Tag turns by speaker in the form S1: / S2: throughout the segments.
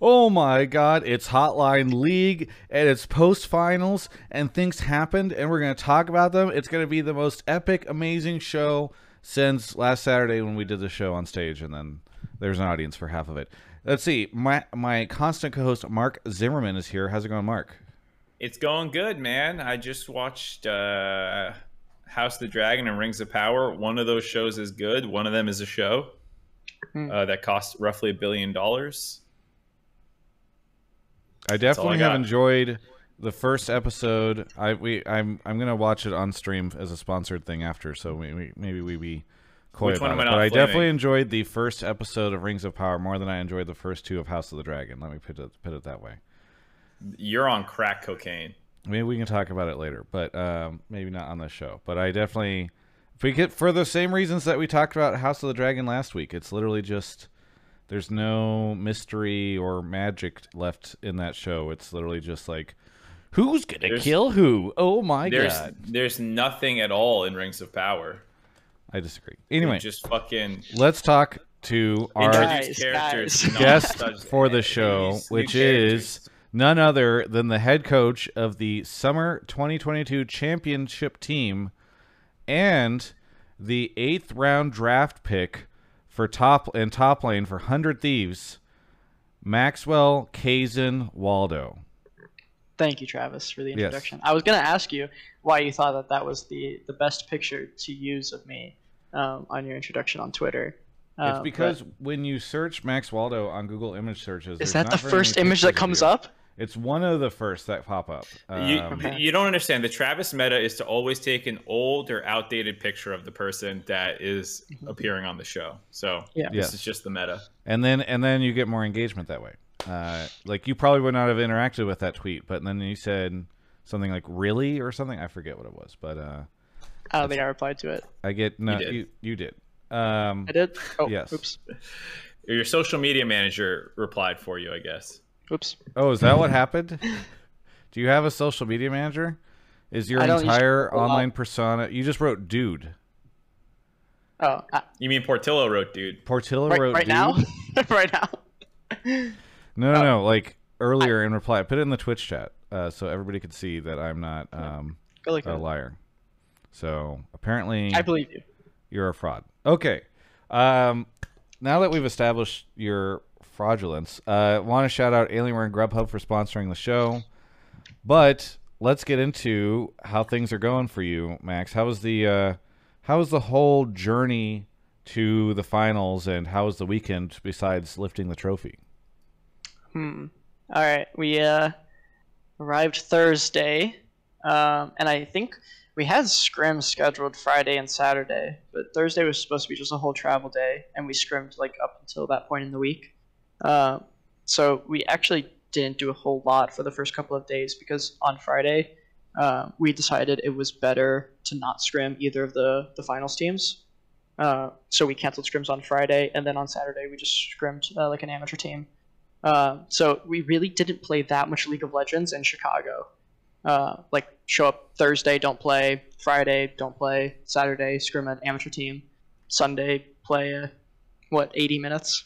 S1: oh my god, it's Hotline League and it's post finals and things happened and we're going to talk about them. It's going to be the most epic, amazing show since last Saturday when we did the show on stage and then there's an audience for half of it. Let's see. My my constant co-host Mark Zimmerman is here. How's it going, Mark?
S2: It's going good, man. I just watched uh, House of the Dragon and Rings of Power. One of those shows is good. One of them is a show
S3: Hmm.
S2: uh, that costs roughly a billion dollars.
S1: I
S2: all I
S1: definitely have enjoyed the first episode. I we I'm I'm gonna watch it on stream as a sponsored thing after, so we, we maybe we be coy
S2: Which one
S1: about
S2: am
S1: it.
S2: I
S1: But I definitely enjoyed the first episode of Rings of Power more than I enjoyed the first two of House of the Dragon. Let me put it put it that way.
S2: You're on crack cocaine.
S1: Maybe we can talk about it later, but um, maybe not on this show. But I definitely, if we get for the same reasons that we talked about House of the Dragon last week, it's literally just there's no mystery or magic left in that show. It's literally just like who's gonna
S2: There's-
S1: kill who? Oh my
S2: There's
S1: god!
S2: there's nothing at all in Rings of Power.
S1: I disagree. Anyway,
S2: just fucking
S1: let's talk to our
S2: introduce
S3: Guys,
S2: characters.
S3: guys.
S1: guest for the show, which is none other than the head coach of the Summer 2022 championship team and the eighth round draft pick for top and top lane for 100 Thieves, Maxwell Kazan Waldo.
S3: Thank you, Travis, for the introduction. Yes. I was gonna ask you why you thought that that was the the best picture to use of me um, on your introduction on Twitter.
S1: It's
S3: Um,
S1: because
S3: but
S1: when you search Max Waldo on Google image searches,
S3: is that
S1: not
S3: the first image that comes up?
S1: It's one of the first that pop up.
S2: You,
S1: Um,
S3: Okay.
S2: you don't understand. The Travis meta is to always take an old or outdated picture of the person that is appearing on the show. So
S3: Yeah.
S2: this
S1: Yes.
S2: is just the meta.
S1: and then and then you get more engagement that way. Uh, like you probably would not have interacted with that tweet, but then you said something like "really" or something. I forget what it was, but uh,
S3: I don't think I replied to it.
S1: I get no.
S2: You did.
S1: You you did. Um,
S3: I did. Oh,
S1: Yes.
S3: Oops.
S2: Your social media manager replied for you, I guess.
S3: Oops.
S1: oh, is that what happened? Do you have a social media manager? Is your
S3: I don't use-
S1: entire online persona? You just wrote "dude."
S3: Oh, uh,
S2: You mean Portillo wrote, dude?
S1: Portillo
S3: right,
S1: wrote
S3: right
S1: "dude."
S3: now. right now.
S1: No, no,
S3: Oh.
S1: no. Like earlier in reply, I put it in the Twitch chat uh, so everybody could see that I'm not um,
S3: Go look
S1: a
S3: at it.
S1: liar. So apparently,
S3: I believe you.
S1: you're a fraud. Okay. Um, now that we've established your fraudulence, uh, want to shout out Alienware and Grubhub for sponsoring the show. But let's get into how things are going for you, Max. How was the uh, how was the whole journey to the finals, and how was the weekend besides lifting the trophy?
S3: Hmm. All right. We uh arrived Thursday, um, and I think we had scrim scheduled Friday and Saturday, but Thursday was supposed to be just a whole travel day, and we scrimmed like up until that point in the week. Uh, so we actually didn't do a whole lot for the first couple of days because on Friday uh, we decided it was better to not scrim either of the the finals teams. Uh, so we canceled scrims on Friday, and then on Saturday we just scrimmed uh, like an amateur team. Uh, so we really didn't play that much League of Legends in Chicago. Uh, like show up Thursday, don't play. Friday, don't play. Saturday, scrim an amateur team. Sunday, play what 80 minutes,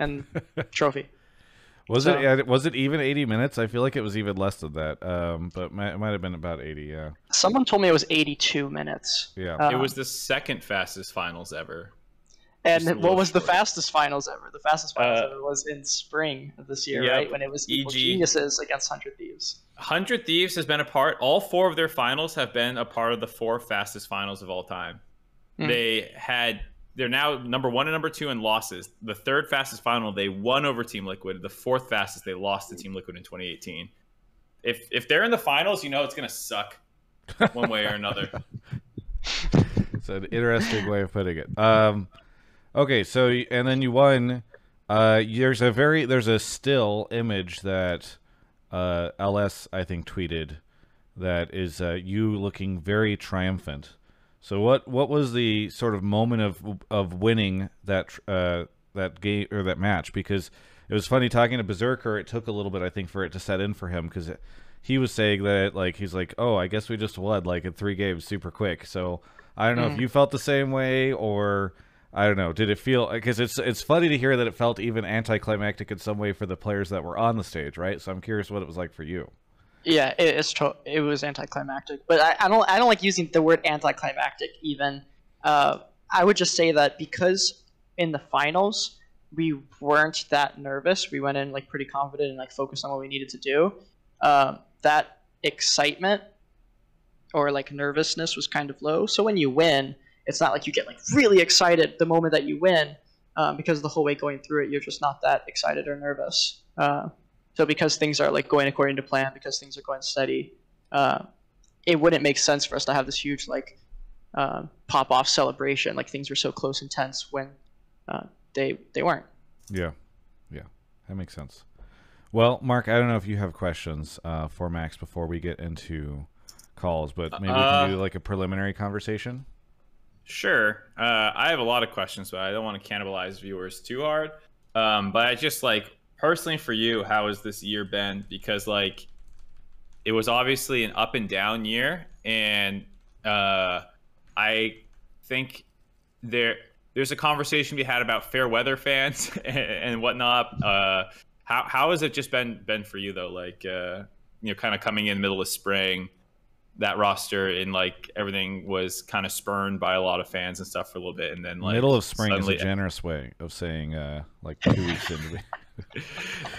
S3: and trophy.
S1: Was
S3: So-
S1: it was it even 80 minutes? I feel like it was even less than that. Um, but might, it might have been about 80. Yeah,
S3: Someone told me it was 82 minutes.
S1: yeah.
S3: Uh,
S2: it was the second fastest finals ever.
S3: And what
S2: little
S3: was the fastest finals ever? The fastest finals
S2: Uh,
S3: ever was in spring of this year,
S2: yeah,
S3: right? When it was Evil
S2: EG.
S3: Geniuses against Hundred Thieves.
S2: Hundred Thieves has been a part. All four of their finals have been a part of the four fastest finals of all time.
S3: Hmm.
S2: They had. They're now number one and number two in losses. The third fastest final they won over Team Liquid. The fourth fastest they lost to Team Liquid in 2018. If if they're in the finals, you know it's gonna suck one way or another.
S1: It's an interesting way of putting it. Um, okay, so and then you won. Uh, there's a very there's a still image that uh, LS I think tweeted that is uh, you looking very triumphant. So what what was the sort of moment of of winning that uh, that game or that match? Because it was funny talking to Berserker. It took a little bit I think for it to set in for him because he was saying that like he's like oh I guess we just won like in three games super quick. So I don't know if
S3: Mm.
S1: you felt the same way or I don't know. Did it feel because it's it's funny to hear that it felt even anticlimactic in some way for the players that were on the stage, right? So I'm curious what it was like for you.
S3: Yeah, it, it's to- it was anticlimactic, but I, I don't I don't like using the word anticlimactic even. Uh, I would just say that because in the finals we weren't that nervous, we went in like pretty confident and like focused on what we needed to do. Uh, that excitement or like nervousness was kind of low. So when you win, it's not like you get like really excited the moment that you win, um, because the whole way going through it, you're just not that excited or nervous. Uh, so because things are like going according to plan, because things are going steady, uh, it wouldn't make sense for us to have this huge like uh, pop off celebration. Like things were so close and tense when uh, they they weren't.
S1: Yeah, yeah, that makes sense. Well, Mark, I don't know if you have questions uh, for Max before we get into calls, but maybe we
S2: Uh,
S1: can do like a preliminary conversation.
S2: Sure. Uh, I have a lot of questions, but I don't want to cannibalize viewers too hard. Um, but I just like personally for you, how has this year been? Because like it was obviously an up and down year, and uh, I think there there's a conversation we had about fair weather fans and, and whatnot. Uh, how how has it just been been for you though? Like uh, you know, kind of coming in the middle of spring that roster and like everything was kind of spurned by a lot of fans and stuff for a little bit and then like
S1: Middle of spring
S2: suddenly-
S1: is a generous way of saying uh, like two weeks into the.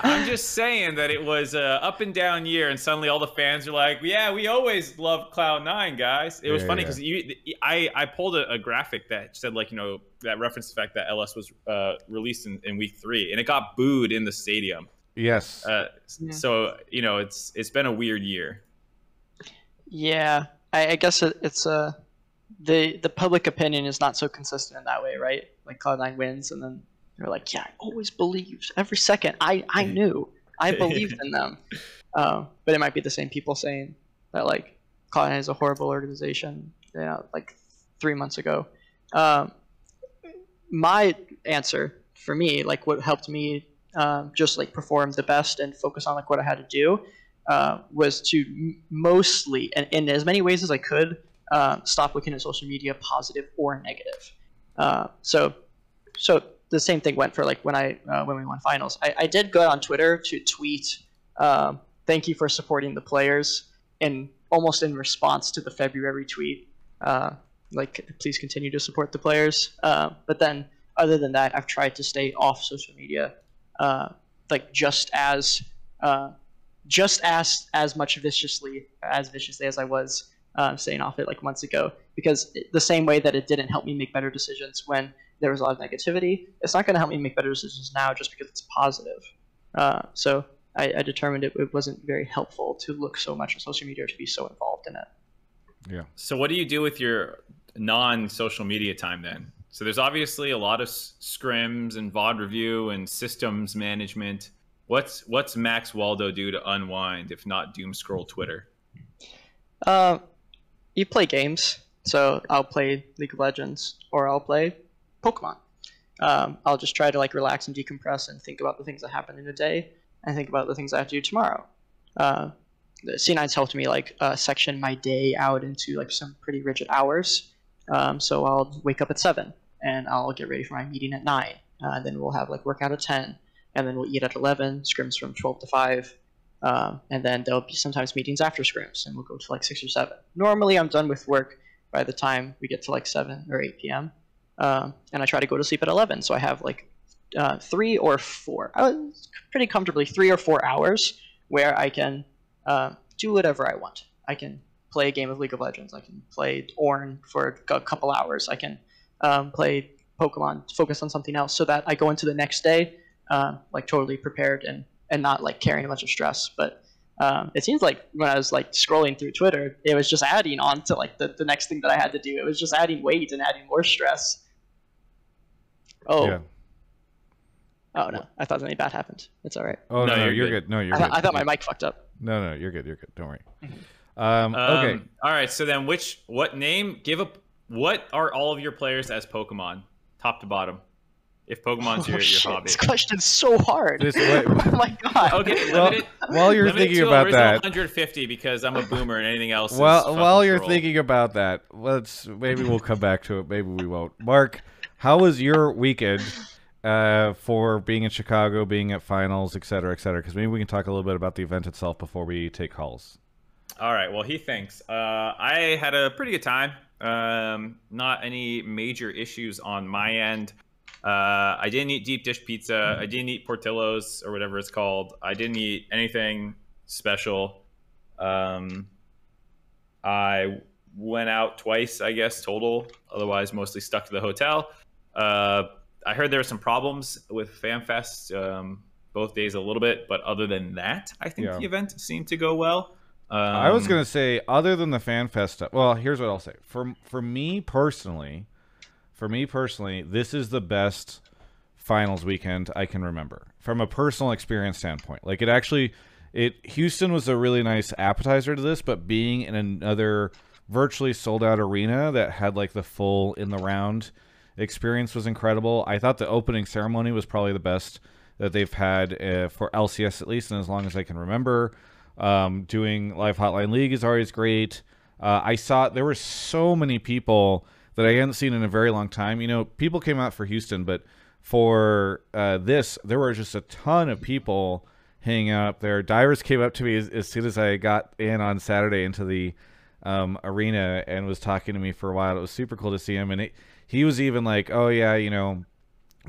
S2: I'm just saying that it was a up and down year, and suddenly all the fans are like, "Yeah, we always loved Cloud Nine, guys." It was
S1: Yeah,
S2: funny
S1: yeah.
S2: because you, I, I pulled a, a graphic that said like you know that referenced the fact that LS was uh, released in, in week three, and it got booed in the stadium.
S1: Yes.
S2: Uh,
S3: Yeah.
S2: So you know it's it's been a weird year.
S3: Yeah, I, I guess it, it's uh, the the public opinion is not so consistent in that way, right? Like Cloud Nine wins, and then they're like, "Yeah, I always believed every second. I I knew, I believed in them." Um, but it might be the same people saying that like Nine is a horrible organization. You know, like three months ago. Um, my answer for me, like what helped me um, just like perform the best and focus on like what I had to do, uh, was to m- mostly and in as many ways as I could uh, stop looking at social media, positive or negative. Uh, so, so the same thing went for like when I uh, when we won finals. I, I did go on Twitter to tweet, um, "Thank you for supporting the players," and almost in response to the February tweet, uh, like please continue to support the players. Uh, but then, other than that, I've tried to stay off social media, uh, like just as uh, just as as much viciously as viciously as I was staying off it like months ago. Because the same way that it didn't help me make better decisions when there was a lot of negativity, it's not going to help me make better decisions now just because it's positive. Uh, so I, I determined it, it wasn't very helpful to look so much on social media or to be so involved in it.
S1: yeah.
S2: So what do you do with your non-social media time then? So there's obviously a lot of s- scrims and VOD review and systems management. What's what's Max Waldo do to unwind if not doom scroll Twitter?
S3: Uh, you play games, so I'll play League of Legends or I'll play Pokemon. Um, I'll just try to like relax and decompress and think about the things that happened in a day and think about the things I have to do tomorrow. Uh, the C9's helped me like uh, section my day out into like some pretty rigid hours. Um, so I'll wake up at seven and I'll get ready for my meeting at nine. Uh, then we'll have like workout at ten, and then we'll eat at eleven. Scrims from twelve to five. Um, and then there'll be sometimes meetings after scrims, and we'll go to like six or seven. Normally, I'm done with work by the time we get to like seven or eight p.m. Um, and I try to go to sleep at eleven, so I have like uh, three or four, I was pretty comfortably three or four hours where I can uh, do whatever I want. I can play a game of League of Legends. I can play Orn for a couple hours. I can um, play Pokemon, focus on something else, so that I go into the next day uh, like totally prepared and and not like carrying a bunch of stress. But um, it seems like when I was like scrolling through Twitter, it was just adding on to like the, the next thing that I had to do. It was just adding weight and adding more stress. Oh,
S1: Yeah.
S3: oh no! I thought something bad happened. It's all right.
S1: Oh no,
S2: No,
S1: no,
S2: you're
S1: you're
S2: good.
S1: good. No, you're
S3: I,
S1: good.
S3: thought, I thought my mic fucked up.
S1: No, no, you're good. You're good. Don't worry. Um,
S2: Um,
S1: okay.
S2: All right. So then, which what name? Give up. What are all of your players as Pokemon, top to bottom? If Pokemon's your,
S3: oh,
S2: your
S3: shit,
S2: hobby.
S3: This question's so hard.
S1: This- wait,
S3: oh my god.
S2: Okay.
S1: Well,
S2: limited,
S1: while you're thinking
S2: to
S1: about that,
S2: 150 because I'm a boomer and anything else. is
S1: while while you're
S2: troll.
S1: thinking about that, let's maybe we'll come back to it. Maybe we won't. Mark, how was your weekend uh, for being in Chicago, being at finals, et cetera, et cetera? Because maybe we can talk a little bit about the event itself before we take calls.
S2: All right. Well, he thinks. Uh, I had a pretty good time. Um, not any major issues on my end. Uh, I didn't eat deep dish pizza. I didn't eat Portillo's or whatever it's called. I didn't eat anything special. Um, I went out twice, I guess, total. Otherwise, mostly stuck to the hotel. Uh, I heard there were some problems with FanFest um, both days a little bit, but other than that, I think
S1: Yeah.
S2: the event seemed to go well. Um,
S1: I was gonna say, other than the fan fest stuff. Well, here's what I'll say. For for me personally, for me personally, this is the best finals weekend I can remember from a personal experience standpoint. Like it actually, it Houston was a really nice appetizer to this, but being in another virtually sold out arena that had like the full in the round experience was incredible. I thought the opening ceremony was probably the best that they've had uh, for LCS at least, and as long as I can remember. Um, doing live hotline league is always great. Uh, I saw there were so many people that I hadn't seen in a very long time. You know, people came out for Houston, but for uh, this, there were just a ton of people hanging out up there. Dyrus came up to me as, as soon as I got in on Saturday into the um, arena and was talking to me for a while. It was super cool to see him, and it, he was even like, "Oh yeah, you know,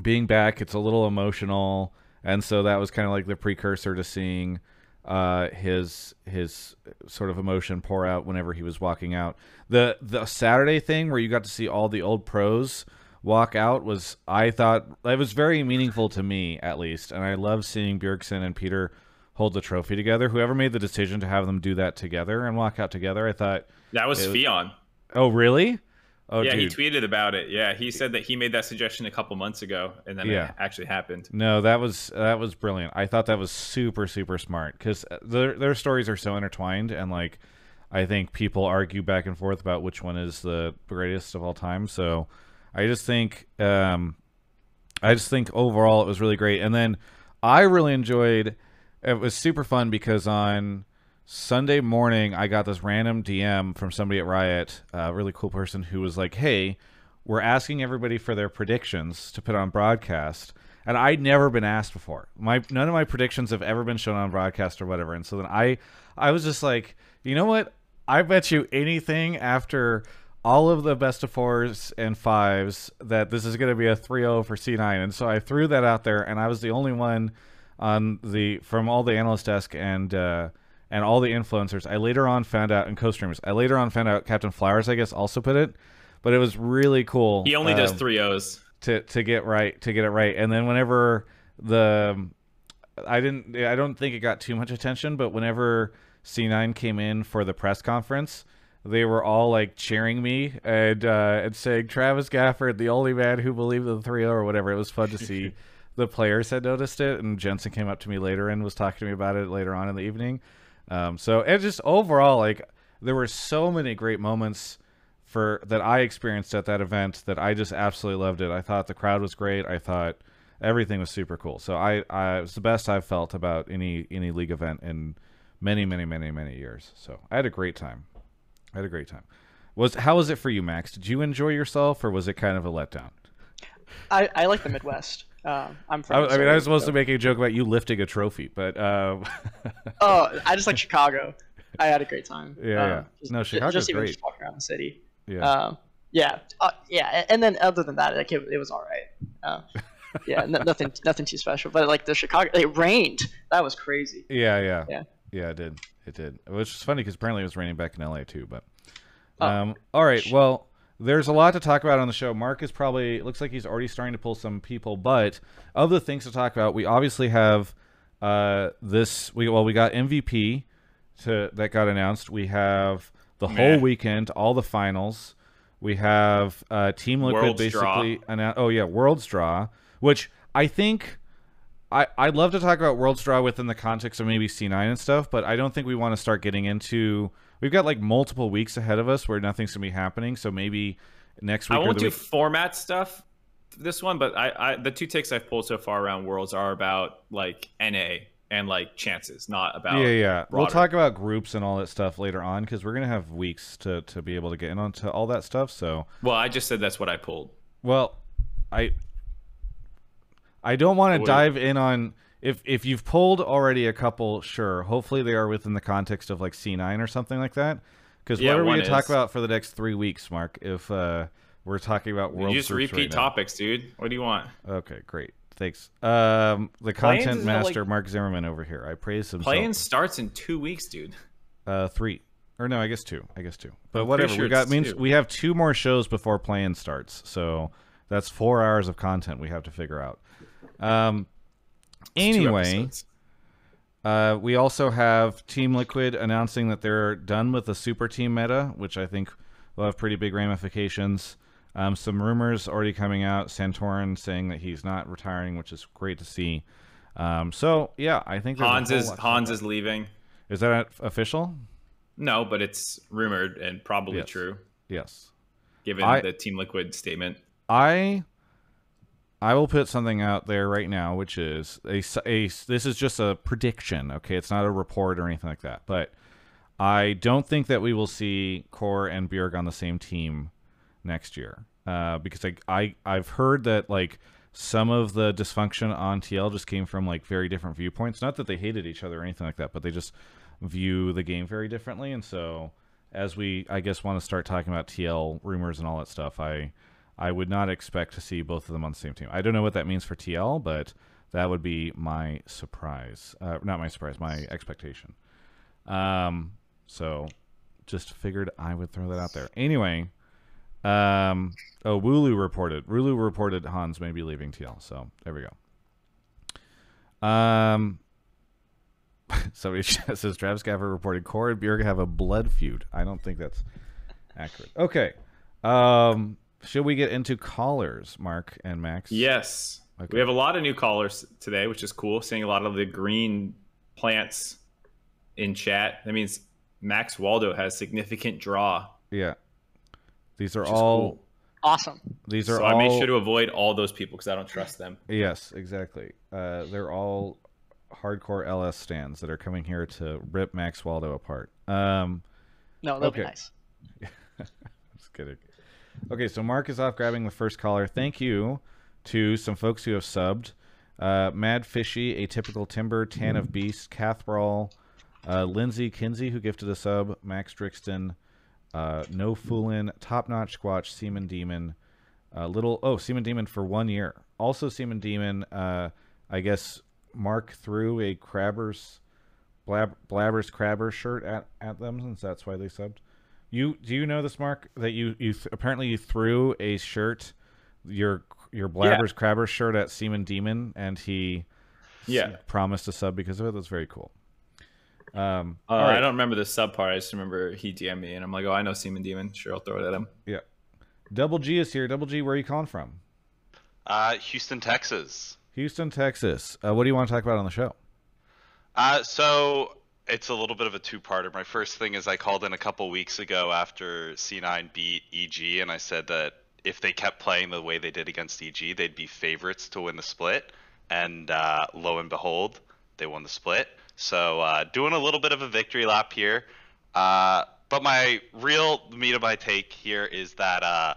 S1: being back, it's a little emotional," and so that was kind of like the precursor to seeing uh, his his sort of emotion pour out whenever he was walking out. The the Saturday thing where you got to see all the old pros walk out was I thought it was very meaningful to me at least, and I love seeing Bjergsen and Peter hold the trophy together. Whoever made the decision to have them do that together and walk out together, I thought,
S2: that was
S1: was-
S2: Fion.
S1: oh really? Oh
S2: yeah,
S1: dude.
S2: he tweeted about it. Yeah, he said that he made that suggestion a couple months ago, and then
S1: Yeah.
S2: it actually happened.
S1: No, that was that was brilliant. I thought that was super super smart because their their stories are so intertwined, and like I think people argue back and forth about which one is the greatest of all time. So I just think um, I just think overall it was really great. And then I really enjoyed. It was super fun because on Sunday morning I got this random DM from somebody at Riot, a really cool person who was like, "Hey." We're asking everybody for their predictions to put on broadcast, and I'd never been asked before. My none of my predictions have ever been shown on broadcast or whatever. And so then I, I was just like, you know what? I bet you anything after all of the best of fours and fives that this is going to be a 3-0 for C9. And so I threw that out there, and I was the only one on the from all the analyst desk and. uh and all the influencers. I later on found out, and co-streamers. I later on found out Captain Flowers, I guess, also put it, but it was really cool.
S2: He only does
S1: um,
S2: three O's.
S1: to to get right to get it right and then whenever the i didn't i don't think it got too much attention but whenever c9 came in for the press conference they were all like cheering me and uh and saying travis gafford the only man who believed in the 3 or whatever it was fun to see the players had noticed it and jensen came up to me later and was talking to me about it later on in the evening um so it just overall like there were so many great moments for that I experienced at that event that I just absolutely loved it. I thought the crowd was great. I thought everything was super cool. So I, I it was the best I've felt about any any league event in many many many many years. So I had a great time. I had a great time. Was how was it for you, Max? Did you enjoy yourself, or was it kind of a letdown?
S3: I, I like the Midwest. Um, I'm
S1: I,
S3: from.
S1: I mean, I was supposed
S3: so-
S1: to make a joke about you lifting a trophy, but um,
S3: Oh, I just like Chicago. I had a great time.
S1: Yeah,
S3: Um,
S1: yeah.
S3: Just,
S1: No, Chicago's
S3: just even
S1: great.
S3: just walking around the city.
S1: yeah,
S3: Um, yeah, uh, yeah, and then other than that, like it, it was all right. Um, yeah, n- nothing, nothing too special. But like the Chicago, it rained. That was crazy.
S1: yeah, yeah,
S3: Yeah.
S1: yeah. It did, it did. Which is funny because apparently it was raining back in LA too. But
S3: Oh.
S1: um, all right, well, there's a lot to talk about on the show. Mark is probably looks like he's already starting to pull some people, but of the things to talk about, we obviously have uh, this. We well, we got MVP to that got announced. We have the
S2: Meh.
S1: whole weekend, all the finals. We have uh, Team Liquid
S2: World's
S1: basically announced. Oh yeah, World's Draw, which I think I, I'd love to talk about World's Draw within the context of maybe C9 and stuff, but I don't think we want to start getting into. We've got like multiple weeks ahead of us where nothing's gonna be happening. So maybe next week
S2: I won't do
S1: week.
S2: format stuff this one, but I, I the two takes I've pulled so far around Worlds are about like NA and like chances, not about
S1: yeah, yeah. We'll talk about groups and all that stuff later on because we're gonna have weeks to to be able to get in onto all that stuff. So,
S2: Well, I just said that's what I pulled.
S1: well, I I don't want to dive in on if if you've pulled already a couple. Sure, hopefully they are within the context of like C nine or something like that. Because
S2: Yeah,
S1: what are we going to talk about for the next three weeks, Mark? If uh, we're talking about world
S2: you just repeat
S1: right
S2: topics, dude. What do you want?
S1: Okay, great. Thanks. Um, the content
S2: is the, like-
S1: master, Mark Zimmerman over here. I praise him.
S2: Playing starts in two weeks, dude.
S1: Uh, three or no, I guess two. I guess two. But
S2: I'm
S1: whatever.
S2: sure
S1: we got means
S2: two.
S1: we have two more shows before playing starts, so that's four hours of content we have to figure out. Um. Anyway, uh, we also have Team Liquid announcing that they're done with the super team meta, which I think will have pretty big ramifications. Um, some rumors already coming out. Santorin saying that he's not retiring, which is great to see. Um, so yeah, I think
S2: Hans is Hans is leaving.
S1: is that official?
S2: No, but it's rumored and probably
S1: Yes.
S2: true,
S1: Yes.
S2: given
S1: I-
S2: the Team Liquid statement.
S1: I I will put something out there right now, which is a, a this is just a prediction. Okay, it's not a report or anything like that, but I don't think that we will see Core and Bjerg on the same team next year uh, because I, I I've heard that like some of the dysfunction on TL just came from like very different viewpoints. Not that they hated each other or anything like that, but they just view the game very differently. And so, as we I guess want to start talking about TL rumors and all that stuff, I I would not expect to see both of them on the same team. I don't know what that means for TL, but that would be my surprise. Uh, not my surprise, my expectation. Um, so just figured I would throw that out there. Anyway, um, oh, Wulu reported. Wulu reported Hans may be leaving TL. So there we go. Um, somebody says Travis Gafford reported Core and Bjerg have a blood feud. I don't think that's accurate. Okay. Um, should we get into callers, Mark and Max?
S2: Yes.
S1: Okay.
S2: We have a lot of new callers today, which is cool. Seeing a lot of the green plants in chat. That means Max Waldo has significant draw.
S1: Yeah. These are all.
S2: cool.
S3: Awesome.
S1: These are
S2: So
S1: all.
S2: I made sure to avoid all those people because I don't trust them.
S1: Yes, exactly. Uh, they're all hardcore LS stands that are coming here to rip Max Waldo apart. Um,
S3: No, that'll
S1: Okay.
S3: be nice.
S1: just kidding. Okay, so Mark is off grabbing the first caller. Thank you to some folks who have subbed. Uh, Mad Fishy, Atypical Timber, Tan of Beast, Cathbrawl, uh, Lindsay Kinsey, who gifted a sub, Max Drixton, uh, No Foolin, Top Notch Squatch, Seaman Demon, uh, Little, oh, Seaman Demon for one year. Also, Seaman Demon, uh, I guess Mark threw a Crabbers, Blab, Blabbers Crabber shirt at, at them, since that's why they subbed. You do you know this, Mark? That you you th- apparently you threw a shirt, your your Blabbers Crabber shirt at Seaman Demon, and he
S2: Yeah.
S1: s- promised a sub because of it. That's very cool. Um,
S2: Uh,
S1: all right.
S2: I don't remember the sub part. I just remember he DM'd me, and I'm like, oh, I know Seaman Demon. Sure, I'll throw it at him.
S1: Yeah, Double G is here. Double G, where are you calling from?
S4: Uh, Houston, Texas.
S1: Houston, Texas. Uh, what do you want to talk about on the show?
S4: Uh, so it's a little bit of a two-parter. My first thing is I called in a couple weeks ago after C9 beat EG, and I said that if they kept playing the way they did against EG, they'd be favorites to win the split. And uh, lo and behold, they won the split. So uh, doing a little bit of a victory lap here. Uh, but my real meat of my take here is that uh,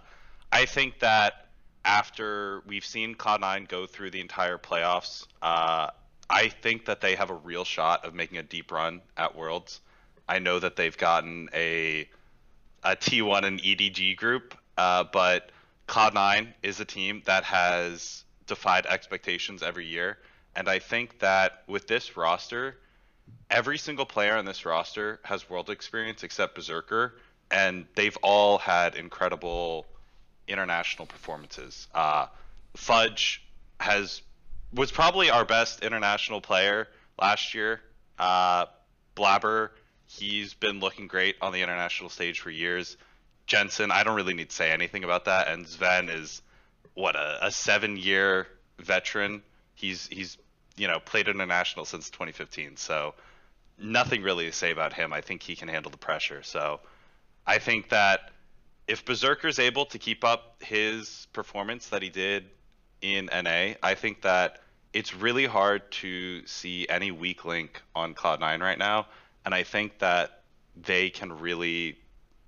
S4: I think that after we've seen Cloud9 go through the entire playoffs, uh, I think that they have a real shot of making a deep run at Worlds. I know that they've gotten a a T1 and EDG group, uh, but Cloud9 is a team that has defied expectations every year, and I think that with this roster, every single player on this roster has world experience except Berserker, and they've all had incredible international performances. Uh, Fudge has was probably our best international player last year. Uh, Blabber, he's been looking great on the international stage for years. Jensen, I don't really need to say anything about that. And Sven is what a, a seven-year veteran. He's he's you know played international since 2015, so nothing really to say about him. I think he can handle the pressure. So I think that if Berserker's able to keep up his performance that he did in NA, I think that it's really hard to see any weak link on Cloud9 right now. And I think that they can really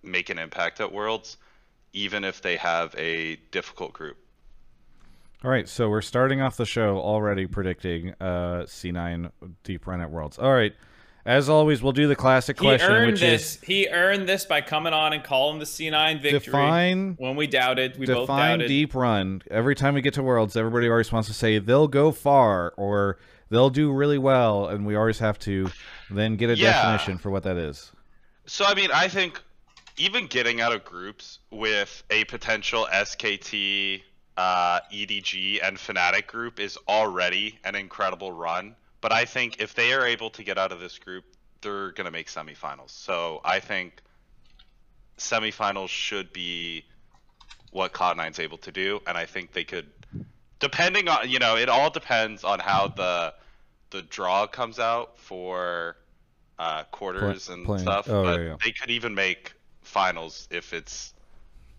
S4: make an impact at Worlds, even if they have a difficult group.
S1: All right, so we're starting off the show already predicting uh, C9 deep run at Worlds. All right, as always, we'll do the classic
S2: He
S1: question,
S2: earned
S1: which
S2: this.
S1: is
S2: He earned this by coming on and calling the C9 victory.
S1: define
S2: when we doubted, we both
S1: define
S2: doubted.
S1: deep run. Every time we get to Worlds, everybody always wants to say they'll go far or they'll do really well, and we always have to then get a
S4: Yeah.
S1: definition for what that is.
S4: So I mean, I think even getting out of groups with a potential SKT, uh, EDG, and Fnatic group is already an incredible run. But I think if they are able to get out of this group, they're gonna make semifinals. So I think semifinals should be what Cloud9's able to do, and I think they could, depending on you know, it all depends on how the the draw comes out for uh, quarters and
S1: playing-
S4: stuff.
S1: oh,
S4: but
S1: yeah, yeah.
S4: they could even make finals if it's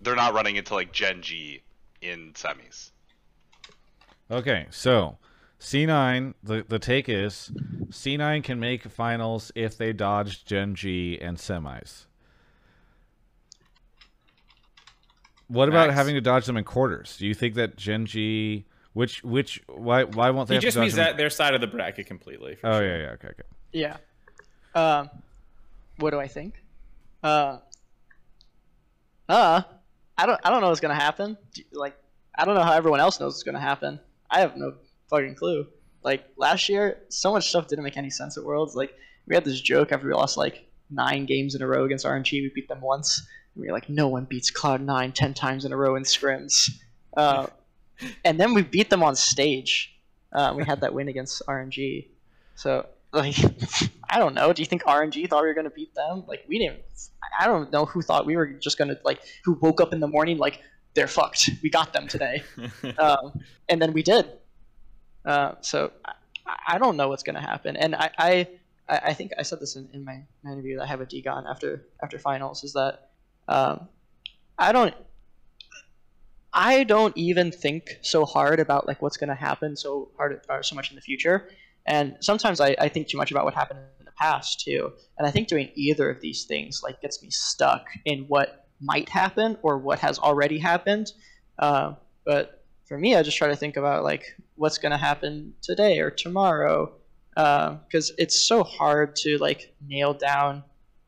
S4: they're not running into like Gen G in semis.
S1: Okay, so C9, the, the take is C9 can make finals if they dodge Gen G and semis. What about having to dodge them in quarters? Do you think that Gen G, which which why why won't they?
S2: He
S1: have
S2: just
S1: to dodge
S2: means
S1: them in-
S2: that their side of the bracket completely. for
S1: Oh
S2: sure.
S1: yeah, yeah, okay, okay.
S3: Yeah. Um, what do I think? Uh, uh, I don't, I don't know what's gonna happen. Like, I don't know how everyone else knows what's gonna happen. I have no fucking clue. Like last year, so much stuff didn't make any sense at Worlds. Like we had this joke after we lost like nine games in a row against RNG. We beat them once. And we were like, no one beats Cloud Nine ten times in a row in scrims. Uh, and then we beat them on stage. Uh, we had that win against RNG. So like, I don't know. Do you think RNG thought we were gonna beat them? Like we didn't. I don't know who thought we were just gonna like who woke up in the morning like they're fucked. We got them today, um, and then we did. Uh, so I, I don't know what's gonna happen, and I I, I think I said this in, in my, my interview that I have a Dgon after after finals is that um, I don't I don't even think so hard about like what's going to happen so hard or so much in the future. And sometimes I, I think too much about what happened in the past too. And I think doing either of these things like gets me stuck in what might happen or what has already happened. Uh, but for me, I just try to think about like what's going to happen today or tomorrow, because it's so hard to like nail down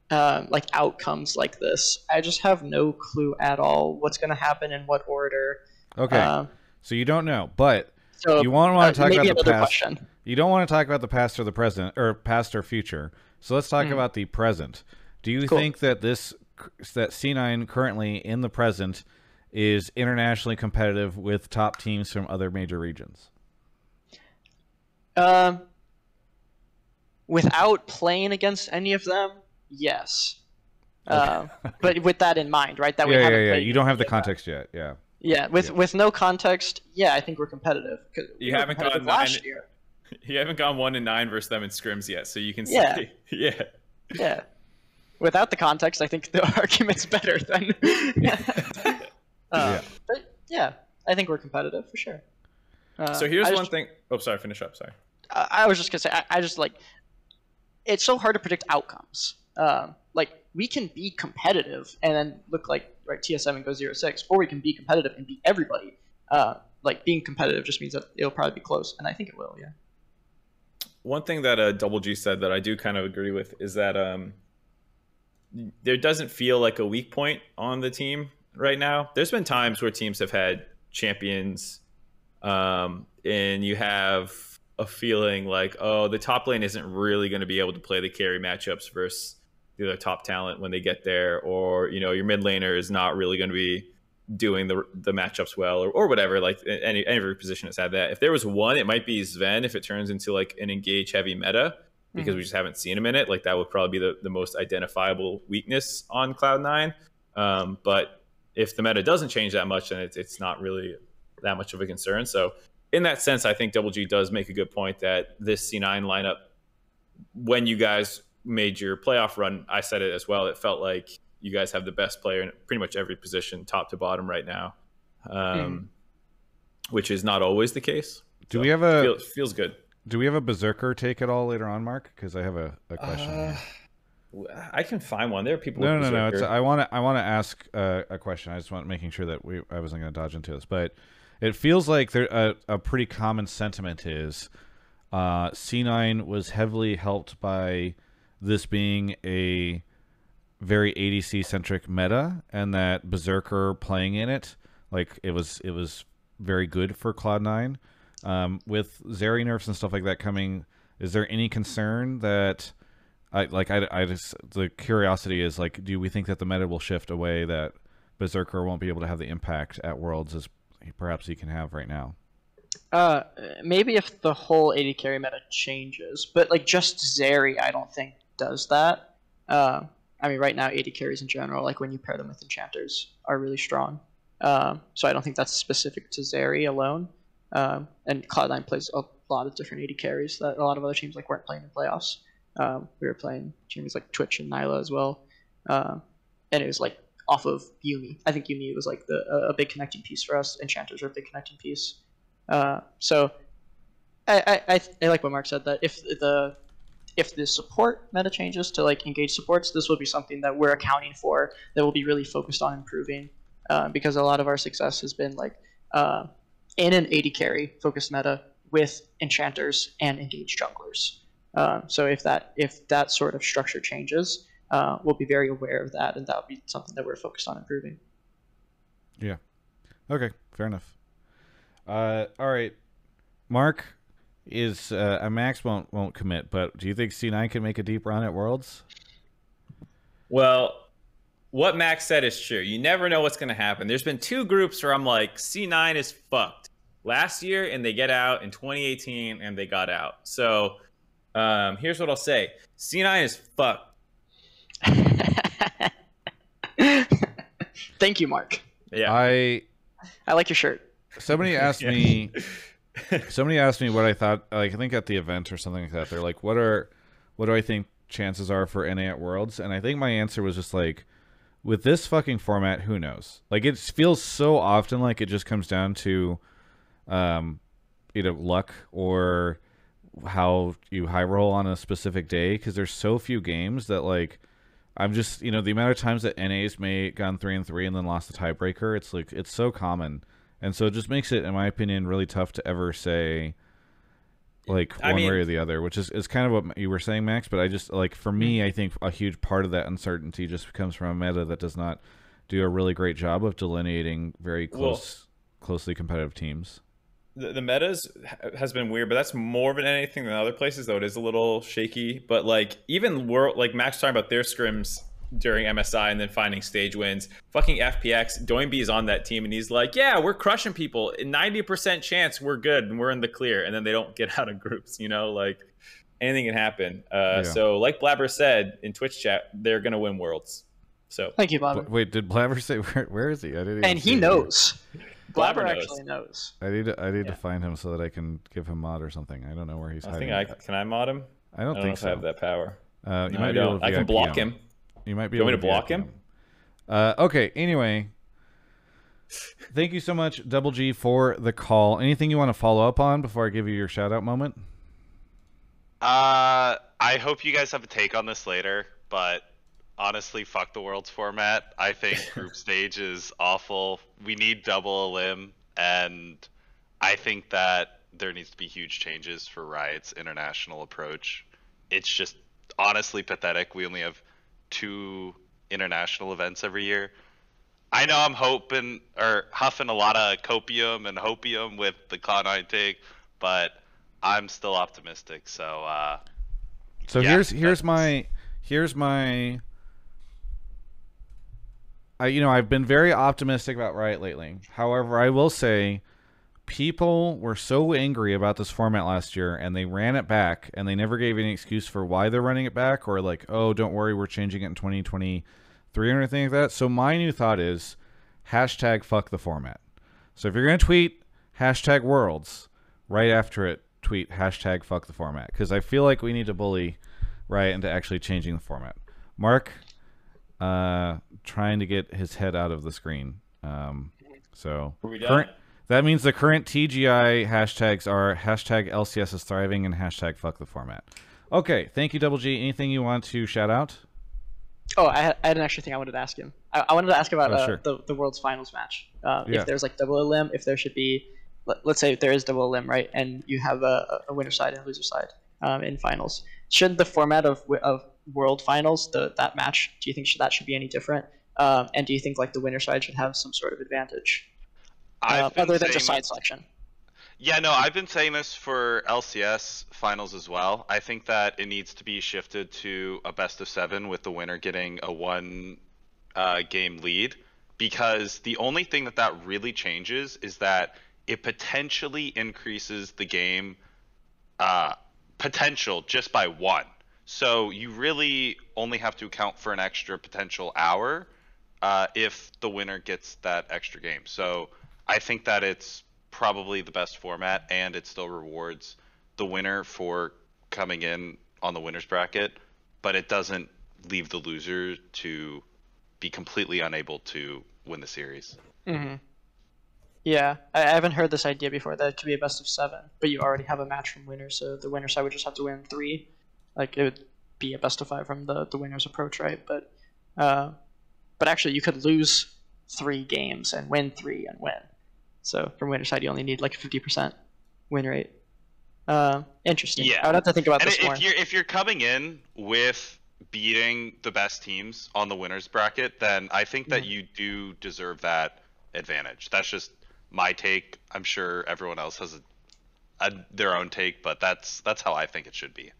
S3: um, like outcomes like this. I just have no clue at all what's going to happen in what order.
S1: Okay,
S3: Um,
S1: so you don't know, but
S3: so
S1: you want to
S3: uh,
S1: talk about the past.
S3: question.
S1: You don't want to talk about the past or the present, or past or future. So let's talk
S3: Hmm.
S1: about the present. Do you
S3: Cool.
S1: think that this that C9 currently in the present is internationally competitive with top teams from other major regions?
S3: Um, without playing against any of them, yes. Um, but with that in mind, right? That we
S1: yeah, yeah,
S3: haven't
S1: yeah.
S3: played
S1: You don't have the context yet. Yeah.
S3: Yeah, with
S1: Yeah.
S3: with no context, yeah, I think we're competitive. 'Cause we
S2: You
S3: were
S2: haven't
S3: competitive
S2: gone
S3: last
S2: nine-
S3: year.
S2: you haven't gone one and nine versus them in scrims yet, so you can
S3: Yeah.
S2: say, yeah.
S3: Yeah. Without the context, I think the argument's better than. uh,
S1: Yeah.
S3: But yeah, I think we're competitive for sure. Uh,
S2: So here's one
S3: just-
S2: thing. Oh, sorry. Finish up. Sorry.
S3: I I was just gonna say, I, I just like it's so hard to predict outcomes. Um, like we can be competitive and then look like right TS7 goes zero six, or we can be competitive and beat everybody. Uh, like being competitive just means that it'll probably be close, and I think it will. Yeah.
S2: One thing that uh, Double G said that I do kind of agree with is that um, there doesn't feel like a weak point on the team right now. There's been times where teams have had champions, um, and you have a feeling like, oh, the top lane isn't really going to be able to play the carry matchups versus the other top talent when they get there, or you know, your mid laner is not really going to be doing the the matchups well, or, or whatever. Like any any every position has had that. If there was one, it might be Sven. If it turns into like an engage heavy meta, because we just haven't seen him in it. Like that would probably be the, the most identifiable weakness on Cloud Nine. Um, but if the meta doesn't change that much, then it's it's not really that much of a concern. So in that sense, I think Double G does make a good point that this C9 lineup, when you guys made your playoff run, I said it as well. It felt like you guys have the best player in pretty much every position, top to bottom, right now, um, which is not always the case.
S1: Do
S2: So
S1: we have a
S2: feels, feels good?
S1: Do we have a berserker take at all later on, Mark? Because I have a, a question.
S2: Uh. I can find one. There are people.
S1: No,
S2: with
S1: no, no. It's, I want to. I want to ask uh, a question. I just want making sure that we. I wasn't going to dodge into this, but it feels like there a, a pretty common sentiment is uh, C9 was heavily helped by this being a very ADC centric meta, and that Berserker playing in it, like it was, it was very good for Cloud9. Um, with Zeri nerfs and stuff like that coming, is there any concern that, I like, I, I just the curiosity is like, do we think that the meta will shift away that Berserker won't be able to have the impact at Worlds as perhaps he can have right now?
S3: Uh, maybe if the whole AD carry meta changes, but like just Zeri, I don't think does that. Uh, I mean, right now AD carries in general, like when you pair them with enchanters, are really strong. Um, so I don't think that's specific to Zeri alone. Um, and Cloud9 plays a lot of different AD carries that a lot of other teams like weren't playing in playoffs. Um, we were playing teams like Twitch and Nilah as well, uh, and it was like off of Yuumi. I think Yuumi was like the a big connecting piece for us. Enchanters are a big connecting piece. Uh, so I, I, I like what Mark said that if the if the support meta changes to like engage supports, this will be something that we're accounting for that will be really focused on improving uh, because a lot of our success has been like uh, in an AD carry focused meta with enchanters and engaged junglers. Uh, so if that if that sort of structure changes, uh, we'll be very aware of that, and that will be something that we're focused on improving.
S1: Yeah. Okay. Fair enough. Uh, all right, Mark is uh, a max won't won't commit, but do you think C9 can make a deep run at Worlds?
S2: Well, what Max said is true. You never know what's going to happen. There's been two groups where I'm like, C9 is fucked. Last year, and they get out in 2018, and they got out. So um, here's what I'll say C9 is fucked.
S3: Thank you, Mark.
S2: Yeah.
S1: I
S3: I like your shirt.
S1: somebody asked
S2: Yeah.
S1: me somebody asked me what I thought like I think at the event or something like that. They're like, What are what do I think chances are for NA at Worlds? And I think my answer was just like with this fucking format, who knows? Like it feels so often like it just comes down to um you know, luck or how you high roll on a specific day because there's so few games that like I'm just you know the amount of times that NA's may gone three and three and then lost the tiebreaker it's like it's so common and so it just makes it in my opinion really tough to ever say like
S2: I
S1: one
S2: mean-
S1: way or the other which is, is kind of what you were saying Max but I just like for
S2: Mm-hmm.
S1: me I think a huge part of that uncertainty just comes from a meta that does not do a really great job of delineating very
S2: Well-
S1: close closely competitive teams
S2: the, the metas has been weird, but that's more of an anything than other places, though it is a little shaky. But like even world, like Max talking about their scrims during MSI and then finding stage wins. Fucking FPX, Doinby is on that team and he's like, yeah, we're crushing people. Ninety percent chance we're good and we're in the clear, and then they don't get out of groups. You know, like anything can happen. Uh,
S1: Yeah.
S2: So like Blabber said in Twitch chat, they're gonna win worlds. So
S3: Thank you, Bob.
S1: wait did Blabber say where, where is he I didn't even
S3: and he
S1: it.
S3: knows.
S2: Blabber
S3: Blabber
S2: knows.
S3: actually knows.
S1: I need to I need
S2: Yeah.
S1: to find him so that I can give him mod or something. I don't know where he's
S2: I
S1: hiding.
S2: think I can I mod him.
S1: I don't
S2: I don't know
S1: think
S2: if
S1: so.
S2: I have that power.
S1: Uh, you
S2: No,
S1: might
S2: I
S1: be able
S2: don't.
S1: to
S2: I can block
S1: him.
S2: him.
S1: You might be
S2: You
S1: able
S2: want me to block
S1: VIP
S2: him?
S1: Uh, okay. Anyway, thank you so much, Double G, for the call. Anything you want to follow up on before I give you your shout out moment?
S4: Uh, I hope you guys have a take on this later, but honestly, fuck the world's format. I think group stage is awful. We need double elim, and I think that there needs to be huge changes for Riot's international approach. It's just honestly pathetic. We only have two international events every year. I know I'm hoping or huffing a lot of copium and hopium with the Cloud9 take, but I'm still optimistic. So uh,
S1: So
S4: Yeah,
S1: here's here's my here's my. I you know I've been very optimistic about Riot lately. However, I will say, people were so angry about this format last year, and they ran it back, and they never gave any excuse for why they're running it back, or like, oh, don't worry, we're changing it in 2023 or anything like that. So my new thought is, hashtag fuck the format. So if you're gonna tweet hashtag Worlds, right after it, tweet hashtag fuck the format because I feel like we need to bully Riot into actually changing the format. Mark, uh, trying to get his head out of the screen. Um, so
S2: Are we
S1: current, that means the current TGI hashtags are hashtag LCS is thriving and hashtag fuck the format. Okay, thank you, Double G. Anything you want to shout out?
S3: Oh, I had, I had an extra thing I wanted to ask him. I, I wanted to ask about
S1: Oh,
S3: uh,
S1: sure.
S3: the the world's finals match. Uh,
S1: Yeah.
S3: If there's like double elim, if there should be, let, let's say there is double elim, right, and you have a, a winner side and loser side um, in finals. Should the format of of world finals, the that match, do you think should, that should be any different? Um, and do you think like the winner side should have some sort of advantage uh, other than just side selection?
S4: Yeah, no, I've been saying this for LCS finals as well. I think that it needs to be shifted to a best of seven with the winner getting a one uh, game lead because the only thing that that really changes is that it potentially increases the game uh, potential just by one. So you really only have to account for an extra potential hour uh, if the winner gets that extra game. So I think that it's probably the best format, and it still rewards the winner for coming in on the winners bracket, but it doesn't leave the loser to be completely unable to win the series.
S3: Mm-hmm. Yeah, I, haven't heard this idea before. That it could be a best of seven, but you already have a match from winner, so the winner side would just have to win three. Like it would be a best of five from the the winner's approach, right? But, uh, but actually, you could lose three games and win three and win. So from winner side, you only need like a fifty percent win rate. Uh, interesting.
S4: Yeah.
S3: I would have to think about
S4: And
S3: this more.
S4: if you're if you're coming in with beating the best teams on the winners bracket, then I think that you do deserve that advantage. That's just my take. I'm sure everyone else has a, a, their own take, but that's that's how I think it should be.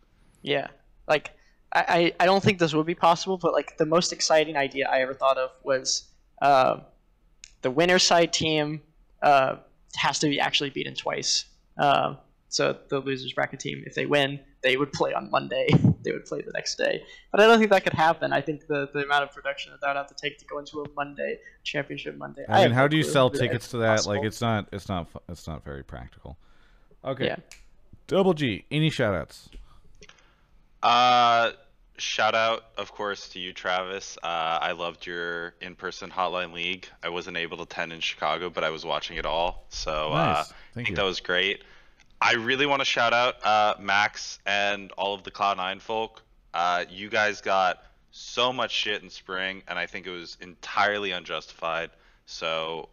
S3: Yeah, like I, I I don't think this would be possible, but like the most exciting idea I ever thought of was uh, the winner side team uh, has to be actually beaten twice. Um, so the losers bracket team, if they win, they would play on Monday. they would play the next day. But I don't think that could happen. I think the, the amount of production that that would have to take to go into a Monday championship Monday.
S1: I mean, how do you sell tickets to that? Like, it's not, it's not, it's not very practical. Okay.
S3: Yeah.
S1: Double G. Any shoutouts?
S4: Uh, shout out, of course, to you, Travis. Uh, I loved your in-person Hotline League. I wasn't able to attend in Chicago, but I was watching it all, so uh,
S1: Nice.
S4: I think
S1: you.
S4: that was great. I really want to shout out uh, Max and all of the Cloud9 folk. Uh, you guys got so much shit in spring, and I think it was entirely unjustified. So,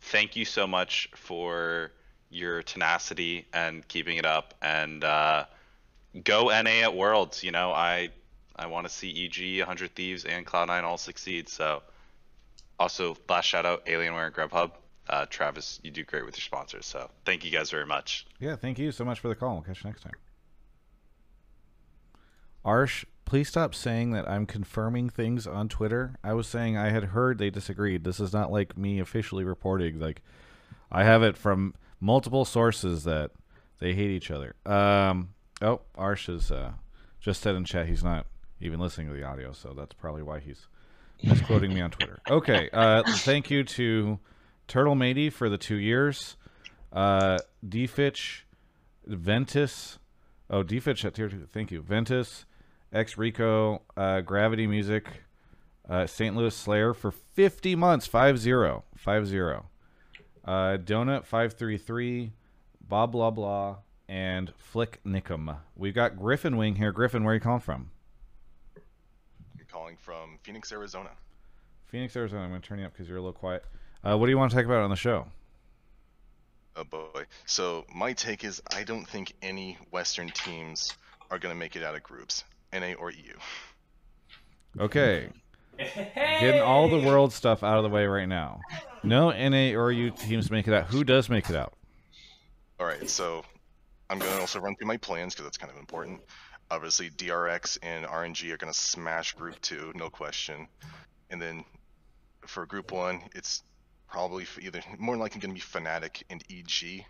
S4: thank you so much for your tenacity and keeping it up. And uh, go NA at Worlds. You know, I I want to see EG, 100 Thieves, and Cloud9 all succeed. So, also last shout out Alienware and Grubhub. Uh, Travis, you do great with your sponsors. So, thank you guys very much.
S1: Yeah, thank you so much for the call. We'll catch you next time. Arsh, please stop saying that I'm confirming things on Twitter. I was saying I had heard they disagreed. This is not like me officially reporting. Like, I have it from multiple sources that they hate each other. Um, oh, Arsh has uh, just said in chat he's not even listening to the audio, so that's probably why he's misquoting me on Twitter. Okay, uh, thank you to Turtle Matey for the two years. Uh, Defitch, Ventus. Oh, Defitch at tier two. Thank you. Ventus, X Rico, uh, Gravity Music, uh, St. Louis Slayer for 50 months. 5 0. 5 0. Uh, Donut 533, blah Blah Blah, and Flick Nickum. We've got Griffin Wing here. Griffin, where are you calling from?
S5: I'm calling from Phoenix, Arizona.
S1: Phoenix, Arizona. I'm going to turn you up because you're a little quiet. Uh, what do you want to talk about on the show?
S5: Oh boy. So my take is I don't think any Western teams are going to make it out of groups, NA or EU.
S1: Okay. Getting all the world stuff out of the way right now. No NA or EU teams make it out. Who does make it out?
S5: All right. So I'm going to also run through my plans because that's kind of important. Obviously, DRX and RNG are going to smash Group Two, no question. And then for Group One, it's probably either more likely going to be Fnatic and EG.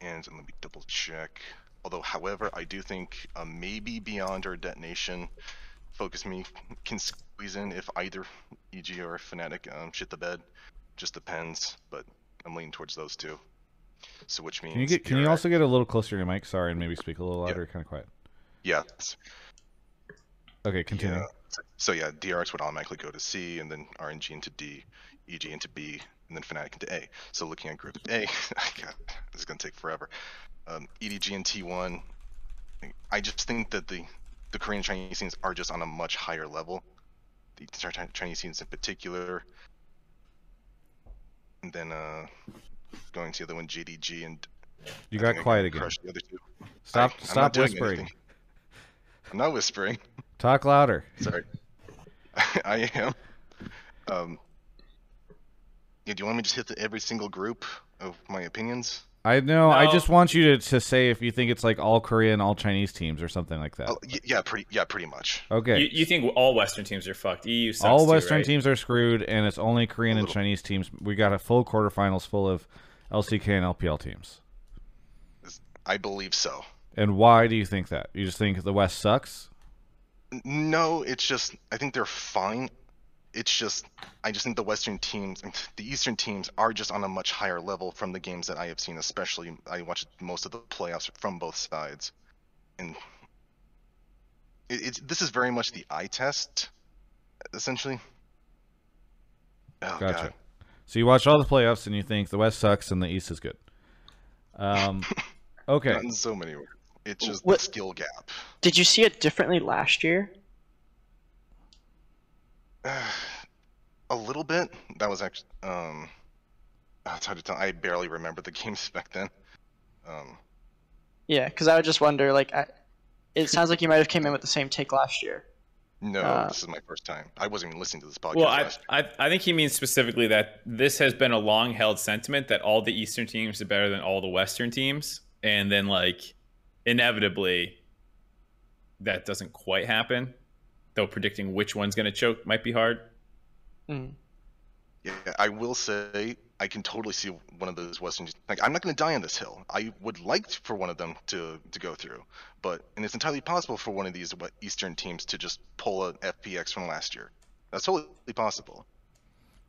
S5: And let me double check. Although, however, I do think uh, maybe Beyond or Detonation Focus Me can squeeze in if either EG or Fnatic um, shit the bed. Just depends, but I'm leaning towards those two. So which means
S1: Can you get? Can you also get a little closer to your mic? Sorry, and maybe speak a little louder. Kind of quiet.
S5: Yes.
S1: Okay, continue.
S5: Yeah. So, yeah, DRX would automatically go to C, and then RNG into D, EG into B, and then Fnatic into A. So looking at Group A, God, this is gonna take forever. Um, EDG and T1. I just think that the the Korean Chinese scenes are just on a much higher level. The Chi- Chi- Chinese scenes in particular. and then uh, going to the other one, JDG, and
S1: You
S5: I
S1: got quiet again.
S5: the other two.
S1: Stop
S5: I-
S1: stop whispering.
S5: anything. I'm not whispering.
S1: Talk louder.
S5: Sorry. I am. Um, yeah, do you want me to just hit the, every single group of my opinions?
S1: I know. I just want you to, to say if you think it's like all Korean, all Chinese teams or something like that.
S5: Oh, yeah, pretty. Yeah, pretty much.
S1: Okay.
S2: You, you think all Western teams are fucked? EU sucks
S1: all
S2: too,
S1: Western
S2: right?
S1: teams are screwed, and it's only Korean and. Chinese teams. We got a full quarterfinals full of LCK and LPL teams.
S5: I believe so.
S1: And why do you think that? You just think the West sucks?
S5: No, it's just I think they're fine. It's just I just think the Western teams, the Eastern teams, are just on a much higher level from the games that I have seen. Especially, I watched most of the playoffs from both sides, and it, it's this is very much the eye test, essentially. Oh,
S1: Gotcha.
S5: God.
S1: So you watch all the playoffs and you think the West sucks and the East is good. Um, okay.
S5: Not in so many words. It's just
S3: What-
S5: the skill gap.
S3: Did you see it differently last year?
S5: a little bit. That was actually um, oh, it's hard to tell. I barely remember the games back then. Um,
S3: Yeah, because I would just wonder. Like, I, it sounds like you might have came in with the same take last year.
S5: no,
S3: Uh,
S5: this is my first time. I wasn't even listening to this podcast
S2: Well, I. I I think he means specifically that this has been a long held sentiment that all the Eastern teams are better than all the Western teams, and then like inevitably that doesn't quite happen. Though predicting which one's going to choke might be hard.
S3: Mm.
S5: Yeah, I will say I can totally see one of those Western. Like, I'm not going to die on this hill. I would like for one of them to to go through, but and it's entirely possible for one of these Eastern teams to just pull an FPX from last year. That's totally possible.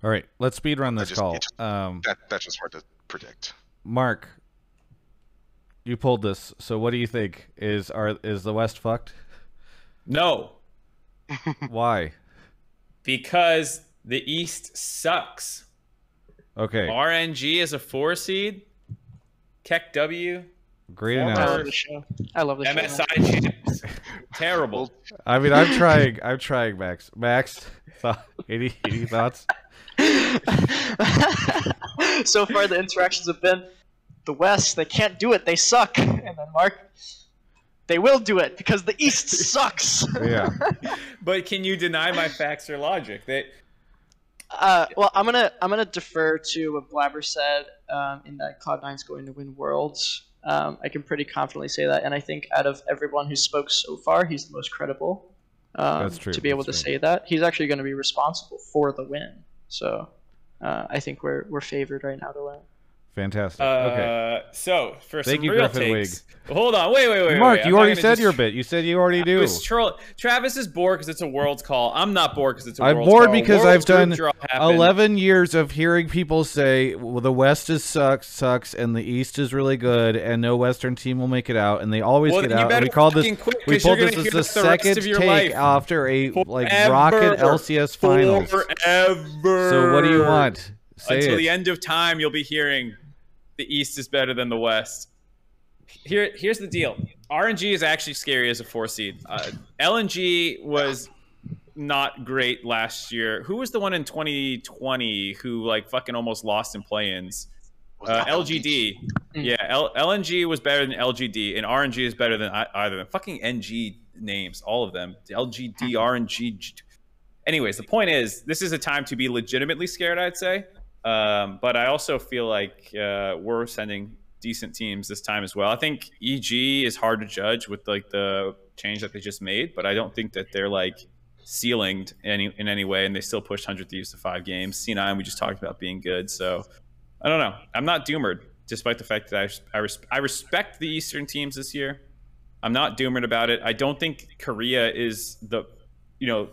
S1: All right. Let's speed run this
S5: just-
S1: call.
S5: just-
S1: Um,
S5: That that's just hard to predict.
S1: Mark, you pulled this. So what do you think? Is are is the West fucked?
S2: No,
S1: Why?
S2: because the East sucks.
S1: Okay.
S2: RNG is a four seed. Keck W,
S1: Great
S2: Former-
S3: I love
S1: analysis.
S3: the show. I love the show.
S2: MSI champs. Terrible.
S1: I mean, I'm trying. I'm trying, Max. Max, any any thoughts?
S3: so far, the interactions have been the West. They can't do it. They suck. And then Mark, they will do it because the East sucks.
S1: Yeah.
S2: But can you deny my facts or logic? That
S3: Uh, well, I'm gonna I'm gonna defer to what Blabber said um, in that Cloud9's going to win Worlds. Um, I can pretty confidently say that, and I think out of everyone who spoke so far, he's the most credible. Um,
S1: That's true,
S3: To be able
S1: that's
S3: to
S1: true.
S3: say that, he's actually going to be responsible for the win. So, uh, I think we're we're favored right now to win.
S1: Fantastic.
S2: uh,
S1: okay.
S2: So for
S1: Thank
S2: some
S1: you,
S2: real
S1: Griffin
S2: takes, hold on, wait, wait, wait.
S1: Mark,
S2: wait.
S1: you already said
S2: just-
S1: your bit. You said you already
S2: I
S1: do.
S2: troll- Travis is bored because it's a world's call. I'm not bored because it's a
S1: I'm
S2: world's
S1: bored
S2: call.
S1: because
S2: World's
S1: I've done
S2: group draw happened.
S1: 11 years of hearing people say well, the West is sucks, sucks, and the East is really good, and no Western team will make it out, and they always
S2: Well,
S1: get out. And we called this. We pulled this as the
S2: the
S1: second take
S2: life.
S1: after a like
S2: Forever.
S1: rocket LCS finals.
S2: Forever.
S1: So what do you want? Say
S2: Until
S1: it.
S2: the end of time, you'll be hearing the East is better than the West. Here, here's the deal. RNG is actually scary as a four seed. Uh, LNG was not great last year. Who was the one in 2020 who like fucking almost lost in play-ins? Uh, LGD.
S3: Mm.
S2: Yeah, L- LNG was better than LGD, and RNG is better than I- either of them. Fucking NG names, all of them. LGD, RNG. G- Anyways, the point is, this is a time to be legitimately scared. I'd say, um, but I also feel like uh, we're sending decent teams this time as well. I think EG is hard to judge with like the change that they just made, but I don't think that they're like ceilinged any in any way, and they still pushed Hundred Thieves to five games. C9 we just talked about being good, so I don't know. I'm not doomered, despite the fact that I I, res- I respect the Eastern teams this year. I'm not doomered about it. I don't think Korea is the, you know,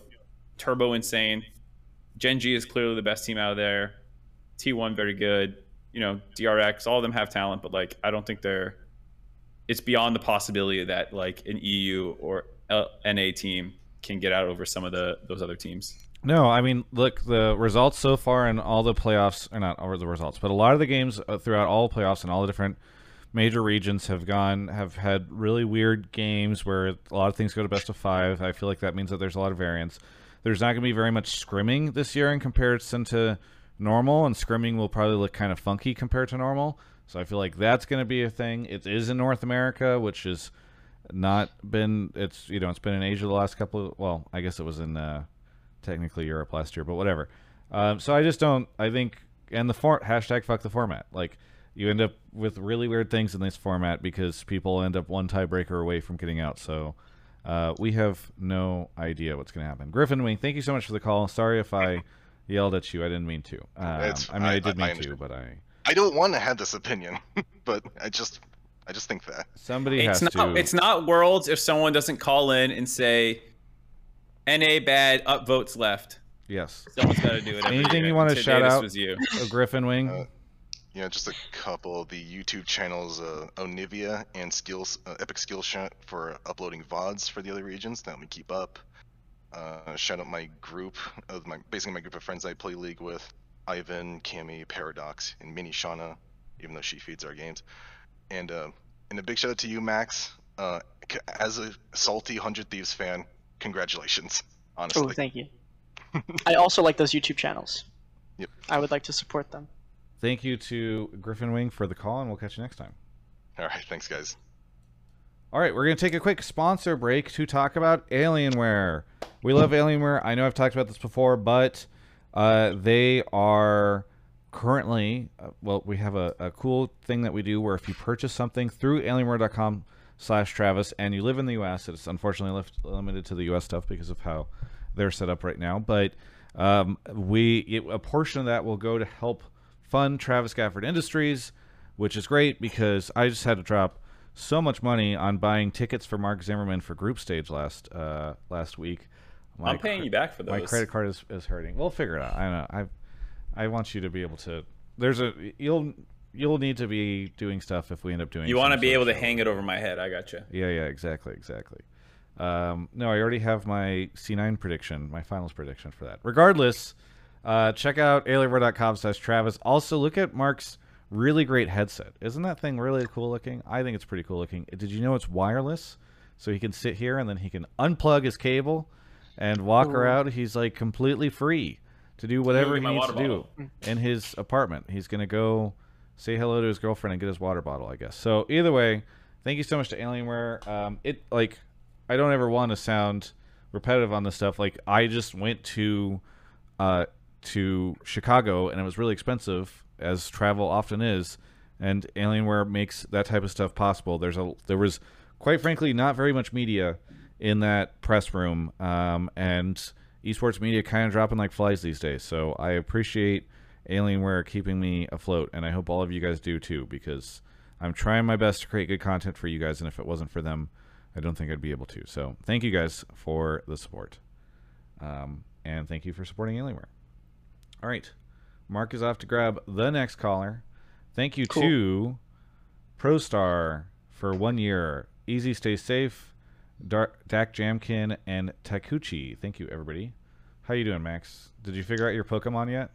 S2: turbo insane. Gen G is clearly the best team out of there. T1 very good. You know, DRX, all of them have talent, but like I don't think they're. It's beyond the possibility that like an EU or NA team can get out over some of the those other teams.
S1: No, I mean, look, the results so far in all the playoffs, are not all the results, but a lot of the games uh, throughout all playoffs and all the different major regions have gone, have had really weird games where a lot of things go to best of five. I feel like that means that there's a lot of variance. There's not going to be very much scrimming this year in comparison to normal, and scrimming will probably look kind of funky compared to normal. So I feel like that's going to be a thing. It is in North America, which has not been. It's you know it's been in Asia the last couple of. Well, I guess it was in uh, technically Europe last year, but whatever. Um, so I just don't. I think and the for hashtag fuck the format. Like you end up with really weird things in this format because people end up one tiebreaker away from getting out. So uh, we have no idea what's going to happen. Griffin Wing, thank you so much for the call. Sorry if I yelled at you. I didn't mean to. Um, I mean, I,
S5: I-
S1: did
S5: I- I
S1: mean to, but I
S5: I don't want to have this opinion, but I just I just think that.
S1: somebody
S2: It's
S1: has
S2: not.
S1: to.
S2: It's not worlds if someone doesn't call in and say, "Na bad, up votes left."
S1: yes.
S2: Someone's got to do it.
S1: Anything
S2: year.
S1: you wanna
S2: Today
S1: shout out?
S2: Was you.
S1: A Griffin Wing.
S5: Uh, You know, just a couple of the YouTube channels, uh, Onivia and Skills, uh, Epic Skill Shot for uploading VODs for the other regions that we keep up. Uh, shout out my group of my basically my group of friends I play League with, Ivan, Cami, Paradox, and Mini Shauna, even though she feeds our games. And uh, and a big shout out to you, Max. Uh, as a salty Hundred Thieves fan, congratulations. Honestly,
S3: Oh, thank you. I also like those YouTube channels.
S5: Yep.
S3: I would like to support them.
S1: Thank you to Griffin Wing for the call, and we'll catch you next time.
S5: all right, thanks guys.
S1: All right, we're going to take a quick sponsor break to talk about Alienware. We love Alienware. I know I've talked about this before, but uh, they are currently, uh, well, we have a, a cool thing that we do where if you purchase something through alienware.com slash Travis and you live in the U.S., it's unfortunately left, limited to the U.S. stuff because of how they're set up right now, but um, we it, a portion of that will go to help fund Travis Gafford Industries, which is great because I just had to drop so much money on buying tickets for Mark Zimmerman for group stage last uh, last week. My
S2: I'm paying you back for those.
S1: My credit card is, is hurting. We'll figure it out. I know. I I want you to be able to. There's a you'll you'll need to be doing stuff if we end up doing.
S2: You want to be able to
S1: show.
S2: hang it over my head. I got gotcha. You.
S1: Yeah, yeah, exactly, exactly. Um, no, I already have my C9 prediction, my finals prediction for that. Regardless, uh, check out alienware.com slash Travis. Also, look at Mark's really great headset. Isn't that thing really cool looking? I think it's pretty cool looking. Did you know it's wireless? So he can sit here and then he can unplug his cable and walk
S3: Ooh.
S1: around. He's like completely free to do whatever he needs to do in his apartment. He's going to go say hello to his girlfriend and get his water bottle, I guess. So either way, thank you so much to Alienware. Um, it like I don't ever want to sound repetitive on this stuff. Like I just went to uh, to Chicago and it was really expensive, as travel often is. And Alienware makes that type of stuff possible. There's a there was quite frankly not very much media in that press room, um, and esports media kind of dropping like flies these days. So I appreciate Alienware keeping me afloat, and I hope all of you guys do too, because I'm trying my best to create good content for you guys, and if it wasn't for them, I don't think I'd be able to. So thank you guys for the support, um, and thank you for supporting Alienware. All right, Mark is off to grab the next caller. Thank you
S3: Cool.
S1: to ProStar for one year. Easy, stay safe. Dar- Dak Jamkin and Takuchi. Thank you, everybody. How you doing, Max? Did you figure out your Pokemon yet?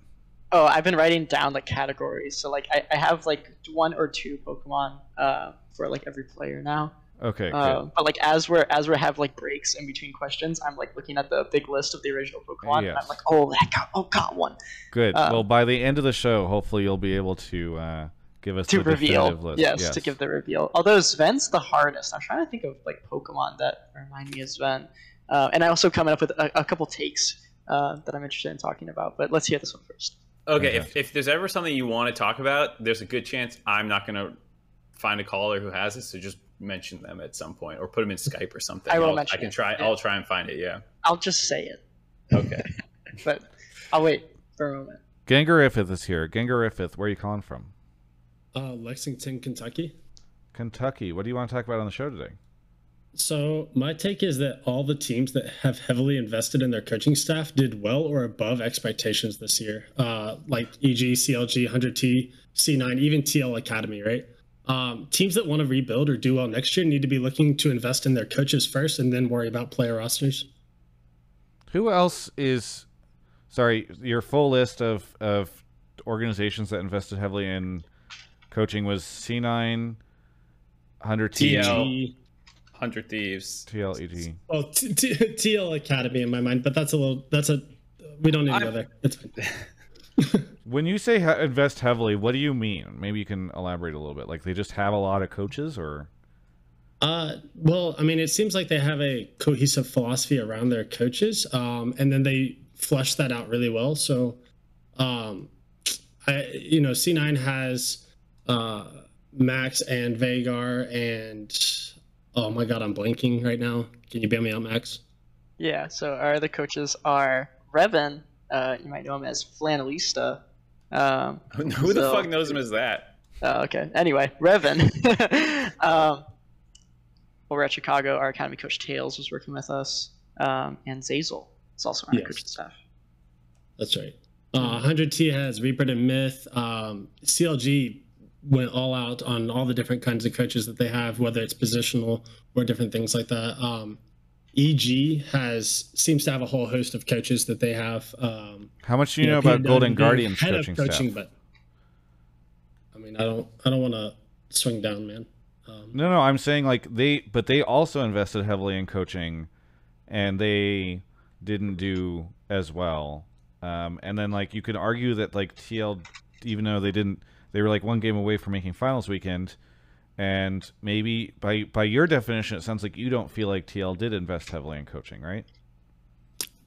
S3: Oh, I've been writing down the categories. So like I, I have like one or two Pokemon uh, for like every player now.
S1: Okay, good.
S3: Uh, but like as we're as we have like breaks in between questions, I'm like looking at the big list of the original Pokemon, and I'm like, oh, I got, oh, got one
S1: Good.
S3: Uh,
S1: well, by the end of the show, hopefully you'll be able to uh, give us
S3: to
S1: the
S3: reveal.
S1: definitive list.
S3: Yes, to give the reveal. Although Sven's the hardest. I'm trying to think of like Pokemon that remind me of Sven, uh, and I also coming up with a, a couple takes uh, that I'm interested in talking about. But let's hear this one first.
S2: Okay, if, if there's ever something you want to talk about, there's a good chance I'm not going to find a caller who has it. So just mention them at some point or put them in Skype or something.
S3: I will
S2: I'll-
S3: mention
S2: I can
S3: it,
S2: try.
S3: yeah.
S2: I'll try and find it. Yeah.
S3: I'll just say it,
S2: Okay.
S3: but I'll wait for a moment.
S1: Gengarifith is here. Gengarifith, where are you calling from?
S6: Uh, Lexington, Kentucky.
S1: Kentucky. What do you want to talk about on the show today?
S6: So my take is that all the teams that have heavily invested in their coaching staff did well or above expectations this year. Uh, like EG, CLG, 100T, C9, even TL Academy, right? Um, teams that want to rebuild or do well next year need to be looking to invest in their coaches first and then worry about player rosters.
S1: Who else is? Sorry, your full list of of organizations that invested heavily in coaching was C9, 100T,
S2: TL.
S6: EG,
S2: Hundred Thieves.
S1: TLEG.
S6: well, t- t- TL Academy in my mind, but that's a little, that's a, we don't need to go
S2: I-
S6: there. It's fine.
S1: When you say ha- invest heavily, what do you mean? Maybe you can elaborate a little bit. Like they just have a lot of coaches, or
S6: Uh, well, I mean, it seems like they have a cohesive philosophy around their coaches, um, and then they flesh that out really well. So, um, I, you know, C9 has uh, Max and Vagar, and oh my god, I'm blanking right now. Can you bail me out, Max?
S3: Yeah, so our other coaches are Revan, uh, you might know him as Flannelista. Um,
S2: Who the
S3: So-
S2: fuck knows him as that?
S3: oh, okay, anyway, Revan. um, over at Chicago, our academy coach Tails was working with us, um, and Zazel is also on our
S6: Yes.
S3: coaching staff.
S6: That's right. Uh, 100T has Reaper and Myth. Um, CLG went all out on all the different kinds of coaches that they have, whether it's positional or different things like that. Um, EG has seems to have a whole host of coaches that they have. Um,
S1: how much do you
S6: you
S1: know about Golden Guardians
S6: of
S1: coaching, staff?
S6: but I mean, I don't, I don't want to swing down, man. Um,
S1: No, no, I'm saying like they, but they also invested heavily in coaching, and they didn't do as well. Um, and then like you could argue that like TL, even though they didn't, they were like one game away from making finals weekend, and maybe by by your definition, it sounds like you don't feel like TL did invest heavily in coaching, right?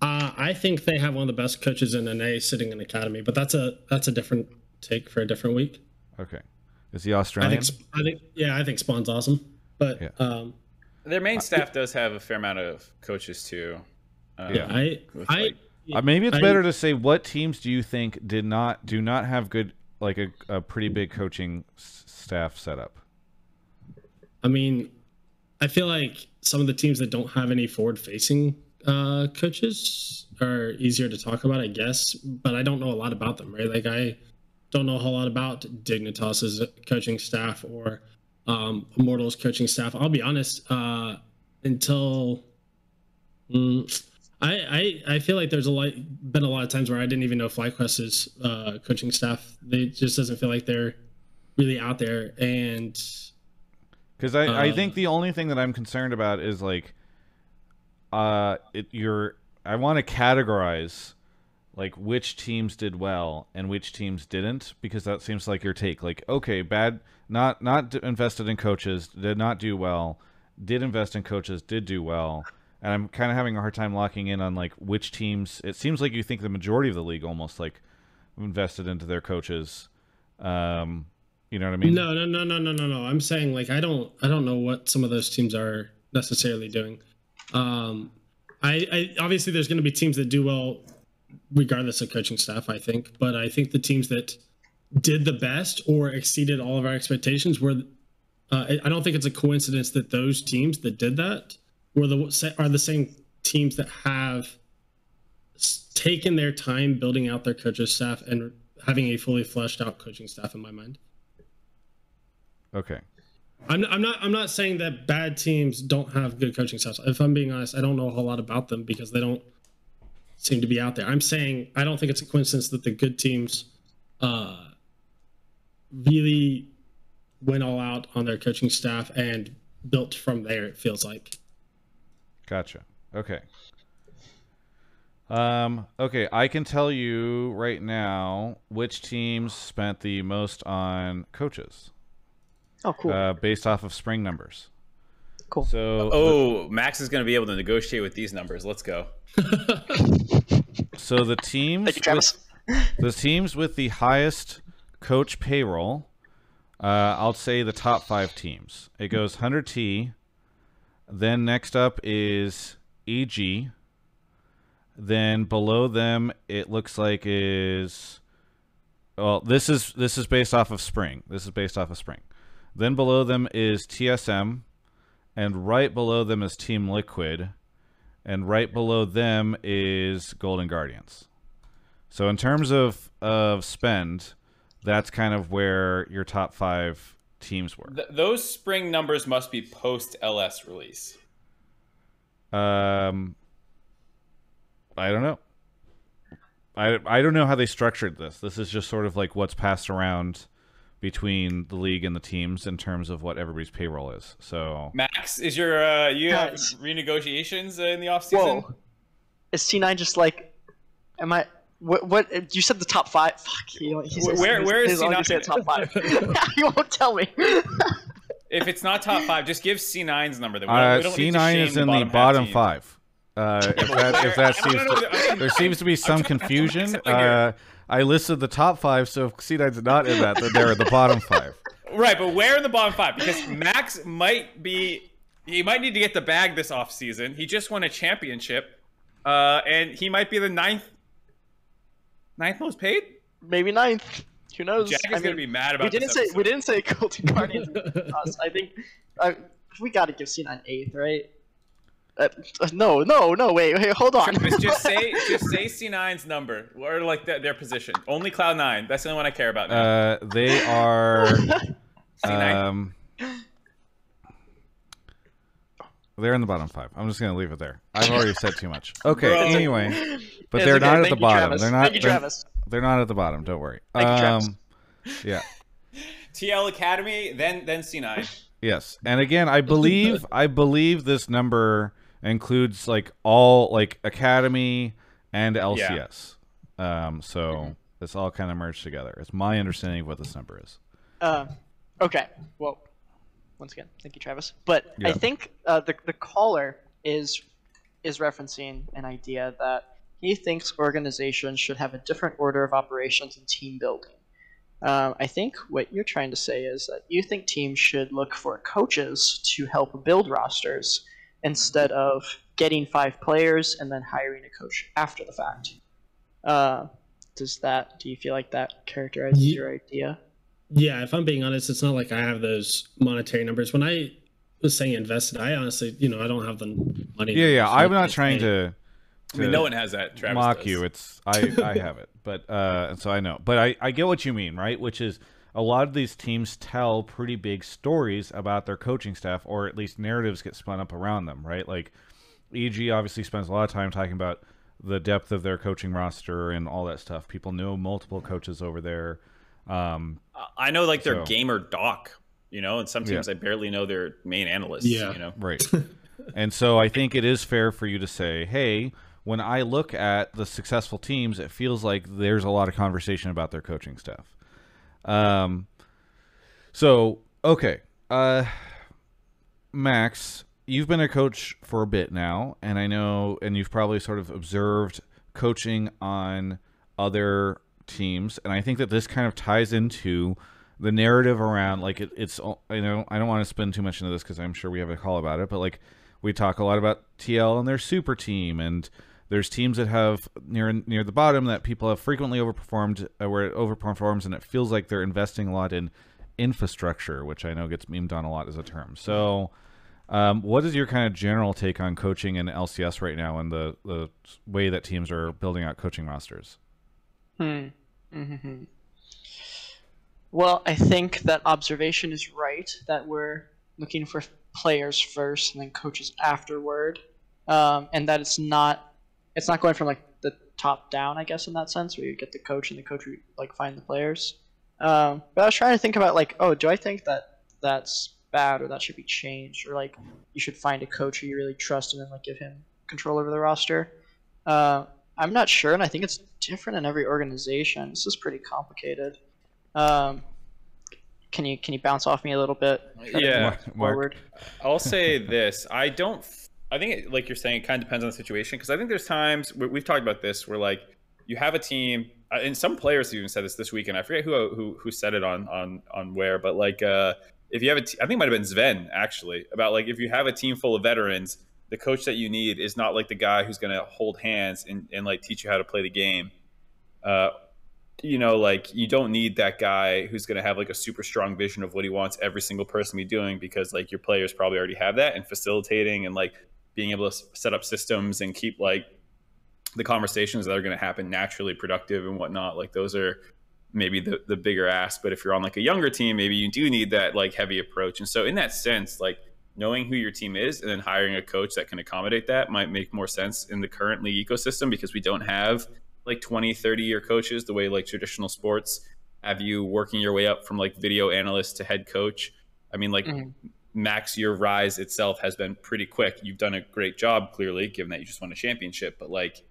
S6: Uh, I think they have one of the best coaches in NA sitting in academy, but that's a that's a different take for a different week.
S1: Okay, is he
S6: I
S1: Australian?
S6: think I think yeah, I think Spawn's awesome, but
S1: Yeah.
S6: um,
S2: Their main staff does have a fair amount of coaches too. Uh,
S6: yeah, I
S2: with,
S6: I
S1: Uh, maybe it's
S6: I-
S1: better to say what teams do you think did not do not have good like a, a pretty big coaching s- staff setup.
S6: I mean, I feel like some of the teams that don't have any forward-facing uh, coaches are easier to talk about, I guess. But I don't know a lot about them, right? Like I don't know a whole lot about Dignitas's coaching staff or um, Immortals coaching staff. I'll be honest. Uh, until mm, I, I I feel like there's a lot been a lot of times where I didn't even know FlyQuest's uh, coaching staff. They just doesn't feel like they're really out there and
S1: Because I, I
S6: Uh,
S1: think the only thing that I'm concerned about is like, uh, it, you're. I want to categorize, like which teams did well and which teams didn't, because that seems like your take. Like, okay, bad, not not invested in coaches, did not do well. Did invest in coaches, did do well. And I'm kind of having a hard time locking in on like which teams. It seems like you think the majority of the league almost like invested into their coaches. Um, you know what I mean?
S6: No, no, no, no, no, no, no. I'm saying like I don't I don't know what some of those teams are necessarily doing. Um I, I obviously there's going to be teams that do well regardless of coaching staff, I think, but I think the teams that did the best or exceeded all of our expectations were uh, I don't think it's a coincidence that those teams that did that were the are the same teams that have taken their time building out their coaches staff and having a fully fleshed out coaching staff in my mind.
S1: Okay.
S6: I'm, I'm not I'm not saying that bad teams don't have good coaching staffs. If I'm being honest, I don't know a whole lot about them because they don't seem to be out there. I'm saying I don't think it's a coincidence that the good teams uh, really went all out on their coaching staff and built from there. It feels like.
S1: Gotcha. Okay. Um, okay, I can tell you right now which teams spent the most on coaches
S3: Oh, cool,
S1: uh, based off of spring numbers.
S3: cool.
S1: So,
S2: Oh, Max is going to be able to negotiate with these numbers. Let's go.
S1: so the teams
S3: Thank you, Travis.
S1: with, the teams with the highest coach payroll, uh, I'll say the top five teams. It goes 100T. Then next up is EG. Then below them, it looks like is well. This is this is based off of spring. This is based off of spring. Then below them is TSM, and right below them is Team Liquid, and right below them is Golden Guardians. So in terms of of spend, that's kind of where your top five teams were.
S2: Th- those spring numbers must be post LS release.
S1: Um, I don't know. I, I don't know how they structured this. This is just sort of like what's passed around between the league and the teams in terms of what everybody's payroll is. So
S2: Max, is your uh, you have
S3: Guys.
S2: renegotiations uh, in the off season?
S3: Whoa, is C9 just like? Am I? What? What? You said the top five. Fuck. He, he says,
S2: Where-
S3: he's-
S2: where is
S3: he's
S2: he
S3: only
S2: not
S3: said
S2: in
S3: top five? you won't tell me.
S2: If it's not top five, just give C9's number. Then we
S1: Uh,
S2: we don't
S1: C9
S2: shame
S1: is
S2: the
S1: in the
S2: half
S1: bottom five. Uh, if that, if that seems to, there seems to be some confusion.
S2: make something here.
S1: Uh, I listed the top five, so if C9's not in that, then they're in the bottom five.
S2: Right, but where in the bottom five? Because Max might be he might need to get the bag this off season. He just won a championship. Uh, and he might be the ninth ninth most paid.
S3: Maybe ninth. Who knows?
S2: Jack is
S3: I
S2: gonna
S3: mean,
S2: be mad about
S3: we didn't
S2: this
S3: say
S2: episode.
S3: we didn't say Golden Guardians. us. I think uh, we got to give C9 eighth, right? Uh, uh, no, no, no. Wait, wait, hold on.
S2: Travis, just say just say C9's number or like their, their position. Only Cloud Nine. That's the only one I care about now.
S1: Uh, they are.
S2: C9.
S1: Um, they're in the bottom five. I'm just gonna leave it there. I've already said too much. Okay.
S2: Bro.
S1: Anyway, but
S3: It's
S1: they're
S3: okay.
S1: not at the
S3: you,
S1: bottom.
S3: Travis.
S1: They're not.
S3: Thank you,
S1: they're,
S3: Travis.
S1: they're not at the bottom. Don't worry.
S3: Thank you, Travis.
S1: Um, yeah.
S2: TL Academy, then then C9.
S1: Yes, and again, I believe I believe this number includes like all like academy and LCS. Um, so it's all kind of merged together. It's my understanding of what this number is.
S3: Uh, okay. Well, once again, thank you, Travis. But I think uh, the the caller is is referencing an idea that he thinks organizations should have a different order of operations and team building. Um, I think what you're trying to say is that you think teams should look for coaches to help build rosters instead of getting five players and then hiring a coach after the fact. Uh, does that? Do you feel like that characterizes
S6: Ye-
S3: your idea?
S6: Yeah, if I'm being honest, it's not like I have those monetary numbers. When I was saying invested, I honestly, you know, I don't have the money.
S1: Yeah, yeah. I'm
S6: like
S1: not trying
S6: say.
S1: to.
S2: I mean, no one has that. Travis
S1: mock
S2: does.
S1: you. It's I I have it, but uh, and so I know. But I I get what you mean, right? Which is a lot of these teams tell pretty big stories about their coaching staff, or at least narratives get spun up around them, right? Like EG obviously spends a lot of time talking about the depth of their coaching roster and all that stuff. People know multiple coaches over there. Um,
S2: I know like their
S1: So-
S2: gamer doc, you know, and some teams
S1: Yeah.
S2: I barely know their main analysts.
S6: Yeah.
S2: you know.
S1: Right. and so I think it is fair for you to say, hey, when I look at the successful teams, it feels like there's a lot of conversation about their coaching staff. Um, so, okay. Uh, Max, you've been a coach for a bit now, and I know, and you've probably sort of observed coaching on other teams, and I think that this kind of ties into the narrative around like it, it's I know I don't want to spend too much into this because I'm sure we have a call about it, but like we talk a lot about TL and their super team, and there's teams that have near near the bottom that people have frequently overperformed, uh, where it overperforms, and it feels like they're investing a lot in infrastructure, which I know gets memed on a lot as a term. So. Um, what is your kind of general take on coaching in LCS right now and the, the way that teams are building out coaching rosters?
S3: Hmm. hmm Well, I think that observation is right. That we're looking for players first and then coaches afterward, um, and that it's not it's not going from like the top down, I guess, in that sense, where you get the coach and the coach would like find the players. Um, but I was trying to think about like, oh, do I think that that's bad or that should be changed or like you should find a coach who you really trust and then like give him control over the roster? Uh, I'm not sure, and I think it's different in every organization. This is pretty complicated. Um, can you can you bounce off me a little bit?
S2: Yeah.
S3: move
S1: Mark-
S3: forward.
S2: I'll say this: I don't. I think, it, like you're saying, it kind of depends on the situation. Because I think there's times we- we've talked about this where like you have a team, uh, and some players even said this this weekend. I forget who who who said it on on on where, but like uh, if you have a, t- I think it might have been Sven actually about like if you have a team full of veterans, the coach that you need is not like the guy who's going to hold hands and and like teach you how to play the game. Uh, you know, like you don't need that guy who's going to have like a super strong vision of what he wants every single person to be doing because like your players probably already have that and facilitating and like being able to set up systems and keep like the conversations that are going to happen naturally productive and whatnot. Like those are maybe the, the bigger ask. But if you're on like a younger team, maybe you do need that like heavy approach. And so in that sense, like knowing who your team is and then hiring a coach that can accommodate that might make more sense in the current league ecosystem because we don't have like 20 30 year coaches the way like traditional sports have you working your way up from like video analyst to head coach i mean like
S3: Mhm.
S2: Max your rise itself has been pretty quick. You've done a great job clearly given that you just won a championship but like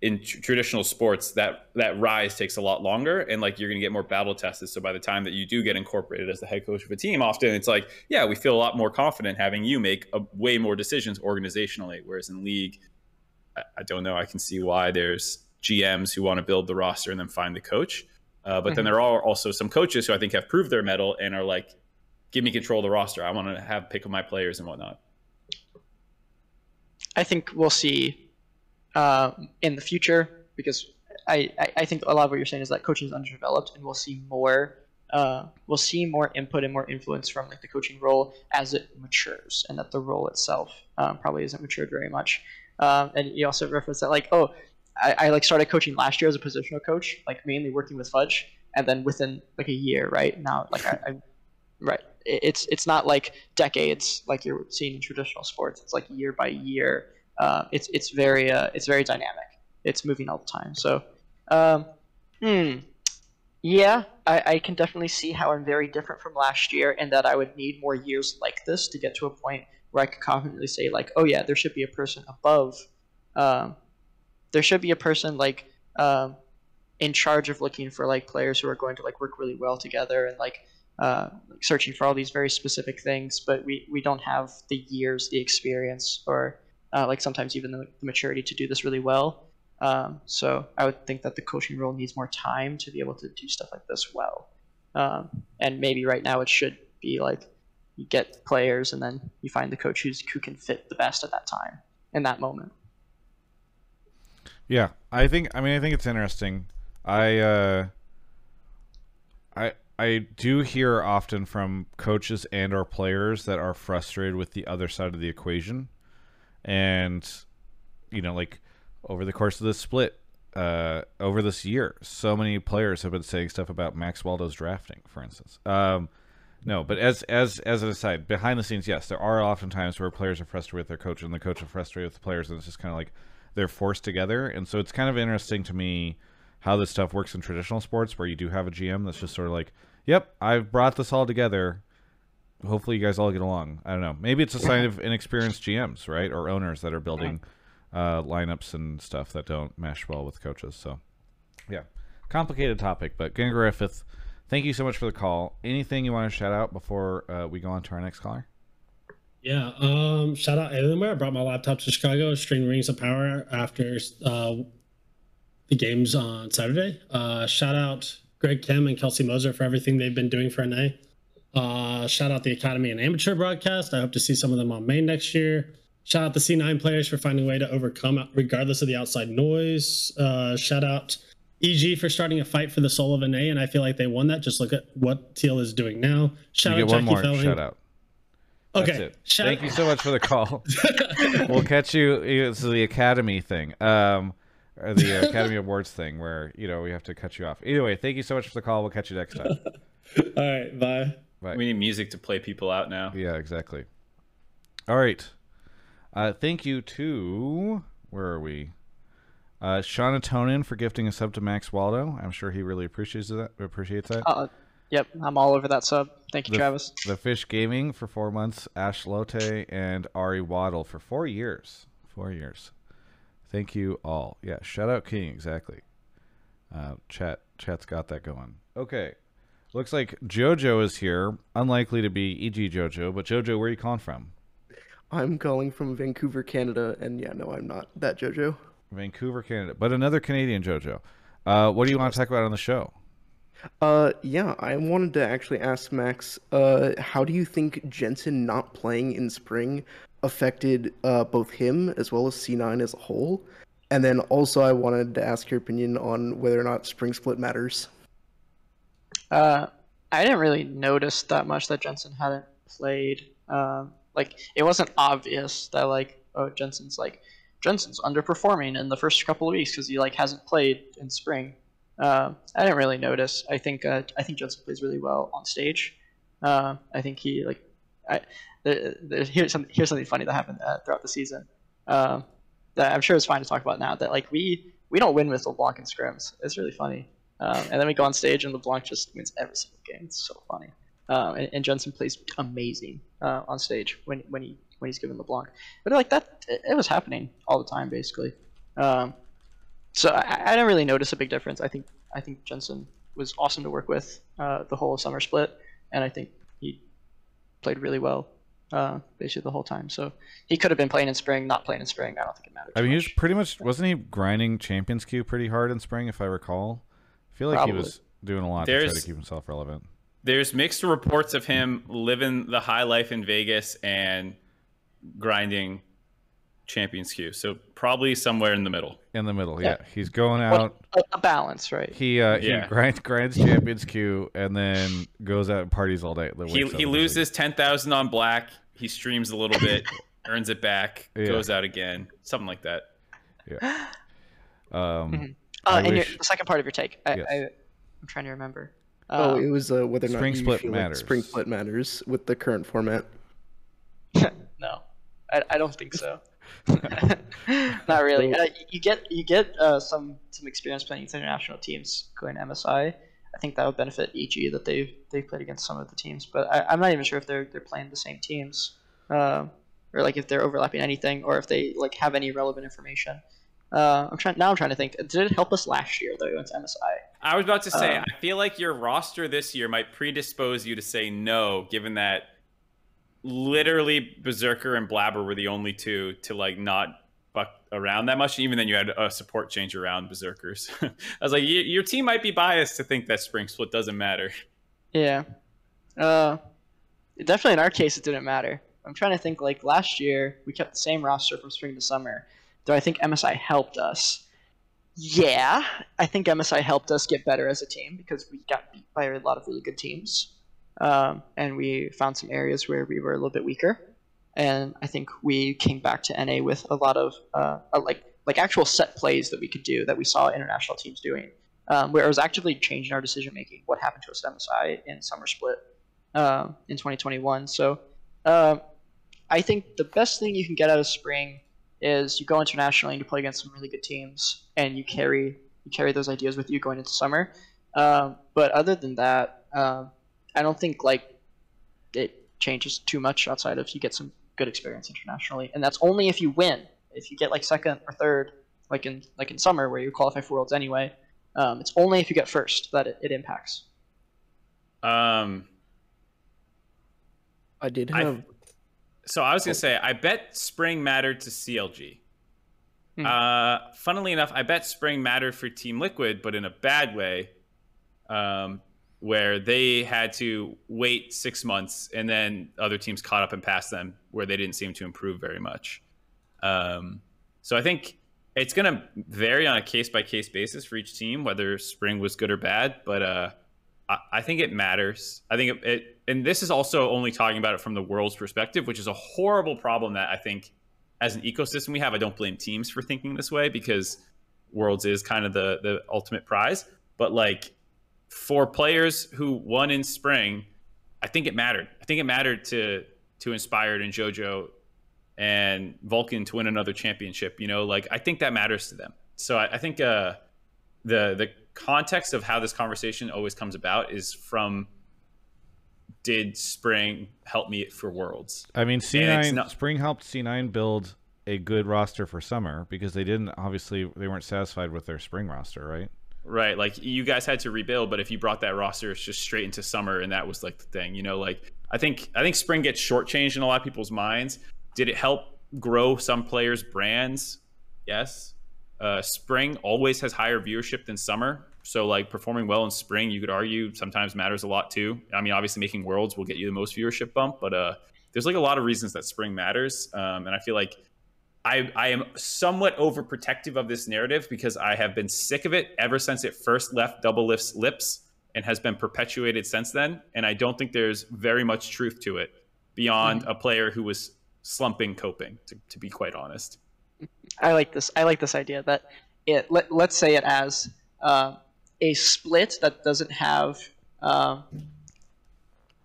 S2: in tr- traditional sports that that rise takes a lot longer and like you're going to get more battle tested. So by the time that you do get incorporated as the head coach of a team often it's like yeah we feel a lot more confident having you make a, way more decisions organizationally whereas in league I, I don't know. I can see why there's gms who want to build the roster and then find the coach. Uh, but then there are also some coaches who i think have proved their mettle and are like give me control of the roster. I want to have pick of my players and whatnot.
S3: I think we'll see uh, in the future because I, I, think a lot of what you're saying is that coaching is underdeveloped and we'll see more uh, we'll see more input and more influence from like the coaching role as it matures and that the role itself um, probably isn't matured very much. Um, and you also referenced that like oh I, I like started coaching last year as a positional coach like mainly working with fudge and then within like a year right? Now like I, I right it's it's not like decades like you're seeing in traditional sports. It's like year by year. Uh, it's it's very uh, it's very dynamic. It's moving all the time. So um, hmm. Yeah I, I can definitely see how i'm very different from last year and that i would need more years like this to get to a point where i could confidently say like oh yeah there should be a person above um, there should be a person like um, in charge of looking for like players who are going to like work really well together and like uh, searching for all these very specific things, but we, we don't have the years, the experience, or uh, like sometimes even the, the maturity to do this really well. Um, so I would think that the coaching role needs more time to be able to do stuff like this well. Um, and maybe right now it should be like you get players and then you find the coach who's who can fit the best at that time in that moment.
S1: Yeah, I think. I mean, I think it's interesting. I uh, I I do hear often from coaches and or players that are frustrated with the other side of the equation, and you know, like over the course of this split, uh, over this year, so many players have been saying stuff about Max Waldo's drafting, for instance. Um, no, but as as as an aside, behind the scenes, yes, there are often times where players are frustrated with their coach, and the coach are frustrated with the players, and it's just kind of like they're forced together. And so it's kind of interesting to me how this stuff works in traditional sports, where you do have a GM that's just sort of like, "Yep, I've brought this all together. Hopefully, you guys all get along." I don't know. Maybe it's a sign of inexperienced GMs, right, or owners that are building uh, lineups and stuff that don't mesh well with coaches. So, yeah, complicated topic, but Gang Griffith. Thank you so much for the call. Anything you want to shout out before uh, we go on to our next caller?
S6: Yeah. Um, shout out Alienware. I brought my laptop to Chicago, stream Rings of Power after uh, the games on Saturday. Uh, shout out Greg Kim and Kelsey Moser for everything they've been doing for NA. Uh, shout out the Academy and Amateur broadcast. I hope to see some of them on main next year. Shout out the C9 players for finding a way to overcome regardless of the outside noise. Uh, shout out EG for starting a fight for the soul of NA, and I feel like they won that. Just look at what TL is doing now. Shout
S1: you
S6: out
S1: get one
S6: Jackie
S1: more
S6: Felling.
S1: shout out.
S6: Okay. Shout
S1: Thank you so much for the call. we'll catch you. It's the Academy thing, um, or the Academy Awards thing, where you know we have to cut you off. Anyway, thank you so much for the call. We'll catch you next time.
S6: All right. Bye.
S1: Bye.
S2: we need music to play people out now
S1: Yeah, exactly. All right. Uh, thank you to where are we? Uh, Sean Atonin for gifting a sub to Max Waldo. I'm sure he really appreciates that. Appreciates that.
S3: Uh, yep, I'm all over that sub. Thank you,
S1: The-
S3: Travis.
S1: The Fish Gaming for four months, Ash Lote and Ari Waddle for four years. Four years. Thank you all. Yeah, shout out King, exactly. Uh, chat chat's got that going. Okay. Looks like Jojo is here. Unlikely to be EG Jojo, but Jojo, where are you calling from?
S7: I'm calling from Vancouver, Canada, and yeah, no, I'm not that JoJo.
S1: Vancouver, Canada. But another Canadian Jojo. Uh, what do you want to talk about on the show?
S7: Uh, yeah, I wanted to actually ask Max, uh, how do you think Jensen not playing in spring affected uh, both him as well as C9 as a whole? And then also, I wanted to ask your opinion on whether or not spring split matters.
S3: Uh, I didn't really notice that much that Jensen hadn't played. Um, like it wasn't obvious that like oh Jensen's like Jensen's underperforming in the first couple of weeks because he like hasn't played in spring. Um, I didn't really notice. I think uh, I think Jensen plays really well on stage. Uh, I think he like There, here's something here's something funny that happened uh, throughout the season. Um, that I'm sure it's fine to talk about now. That like we we don't win with LeBlanc and scrims. It's really funny. Um, and then we go on stage and LeBlanc just wins every single game. It's so funny. Um, and, and Jensen plays amazing uh, on stage when, when he when he's given LeBlanc. But like that, it, it was happening all the time basically. Um, so I, I didn't really notice a big difference. I think I think Jensen was awesome to work with uh, the whole summer split, and I think played really well uh, basically the whole time. So he could have been playing in spring, not playing in spring. I don't think it matters.
S1: I mean, he was pretty much wasn't he grinding Champions Queue pretty hard in spring, if I recall. I feel like
S3: Probably.
S1: he was doing a lot to try to keep himself relevant.
S2: There's mixed reports of him living the high life in Vegas and grinding Champions Queue. So probably somewhere in the middle.
S1: In the middle,
S3: Yeah.
S1: yeah. He's going out.
S3: a, a balance, right?
S1: He uh,
S2: Yeah.
S1: he grinds grinds Champions Queue and then goes out and parties all day.
S2: He
S1: wakes up
S2: he loses ten thousand on black. He streams a little bit, earns it back,
S1: Yeah.
S2: goes out again, something like that.
S1: league. Um,
S3: Mhm. Uh, and your, the second part of your take, I,
S1: Yes.
S3: I, I'm trying to remember.
S7: Oh,
S3: Um,
S7: it was uh, whether or not
S1: Spring
S7: you
S1: split
S7: feel like
S1: matters.
S7: spring split matters with the current format.
S3: no, I, I don't think so. Not really. Uh, you get you get uh, some some experience playing with international teams going to MSI. I think that would benefit EG that they've they've played against some of the teams, but I, I'm not even sure if they're they're playing the same teams, um, or like if they're overlapping anything, or if they like have any relevant information. Uh, I'm trying now. I'm trying to think. Did it help us last year though against MSI?
S2: I was about to say,
S3: Um,
S2: I feel like your roster this year might predispose you to say no, given that literally Berserker and Blaber were the only two to like not buck around that much. Even then, you had a support change around Berserkers. I was like, your team might be biased to think that Spring Split doesn't matter.
S3: Yeah. Uh, definitely in our case, it didn't matter. I'm trying to think like last year, we kept the same roster from spring to summer. Do I think MSI helped us? Yeah, I think MSI helped us get better as a team because we got beat by a lot of really good teams. Um, and we found some areas where we were a little bit weaker. And I think we came back to NA with a lot of uh, uh, like like actual set plays that we could do that we saw international teams doing um, where it was actively changing our decision making. What happened to us at MSI in summer split um, in 2021? So um, I think the best thing you can get out of spring is you go internationally and you play against some really good teams, and you carry you carry those ideas with you going into summer. Um, but other than that, um, I don't think like it changes too much outside of you get some good experience internationally, and that's only if you win. If you get like second or third, like in like in summer where you qualify for worlds anyway, um, it's only if you get first that it, it impacts.
S2: Um,
S7: I did
S2: I-
S7: have.
S2: So I was gonna say, I bet spring mattered to CLG.
S3: Hmm.
S2: Uh, funnily enough, I bet spring mattered for Team Liquid, but in a bad way, um, where they had to wait six months and then other teams caught up and passed them, where they didn't seem to improve very much. Um, so I think it's gonna vary on a case by case basis for each team whether spring was good or bad, but uh, I, I think it matters. I think it, it, and this is also only talking about it from the world's perspective, which is a horrible problem that I think as an ecosystem we have. I don't blame teams for thinking this way because worlds is kind of the the ultimate prize. But like for players who won in spring, I think it mattered. I think it mattered to to Inspired and JoJo and Vulcan to win another championship. You know, like I think that matters to them. So I, I think uh, the the context of how this conversation always comes about is from did spring help me for worlds
S1: I mean, C9
S2: not-
S1: Spring helped C9 build a good roster for summer because they didn't obviously they weren't satisfied with their spring roster, right?
S2: Right? Like you guys had to rebuild but if you brought that roster it's just straight into summer and that was like the thing you know like i think i think spring gets shortchanged in a lot of people's minds. Did it help grow some players brands? Yes. Uh, spring always has higher viewership than summer. So like performing well in spring you could argue sometimes matters a lot too. I mean obviously making worlds will get you the most viewership bump but uh there's like a lot of reasons that spring matters um, and i feel like I, I am somewhat overprotective of this narrative because I have been sick of it ever since it first left Doublelift's lips and has been perpetuated since then. And I don't think there's very much truth to it beyond a player who was slumping coping, to, to be quite honest.
S3: I like this. I like this idea that it. Let, let's say it as uh, a split that doesn't have. Um,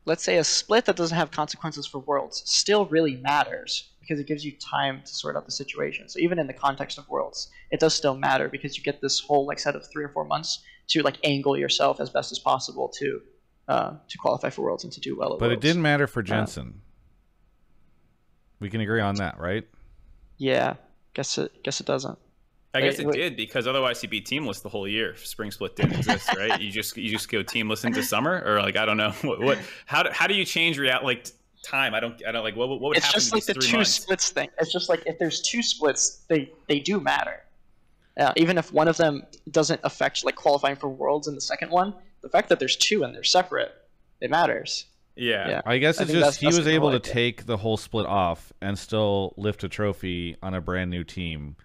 S3: let's say a split that doesn't have consequences for worlds still really matters because it gives you time to sort out the situation. So even in the context of worlds, it does still matter because you get this whole like set of three or four months to like angle yourself as best as possible to uh, to qualify for worlds and to do well at
S1: But it didn't matter for Jensen. we can agree on that, right?
S3: Yeah, guess it. Guess it doesn't.
S2: I guess
S3: Wait,
S2: it did because otherwise he'd be teamless the whole year. Spring split didn't exist, right? You just you just go teamless into summer, or like I don't know what, what how do, how do you change real like time? I don't I don't like what what would
S3: It's
S2: happen
S3: just
S2: in
S3: like
S2: these
S3: the two
S2: months?
S3: splits thing. It's just like if there's two splits, they they do matter. Uh, even if one of them doesn't affect like qualifying for worlds in the second one, the fact that there's two and they're separate, it matters.
S2: Yeah.
S3: Yeah.
S1: I guess
S3: I
S1: it's
S3: think
S1: just
S3: that's-
S1: he
S3: that's
S1: was able to take the whole split off and still lift a trophy on a brand new team.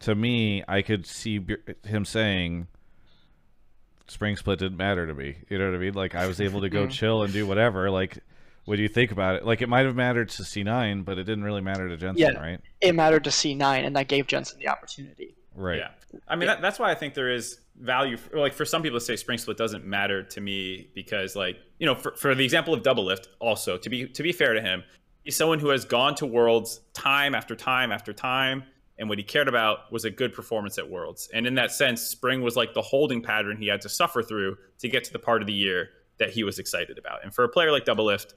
S1: To me, I could see him saying, "Spring split didn't matter to me." You know what I mean? Like I was able to go
S3: Mhm.
S1: chill and do whatever. Like, what do you think about it? Like it might have mattered to C9, but it didn't really matter to Jensen,
S3: Yeah.
S1: right?
S3: It mattered to C9, and that gave Jensen the opportunity.
S1: Right.
S2: Yeah. I mean, that, that's why I think there is value. For, like for some people to say spring split doesn't matter to me because, like, you know, for, for the example of Doublelift, also to be to be fair to him, he's someone who has gone to worlds time after time after time, and what he cared about was a good performance at worlds. And in that sense, spring was like the holding pattern he had to suffer through to get to the part of the year that he was excited about. And for a player like Doublelift,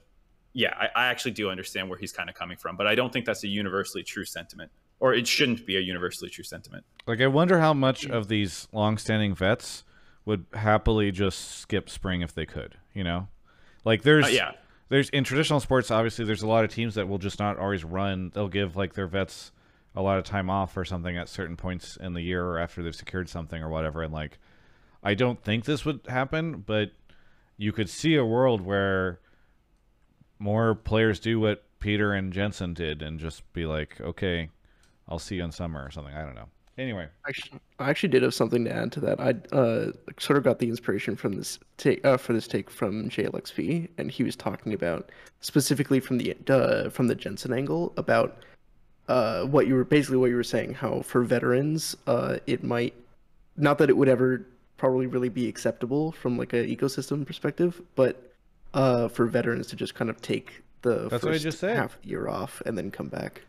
S2: yeah, I, I actually do understand where he's kind of coming from, but I don't think that's a universally true sentiment, or it shouldn't be a universally true sentiment.
S1: Like I wonder how much of these long-standing vets would happily just skip spring if they could. You know, like there's
S2: Uh, yeah.
S1: there's in traditional sports obviously there's a lot of teams that will just not always run. They'll give like their vets a lot of time off or something at certain points in the year or after they've secured something or whatever. And like, I don't think this would happen, but you could see a world where more players do what Peter and Jensen did and just be like, okay, I'll see you in summer or something. I don't know. Anyway,
S7: Actually, I actually did have something to add to that. I uh, sort of got the inspiration from this take uh, for this take from JLXV, and he was talking about specifically from the uh, from the Jensen angle about uh, what you were basically what you were saying. How for veterans, uh, it might not that it would ever probably really be acceptable from like an ecosystem perspective, but uh, for veterans to just kind of take the
S1: That's what I
S7: first
S1: just said.
S7: half of the year off and then come back.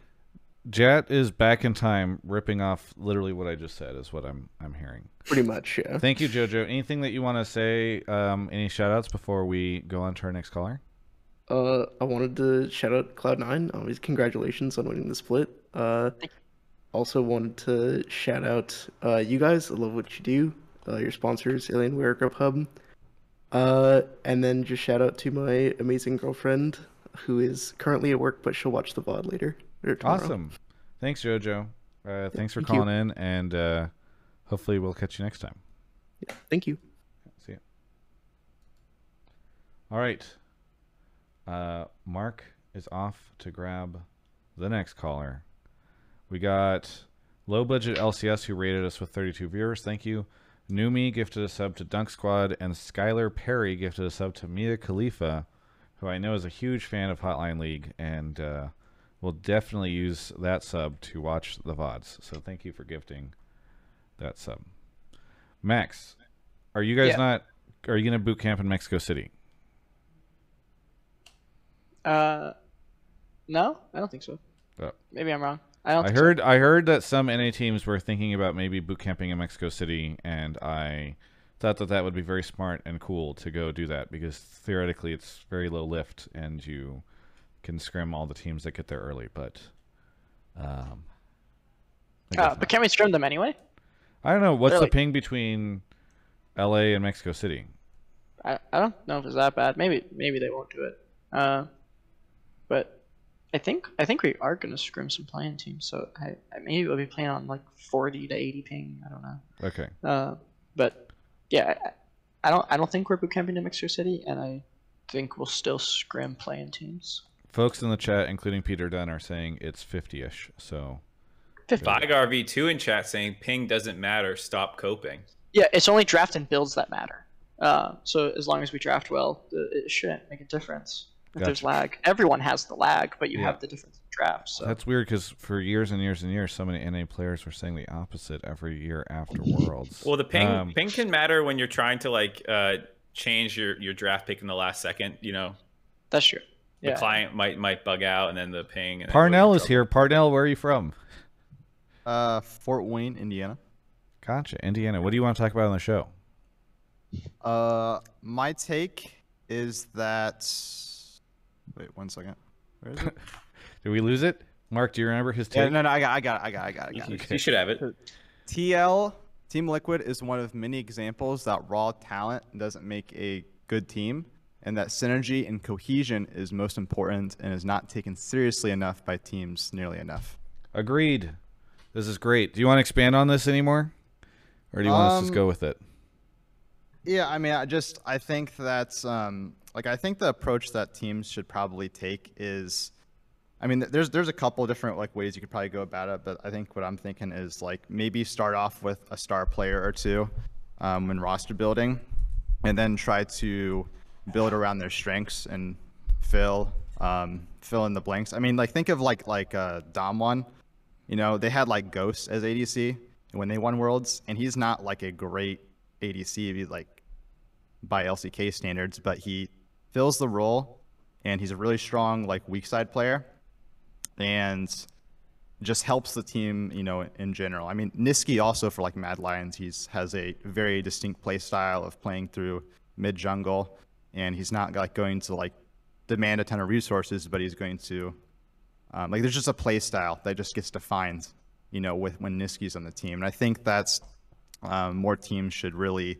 S1: Jat is back in time, ripping off literally what I just said. Is what I'm I'm hearing.
S7: Pretty much, yeah.
S1: Thank you, Jojo. Anything that you want to say? Um, any shout outs before we go on to our next caller?
S7: Uh, I wanted to shout out Cloud9. Always congratulations on winning the split. Uh, also wanted to shout out uh, you guys. I love what you do. Uh, your sponsors, Alienware, Grubhub. Uh, and then just shout out to my amazing girlfriend who is currently at work, but she'll watch the VOD later.
S1: Awesome. Thanks, Jojo. Uh, thanks for
S7: Thank you.
S1: calling in, and uh, hopefully we'll catch you next time.
S7: Yeah, Thank you.
S1: See ya. All right. Uh, Mark is off to grab the next caller. We got low budget LCS who rated us with 32 viewers. Thank you. Numi gifted a sub to Dunk Squad, and Skylar Perry gifted a sub to Mia Khalifa, who I know is a huge fan of Hotline League and uh, will definitely use that sub to watch the VODs. So thank you for gifting that sub. Max, are you guys
S3: Yeah.
S1: not? Are you gonna boot camp in Mexico City?
S3: Uh, no, I don't think so.
S1: Oh.
S3: Maybe I'm wrong. I don't.
S1: I
S3: think so.
S1: heard I heard that some NA teams were thinking about maybe boot camping in Mexico City, and I thought that that would be very smart and cool to go do that because theoretically it's very low lift and you can scrim all the teams that get there early. But um,
S3: Uh,
S1: not.
S3: but can we scrim them anyway?
S1: I don't know what's
S3: they're
S1: the
S3: like-
S1: ping between L.A. and Mexico City.
S3: I, I don't know if it's that bad. Maybe maybe they won't do it. Uh, but I think I think we are gonna scrim some play-in teams. So I, I maybe we'll be playing on like 40 to 80 ping. I don't know.
S1: Okay,
S3: Uh, but yeah, I, I don't I don't think we're boot camping in Mexico City, and I think we'll still scrim play-in teams.
S1: folks in the chat, including Peter Dunn, are saying it's fifty-ish. So
S3: 50.
S2: Vigar V2 in chat saying ping doesn't matter. Stop coping.
S3: Yeah, it's only draft and builds that matter. Uh, so as long as we draft well, it shouldn't make a difference. If there's lag, everyone has the lag, but you
S1: Yeah.
S3: have the difference in draft. So
S1: That's weird because for years and years and years, so many NA players were saying the opposite every year after Worlds.
S2: Well, the ping
S1: Um,
S2: ping can matter when you're trying to like uh, change your, your draft pick in the last second. You know,
S3: that's true.
S2: the
S3: Yeah.
S2: client might might bug out, and then the ping. And
S1: Parnell is here. Parnell, where are you from?
S8: Uh, Fort Wayne, Indiana.
S1: Gotcha, Indiana. What do you want to talk about on the show?
S8: Uh, my take is that. Wait one second. Where is it?
S1: Did we lose it? Mark, do you remember his
S8: yeah, no, no, I got, I got, it, I got, it, I got, it, I got.
S2: You,
S8: it.
S2: you should have it.
S8: TL Team Liquid is one of many examples that raw talent doesn't make a good team, and that synergy and cohesion is most important and is not taken seriously enough by teams nearly enough.
S1: Agreed. This is great. Do you want to expand on this anymore, or do you want us to just
S8: Um,
S1: go with it?
S8: Yeah, I mean, I just I think that's um, like I think the approach that teams should probably take is, I mean, there's there's a couple different like ways you could probably go about it, but I think what I'm thinking is like maybe start off with a star player or two um, when roster building, and then try to build around their strengths and fill um, fill in the blanks. I mean, like think of like like uh, DAMWON, you know, they had like Ghost as ADC when they won Worlds, and he's not like a great ADC like by LCK standards, but he fills the role, and he's a really strong like weak side player, and just helps the team, you know, in general. I mean, Nisqy also for like Mad Lions, he's has a very distinct play style of playing through mid jungle, and he's not like going to like demand a ton of resources, but he's going to um, like there's just a play style that just gets defined, you know, with when Nisqy's on the team, and I think that's um, more teams should really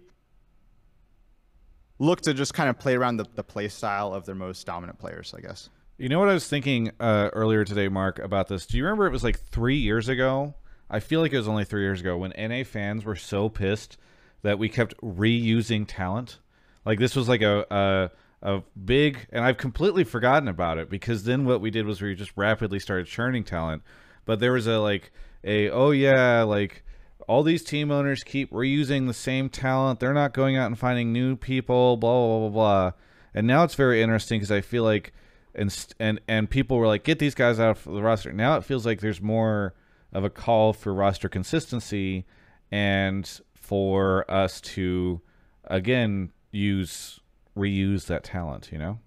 S8: look to just kind of play around the, the play style of their most dominant players, I guess.
S1: You know what I was thinking uh, earlier today, Mark, about this? Do you remember it was like three years ago? I feel like it was only three years ago when NA fans were so pissed that we kept reusing talent. Like this was like a, a a big, and I've completely forgotten about it because then what we did was we just rapidly started churning talent. But there was a like a oh yeah like all these team owners keep reusing the same talent. They're not going out and finding new people. Blah blah blah blah. And now it's very interesting because I feel like and and and people were like, get these guys out of the roster. Now it feels like there's more of a call for roster consistency and for us to again use reuse that talent. You know.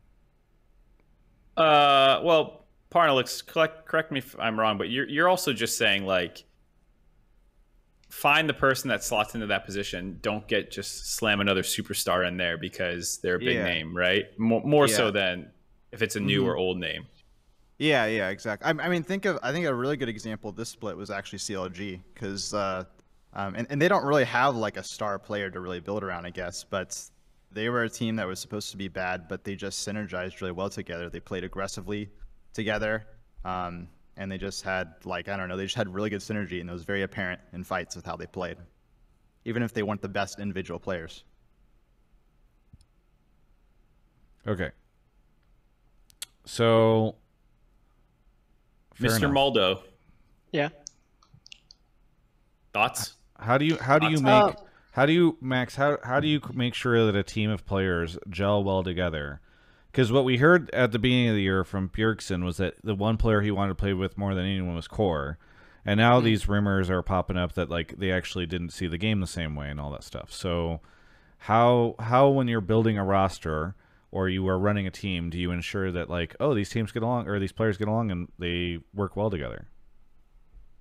S2: Uh, well, Parnelix, correct, correct me if I'm wrong, but you're you're also just saying like find the person that slots into that position. Don't get just slam another superstar in there because they're a big
S8: Yeah.
S2: name, right? More, more so than if it's a new
S8: Mhm.
S2: or old name.
S8: Yeah, yeah, exactly. I, I mean, think of I think a really good example of this split was actually CLG because uh, um, and and they don't really have like a star player to really build around, I guess, but they were a team that was supposed to be bad, but they just synergized really well together. They played aggressively together, um, and they just had like I don't know, they just had really good synergy, and it was very apparent in fights with how they played, even if they weren't the best individual players.
S1: Okay. So,
S2: Mr.
S1: enough.
S2: Maldo,
S3: Yeah.
S2: thoughts?
S1: How do you how do you
S2: Uh,
S1: make how do you Max how how do you make sure that a team of players gel well together? Because what we heard at the beginning of the year from Bjergsen was that the one player he wanted to play with more than anyone was Core, and now
S2: Hmm.
S1: these rumors are popping up that like they actually didn't see the game the same way and all that stuff. So, how how when you're building a roster or you are running a team, do you ensure that like oh these teams get along or these players get along and they work well together?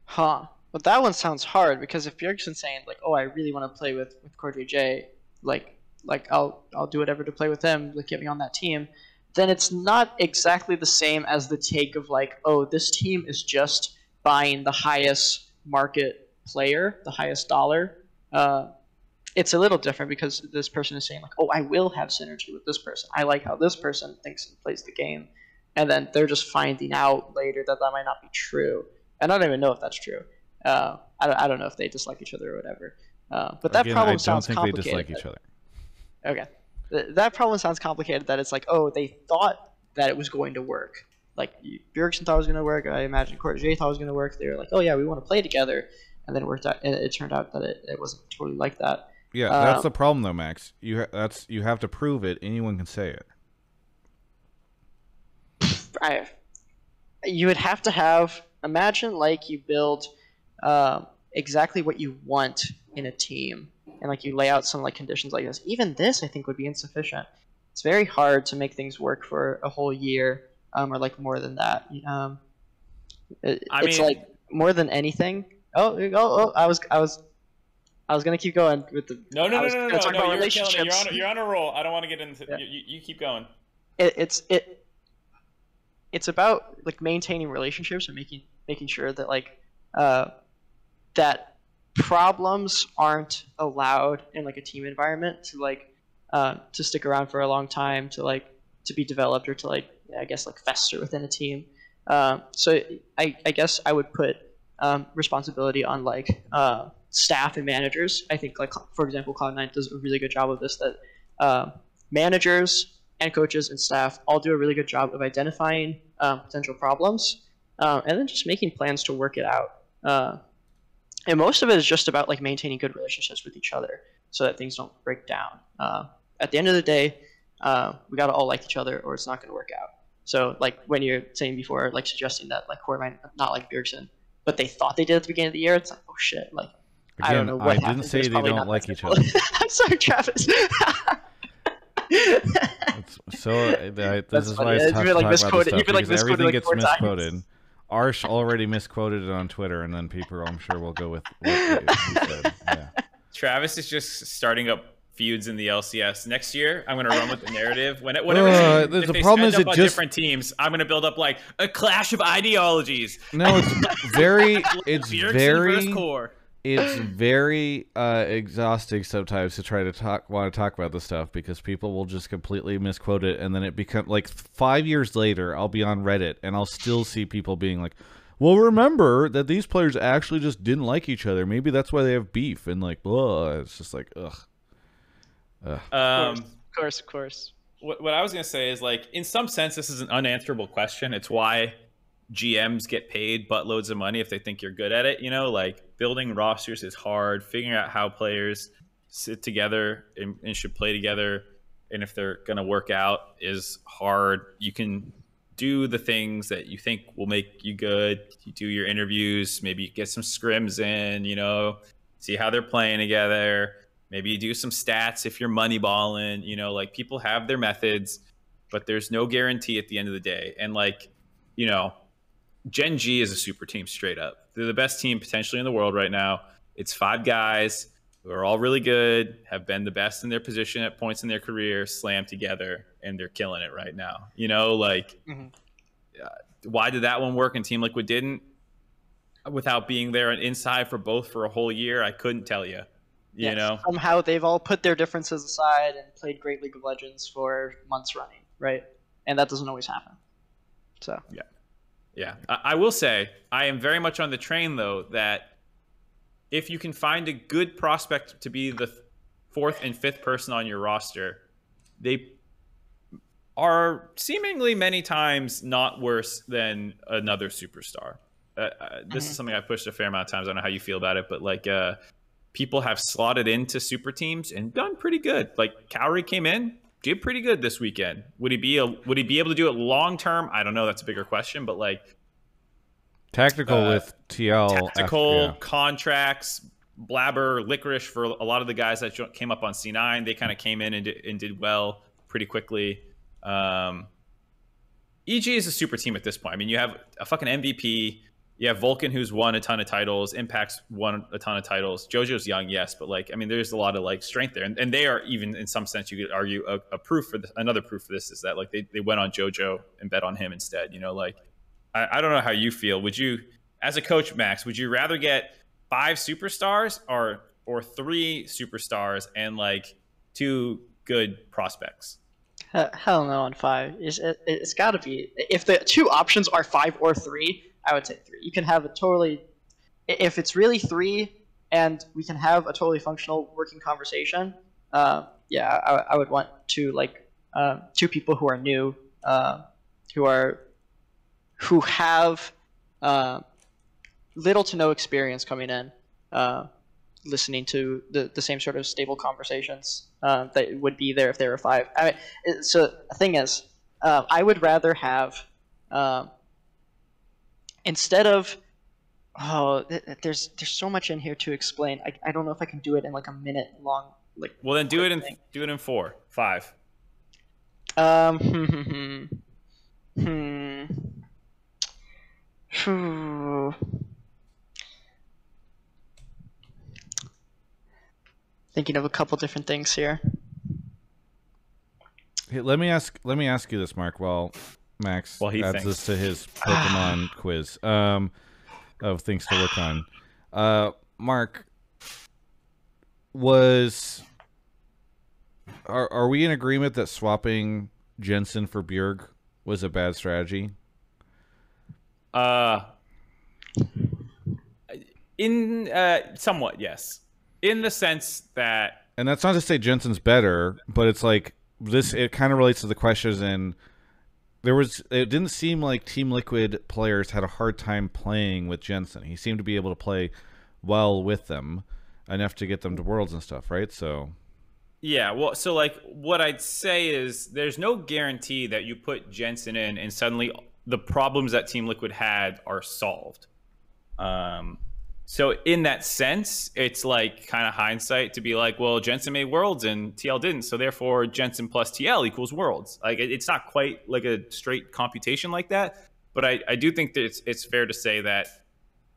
S3: Huh. But that one sounds hard because if Bjergsen's saying like, "Oh, I really want to play with with CoreJJ," like, like I'll I'll do whatever to play with him, like get me on that team, then it's not exactly the same as the take of like, "Oh, this team is just buying the highest market player, the highest dollar." Uh, it's a little different because this person is saying like, "Oh, I will have synergy with this person. I like how this person thinks and plays the game," and then they're just finding out later that that might not be true. And I don't even know if that's true. Uh, I, don't, I don't know if they dislike each other or whatever. Uh, but that
S1: Again,
S3: problem
S1: I don't
S3: sounds
S1: think they
S3: complicated.
S1: dislike each other.
S3: Okay. Th- that problem sounds complicated that it's like, oh, they thought that it was going to work. Like, Bjergsen thought it was going to work. I imagine CoreJJ thought it was going to work. They were like, oh, yeah, we want to play together. And then it worked out. It, it turned out that it, it wasn't totally like that.
S1: Yeah, that's
S3: Um,
S1: the problem though, Max. You ha- that's you have to prove it. Anyone can say it.
S3: I, you would have to have imagine like you build uh, exactly what you want in a team and like you lay out some like conditions like this even this i think would be insufficient it's very hard to make things work for a whole year um, or like more than that um, it-
S2: I
S3: it's
S2: mean-
S3: like more than anything oh, oh oh i was i was i was gonna keep going with the
S2: No, no,
S3: I was
S2: no, no, no,
S3: talk
S2: no.
S3: about
S2: You're killing it. You're on, a- you're on a roll. I don't want to get into.
S3: Yeah.
S2: You, you, you keep going.
S3: it, it's it it's about like maintaining relationships and making making sure that like uh that problems aren't allowed in like a team environment to like uh, to stick around for a long time to like to be developed or to like I guess like fester within a team. Um, so I, I guess I would put um, responsibility on like uh, staff and managers. I think like for example, Cloud9 does a really good job of this. That uh, managers and coaches and staff all do a really good job of identifying um, potential problems uh, and then just making plans to work it out. Uh, and most of it is just about like maintaining good relationships with each other so that things don't break down. Uh, at the end of the day, uh, we gotta all like each other or it's not gonna work out. So like when you're saying before, like suggesting that like Core might not like Bjergsen, but they thought they did at the beginning of the year, it's like oh shit, like I don't know what
S1: I
S3: happened.
S1: didn't say
S3: There's
S1: they don't like each other.
S3: I'm sorry, Travis.
S1: So uh, this
S3: That's
S1: is
S3: funny.
S1: why it's tough to
S3: like,
S1: talk about this
S3: misquoted-
S1: stuff
S3: you've been, like, misquoted,
S1: everything
S3: like,
S1: gets
S3: four times.
S1: Arsh already misquoted it on Twitter, and then people, I'm sure, will go with what he said. Yeah.
S2: Travis is just starting up feuds in the LCS. Next year, I'm going to run with the narrative. When it, whenever
S1: Uh, the- the problem is
S2: up
S1: it
S2: on
S1: just-
S2: different teams, I'm going to build up like a clash of ideologies.
S1: No, it's very, it's
S2: Bjergsen
S1: very,
S2: Core.
S1: It's very uh, exhausting sometimes to try to talk, want to talk about this stuff because people will just completely misquote it, and then it become like five years later, I'll be on Reddit and I'll still see people being like, "Well, remember that these players actually just didn't like each other. Maybe that's why they have beef." And like, ugh, it's just like, ugh.
S2: Um,
S3: of course, of course.
S2: what, what I was going to say is like, in some sense, this is an unanswerable question. It's why GMs get paid buttloads of money if they think you're good at it. You know, like building rosters is hard. Figuring out how players sit together and, and should play together, and if they're going to work out is hard. You can do the things that you think will make you good. You do your interviews, maybe you get some scrims in. You know, see how they're playing together. Maybe you do some stats if you're moneyballing. You know, like people have their methods, but there's no guarantee at the end of the day. And like, you know, Gen G is a super team straight up. They're the best team potentially in the world right now. It's five guys who are all really good, have been the best in their position at points in their career, slammed together, and they're killing it right now. You know, like,
S3: Mhm.
S2: uh, why did that one work and Team Liquid didn't? Without being there and inside for both for a whole year, I couldn't tell you. You
S3: Yes,
S2: know,
S3: somehow they've all put their differences aside and played great League of Legends for months running, right? And that doesn't always happen. So
S2: Yeah, I, I will say I am very much on the train though that if you can find a good prospect to be the th- fourth and fifth person on your roster, they are seemingly many times not worse than another superstar. Uh, uh, this is something I pushed a fair amount of times. I don't know how you feel about it, but like uh, people have slotted into super teams and done pretty good. Like Cowrie came in, did pretty good this weekend. Would he be a, would he be able to do it long term? I don't know. That's a bigger question, but like
S1: Tactical
S2: Uh,
S1: with TL.
S2: tactical
S1: yeah.
S2: Contractz, Blaber, licorice for a lot of the guys that came up on C9. They kind of came in and did, and did well pretty quickly. Um, EG is a super team at this point. I mean, you have a fucking MVP. You have Vulcan, who's won a ton of titles. Impact's won a ton of titles. JoJo's young, yes, but like, I mean, there's a lot of like strength there, and, and they are even in some sense, you could argue a, a proof for this. Another proof for this is that like they, they went on JoJo and bet on him instead. You know, like I, I don't know how you feel. Would you, as a coach, Max, would you rather get five superstars or or three superstars and like two good prospects?
S3: hell no on five. It's, it's got to be if the two options are five or three. I would say three. You can have a totally if it's really three, and we can have a totally functional working conversation. Uh, yeah, I, I would want two like uh, two people who are new, uh, who are who have uh, little to no experience coming in, listening to the, the same sort of stable conversations that would be there if there were five. I so the thing is, I would rather have um, instead of oh, th- th- there's there's so much in here to explain. I, I don't know if I can do it in like a minute long. Like
S2: Well, then do it in
S3: thing.
S2: do it in four, five.
S3: um hmm hmm hmm. Thinking of a couple different things here.
S1: Hey, let me ask. Let me ask you this, Mark. While Max
S2: While he
S1: adds
S2: thinks.
S1: this to his Pokemon quiz um, of things to work on, uh, Mark, was are are we in agreement that swapping Jensen for Bjerg was a bad strategy?
S2: Uh, in uh, somewhat yes, in the sense that
S1: And that's not to say Jensen's better, but it's like this. It kind of relates to the questions, and there was. It didn't seem like Team Liquid players had a hard time playing with Jensen. He seemed to be able to play well with them enough to get them to worlds and stuff, right? So
S2: Yeah, well, so like what I'd say is there's no guarantee that you put Jensen in and suddenly the problems that Team Liquid had are solved. Um, so in that sense, it's like kind of hindsight to be like, well, Jensen made worlds and TL didn't, so therefore Jensen plus TL equals worlds. Like it's not quite like a straight computation like that, but I, I do think that it's it's fair to say that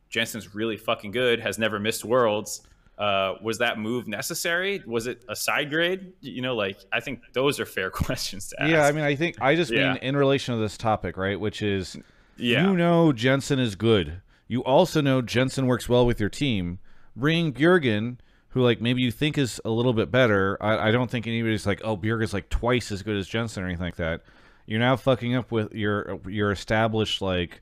S2: Jensen's really fucking good, has never missed worlds. Uh, was that move necessary? Was it a side grade? You know, like I think those are fair questions to ask.
S1: yeah, I mean, I think I just
S2: Yeah.
S1: mean in relation to this topic, right? Which is
S2: yeah,
S1: you know Jensen is good. You also know Jensen works well with your team. Bring Bjergsen, who like maybe you think is a little bit better. I, I don't think anybody's like, oh, Bjergsen's like twice as good as Jensen or anything like that. You're now fucking up with your your established like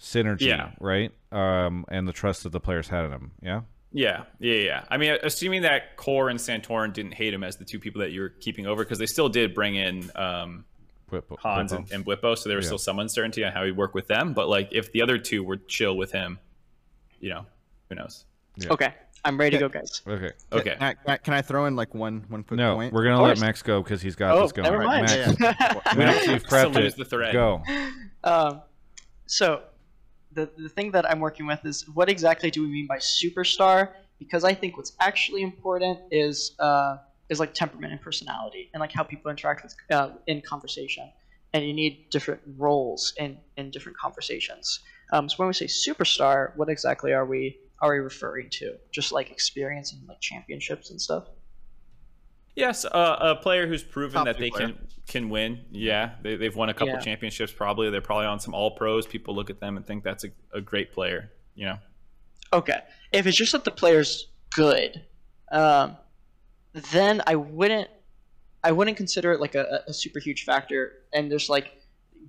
S1: synergy,
S2: Yeah.
S1: right? Um, and the trust that the players had in him. Yeah.
S2: yeah, yeah, yeah. I mean, assuming that Core and Santorin didn't hate him as the two people that you were keeping over, because they still did bring in um,
S1: Whip,
S2: Hans and, and Bwipo, so there was
S1: Yeah.
S2: still some uncertainty on how he'd work with them. But like, if the other two were chill with him, you know, who knows?
S1: Yeah.
S3: Okay, I'm ready to go, guys.
S1: okay.
S2: Okay.
S8: Can I, can I- throw in like one one quick
S1: No,
S8: point?
S1: we're gonna let. Max go because he's got
S3: Oh,
S1: this going.
S3: never mind.
S1: Max, Max you've prepped it.
S2: the thread.
S1: Go.
S3: Um, so, the the thing that I'm working with is what exactly do we mean by superstar? Because I think what's actually important is uh, is like temperament and personality, and like how people interact with uh, in conversation. And you need different roles in in different conversations. Um, so when we say superstar, what exactly are we are we referring to? Just like experience in like championships and stuff.
S2: Yes, uh, a player who's proven
S8: Top
S2: that they
S8: player.
S2: can can win. Yeah, they, they've won a couple
S3: Yeah.
S2: championships. Probably they're probably on some All Pros. People look at them and think that's a, a great player. You know.
S3: Okay. If it's just that the player's good, um, then I wouldn't I wouldn't consider it like a, a super huge factor. And there's like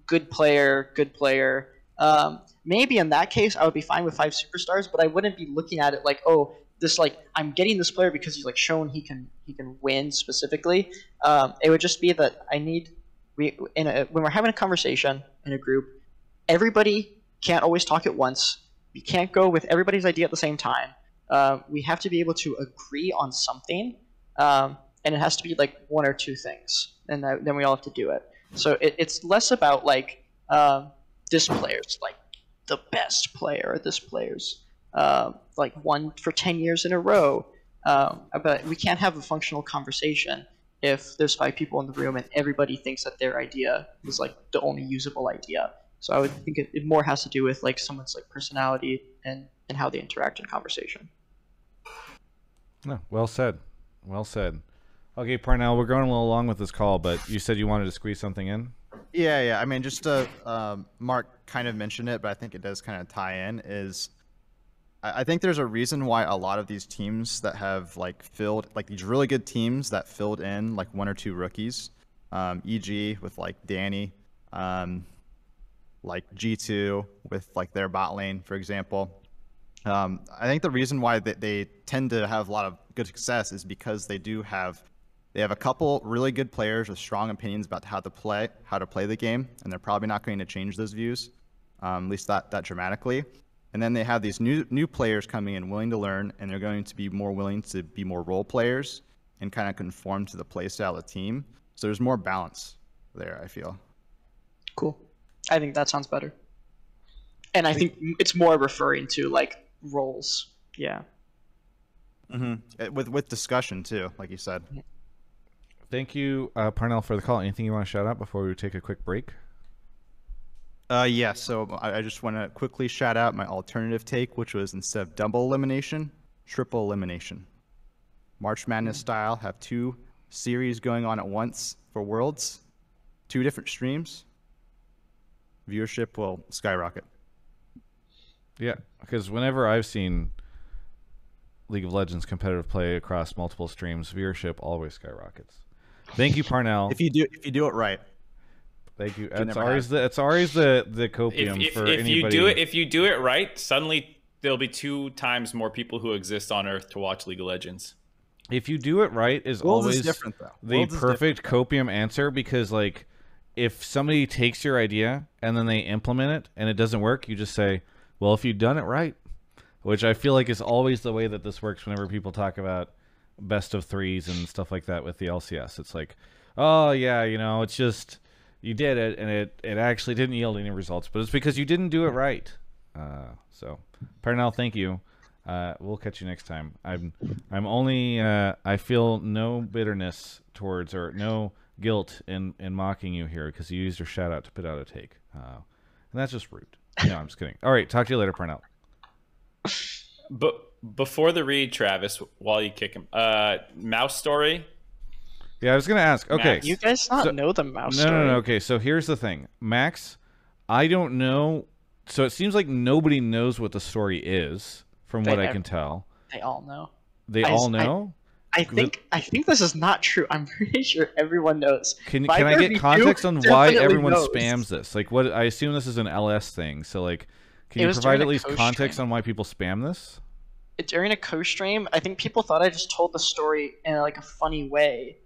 S3: good player, good player. Um, maybe in that case I would be fine with five superstars, but I wouldn't be looking at it like, oh, this like I'm getting this player because he's like shown he can he can win specifically. Um, it would just be that I need we in a, when we're having a conversation in a group, everybody can't always talk at once. We can't go with everybody's idea at the same time. Uh, we have to be able to agree on something, um, and it has to be like one or two things, and that, then we all have to do it. So it, it's less about like um, this player's like the best player, or this player's uh, like one for ten years in a row. Um, but we can't have a functional conversation if there's five people in the room and everybody thinks that their idea is like the only usable idea. So I would think it, it more has to do with like someone's like personality and and how they interact in conversation.
S1: No, well said. Well said. Okay, Parnell, we're going a little long with this call, but you said you wanted to squeeze something in.
S8: Yeah, yeah. I mean, just to um, Mark kind of mentioned it, but I think it does kind of tie in. Is I think there's a reason why a lot of these teams that have like filled like these really good teams that filled in like one or two rookies, um, EG with like Danny, um, like G2 with like their bot lane, for example. Um, I think the reason why they, they tend to have a lot of good success is because they do have they have a couple really good players with strong opinions about how to play how to play the game, and they're probably not going to change those views, um, at least that that dramatically. And then they have these new new players coming in willing to learn, and they're going to be more willing to be more role players and kind of conform to the play style of the team. So there's more balance there. I feel.
S3: Cool. I think that sounds better. And I think it's more referring to like roles. Yeah.
S8: Mm-hmm. With with discussion too, like you said.
S1: Thank you, uh, Parnell, for the call. Anything you want to shout out before we take a quick break?
S8: Uh, yeah, so I, I just want to quickly shout out my alternative take, which was instead of double elimination, triple elimination. March Madness style, have two series going on at once for Worlds, two different streams. Viewership will skyrocket.
S1: Yeah, because whenever I've seen League of Legends competitive play across multiple streams, viewership always skyrockets. Thank you, Parnell.
S8: If you do if you do it right.
S1: Thank you. It's
S8: never
S1: always the it's always the the copium
S2: If, if,
S1: for
S2: if
S1: anybody.
S2: you do it, if you do it right, suddenly there'll be two times more people who exist on Earth to watch League of Legends.
S1: if you do it right, is
S8: Worlds
S1: always
S8: is different though.
S1: the
S8: Worlds is
S1: perfect
S8: different,
S1: copium answer because like if somebody takes your idea and then they implement it and it doesn't work, you just say, "Well, if you've done it right," which I feel like is always the way that this works whenever people talk about best of threes and stuff like that with the LCS. It's like, "Oh yeah, you know, it's just you did it and it it actually didn't yield any results, but it's because you didn't do it right." Uh, so, Parnell, thank you. Uh, we'll catch you next time. I'm I'm only uh, I feel no bitterness towards or no guilt in in mocking you here because you used your shout out to put out a take, uh, and that's just rude. No, I'm just kidding. All right, talk to you later, Parnell.
S2: But before the read, Travis, while you kick him, uh, mouse story.
S1: Yeah, I was gonna ask. Okay,
S2: Max,
S3: You guys not
S1: So-
S3: know the mouse
S1: no,
S3: story.
S1: no, no. Okay, so here's the thing, Max. I don't know. So it seems like nobody knows what the story is, from
S3: They
S1: what I can tell.
S3: They all know.
S1: They
S3: I-
S1: all
S3: I-
S1: know.
S3: I think I think this is not true. I'm pretty sure everyone knows.
S1: Can can I get context on why everyone
S3: knows.
S1: spams this? Like, what I assume this is an LS thing. So, like, can
S3: It
S1: you provide at least context on why people spam this?
S3: During a co-stream, I think people thought I just told the story in like a funny way,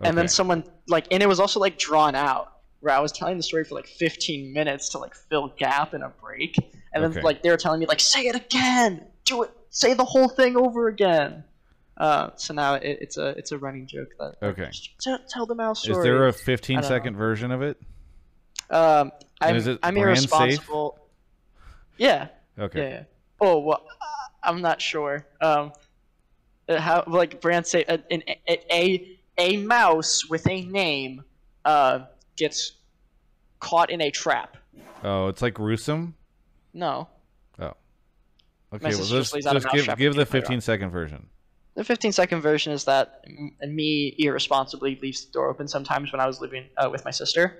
S3: and then someone like, and it was also like drawn out, where I was telling the story for like 15 minutes to like fill gap in a break, and then
S1: Okay.
S3: like they were telling me like, say it again, do it, say the whole thing over again. Uh, so now it, it's a it's a running joke that
S1: Okay.
S3: just tell, the mouse
S1: Is
S3: story.
S1: there a
S3: I
S1: 15
S3: don't
S1: version of it?
S3: Um, I'm,
S1: is it
S3: I'm
S1: brand safe?
S3: irresponsible. Yeah,
S1: Okay.
S3: yeah, yeah. Oh well, uh, I'm not sure. Um, uh, how like brand say an, a, a a mouse with a name uh gets caught in a trap.
S1: Oh, it's like gruesome.
S3: No, Oh.
S1: Okay, well, just,
S3: just lays out a
S1: just
S3: mouse
S1: give give the 15 second version.
S3: The 15 second version is that m- me irresponsibly leaves the door open sometimes when I was living uh, with my sister.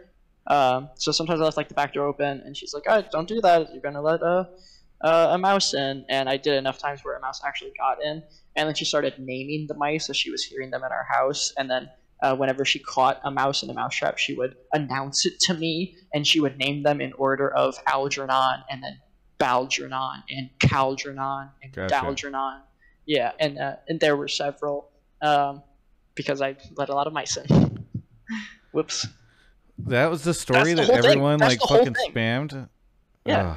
S3: Um, so sometimes I left like the back door open, and she's like, "Oh, don't do that. You're gonna let a uh, a mouse in." And I did enough times where a mouse actually got in, and then she started naming the mice as she was hearing them in our house. And then uh, whenever she caught a mouse in a mousetrap, she would announce it to me, and she would name them in order of Algernon, and then Balgernon, and Calgernon, and
S1: Gotcha.
S3: Dalgernon. Yeah, and uh, and there were several um, because I let a lot of mice in. Whoops.
S1: That was the story
S3: the
S1: that
S3: whole
S1: everyone like fucking
S3: thing.
S1: spammed.
S3: Yeah.
S1: Ugh.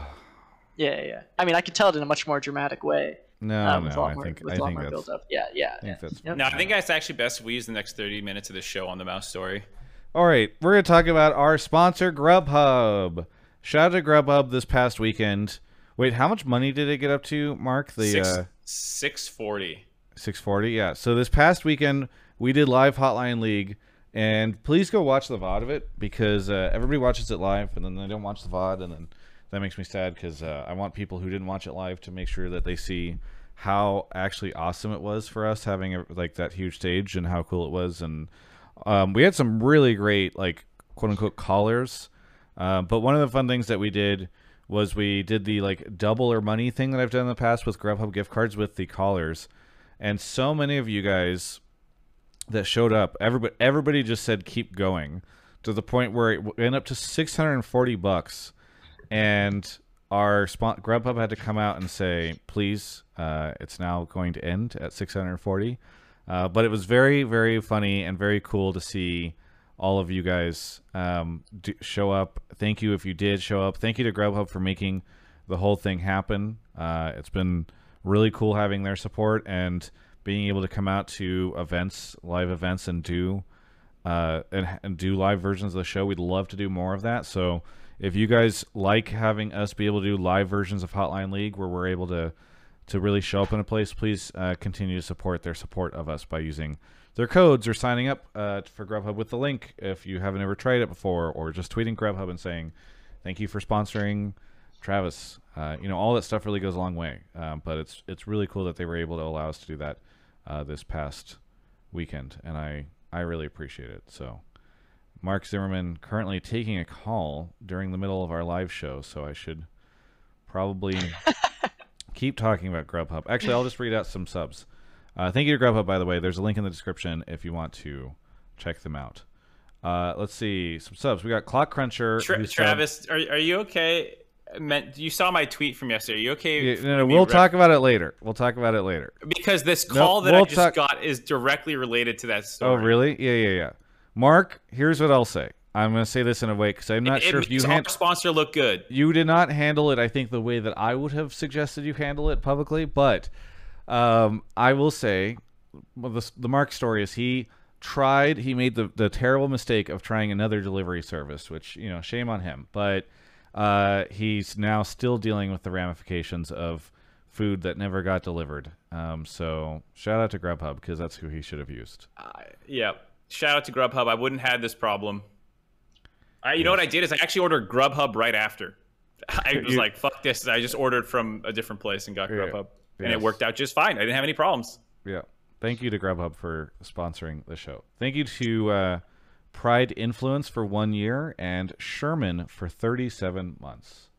S3: Yeah, yeah, yeah. I mean, I could tell it in a much more dramatic way.
S1: no,
S3: with a
S1: no, I
S3: more,
S1: think
S3: with
S1: I
S3: a
S1: think that's
S3: build up. Yeah, yeah.
S1: I think that's
S3: Yep.
S2: No, I think it's actually best if we use the next 30 minutes of the show on the mouse story.
S1: All right, we're going to talk about our sponsor, Grubhub. Shout out to Grubhub this past weekend. Wait, how much money did it get up to, Mark? The
S2: Six,
S1: uh,
S2: 640.
S1: 640, yeah. So this past weekend, we did live Hotline League, and please go watch the VOD of it because uh, everybody watches it live, and then they don't watch the VOD, and then that makes me sad because uh, I want people who didn't watch it live to make sure that they see how actually awesome it was for us having a, like that huge stage and how cool it was, and um, we had some really great like quote unquote callers. Um, but one of the fun things that we did was we did the like double or money thing that I've done in the past with Grubhub gift cards with the callers, and so many of you guys that showed up, everybody everybody just said keep going to the point where it went up to 640 bucks, and our spot Grubhub had to come out and say please, uh, it's now going to end at 640. Uh, but it was very very funny and very cool to see all of you guys um, do, show up. Thank you if you did show up. Thank you to Grubhub for making the whole thing happen. Uh, it's been really cool having their support and being able to come out to events, live events, and do uh, and, and do live versions of the show. We'd love to do more of that. So if you guys like having us be able to do live versions of Hotline League where we're able to to really show up in a place, please uh, continue to support their support of us by using their codes or signing up uh, for Grubhub with the link if you haven't ever tried it before, or just tweeting Grubhub and saying, "Thank you for sponsoring Travis." Uh, you know, all that stuff really goes a long way. Um, but it's it's really cool that they were able to allow us to do that uh, this past weekend, and I I really appreciate it. So, Mark Zimmerman currently taking a call during the middle of our live show, so I should probably keep talking about Grubhub. Actually, I'll just read out some subs. Uh, thank you to Grubhub, by the way. There's a link in the description if you want to check them out. Uh, let's see some subs. We got Clock Cruncher.
S2: Tra- Travis, are, are you okay? Meant you saw my tweet from yesterday. Are you okay?
S1: Yeah, no, no, we'll
S2: ref-
S1: talk about it later. We'll talk about it later.
S2: because this
S1: No,
S2: call that
S1: we'll
S2: I just
S1: talk-
S2: got is directly related to that story.
S1: Oh, really? Yeah, yeah, yeah. Mark, here's what I'll say. I'm going to say this in a way because I'm not
S2: it,
S1: sure
S2: it
S1: if you hand-
S2: sponsor look good.
S1: you did not handle it. I think the way that I would have suggested you handle it publicly, but um, I will say, well, the, the Mark story is he tried. He made the the terrible mistake of trying another delivery service, which you know, shame on him. But uh, he's now still dealing with the ramifications of food that never got delivered. Um, so shout out to Grubhub because that's who he should have used.
S2: Uh, yeah. Shout out to Grubhub. I wouldn't have had this problem. I, you know what I did is I actually ordered Grubhub right after. I was
S1: You-
S2: like, "Fuck this!" I just ordered from a different place and got
S1: Yeah.
S2: Grubhub, and
S1: Yes.
S2: it worked out just fine. I didn't have any problems.
S1: Yeah. Thank you to Grubhub for sponsoring the show. Thank you to uh, Pride Influence for one year and Sherman for 37 months.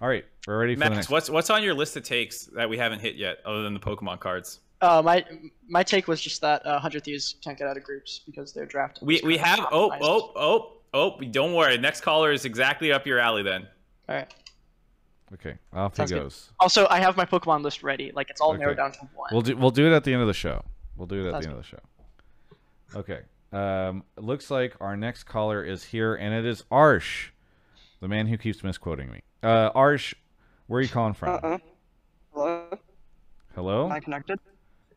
S1: All right, we're ready for the next.
S2: what's what's on your list of takes that we haven't hit yet, other than the Pokemon cards?
S3: Uh, my my take was just that uh, Hundred Thieves can't get out of groups because they're drafted.
S2: We we have. Oh oh oh oh. Don't worry. Next caller is exactly up your alley. Then
S3: All right.
S1: Okay, off
S3: Sounds
S1: he
S3: good.
S1: goes.
S3: Also, I have my Pokemon list ready. Like it's all
S1: Okay.
S3: narrowed down to one.
S1: We'll do we'll do it at the end of the show. We'll do it at
S3: Sounds
S1: the end of the show. Okay. Um, looks like our next caller is here, and it is Arsh, the man who keeps misquoting me. Uh, Arsh, where are you calling from?
S9: Uh-uh. Hello?
S1: Hello.
S9: Am I connected?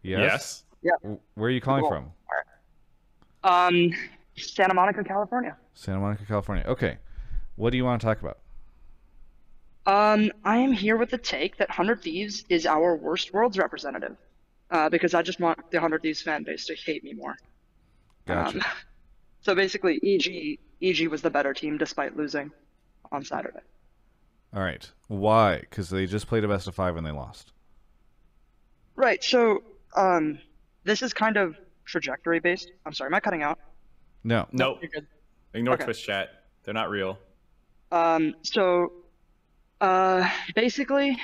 S1: Yes.
S9: Yeah.
S1: Where are you calling
S9: Cool.
S1: from?
S9: Um, Santa Monica, California.
S1: Santa Monica, California. Okay. What do you want to talk about?
S9: Um, I am here with the take that Hundred Thieves is our worst worlds representative. Uh, because I just want the Hundred Thieves fan base to hate me more.
S1: Gotcha.
S9: Um, so basically, EG EG was the better team despite losing on Saturday.
S1: All right. Why? Because they just played a best of five and they lost.
S9: Right. So, um, this is kind of trajectory based. I'm sorry, am I cutting out?
S1: No.
S2: nope.
S3: You're good.
S2: Ignore
S9: Okay.
S2: Twitch chat. They're not real.
S9: Um, so, uh, basically,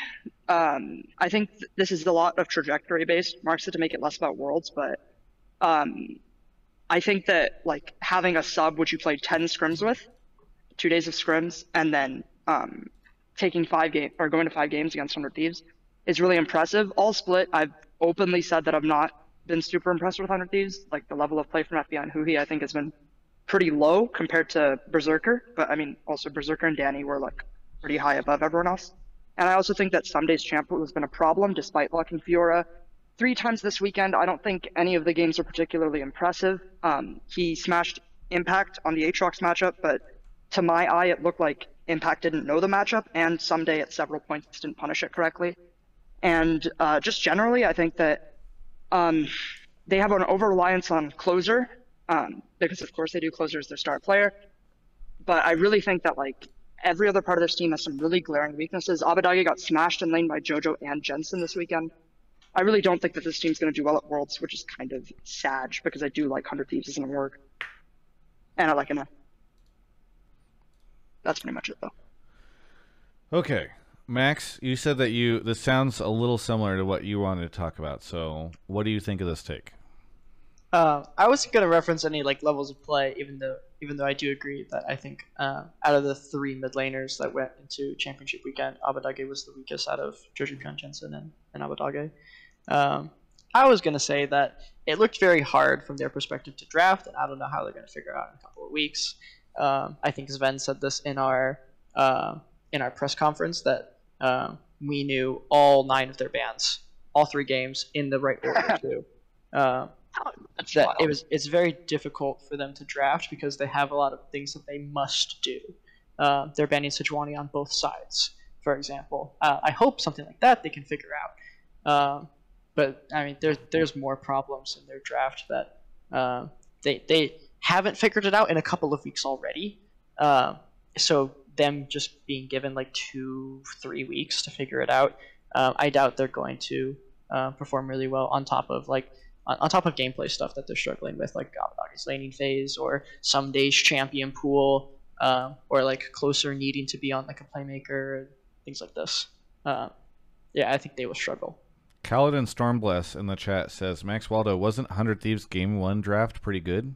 S9: um, I think th- this is a lot of trajectory based. Mark said to make it less about worlds, but um, I think that like having a sub which you played ten scrims with, two days of scrims, and then um, taking five game or going to five games against Hundred Thieves is really impressive. All split, I've openly said that I've not been super impressed with Hundred Thieves. Like the level of play from FBI and Huhi, I think has been pretty low compared to Berserker, but I mean also Berserker and Danny were like pretty high above everyone else. And I also think that Ssumday's champ has been a problem despite locking Fiora three times this weekend. I don't think any of the games are particularly impressive. Um, he smashed Impact on the Aatrox matchup, but to my eye, it looked like Impact didn't know the matchup, and Ssumday at several points didn't punish it correctly. And uh, just generally, I think that um, they have an over reliance on closer um, because, of course, they do closer as their star player. But I really think that like every other part of this team has some really glaring weaknesses. Abbedagge got smashed in lane by JoJo and Jensen this weekend. I really don't think that this team's going to do well at Worlds, which is kind of sad because I do like 100 Thieves as an org. And I like an That's pretty much it, though.
S1: Okay. Max, you said that you this sounds a little similar to what you wanted to talk about. So, what do you think of this take?
S3: Uh, I wasn't gonna reference any like levels of play, even though even though I do agree that I think uh, out of the three mid laners that went into championship weekend, Abbedagge was the weakest out of Jojo Jensen and, and Abbedagge. Um, I was gonna say that it looked very hard from their perspective to draft, and I don't know how they're gonna figure out in a couple of weeks. Um, I think Zven said this in our uh, in our press conference that we knew all nine of their bands, all three games in the right order too.
S9: That's
S3: that
S9: wild.
S3: it was it's very difficult for them to draft because they have a lot of things that they must do. Uh, they're banning Sejuani on both sides, for example. Uh, I hope something like that they can figure out. Um, but I mean, there's there's more problems in their draft that um, they they haven't figured it out in a couple of weeks already. Um, so them just being given like two three weeks to figure it out, um, I doubt they're going to uh, perform really well. On top of like on, on top of gameplay stuff that they're struggling with, like Abbedagge's laning phase or Ssumday's champion pool, um, or like closer needing to be on like a playmaker, things like this. Um, yeah, I think they will struggle.
S1: Kaladin Stormbless in the chat says Max Waldo wasn't Hundred Thieves Game One draft pretty good?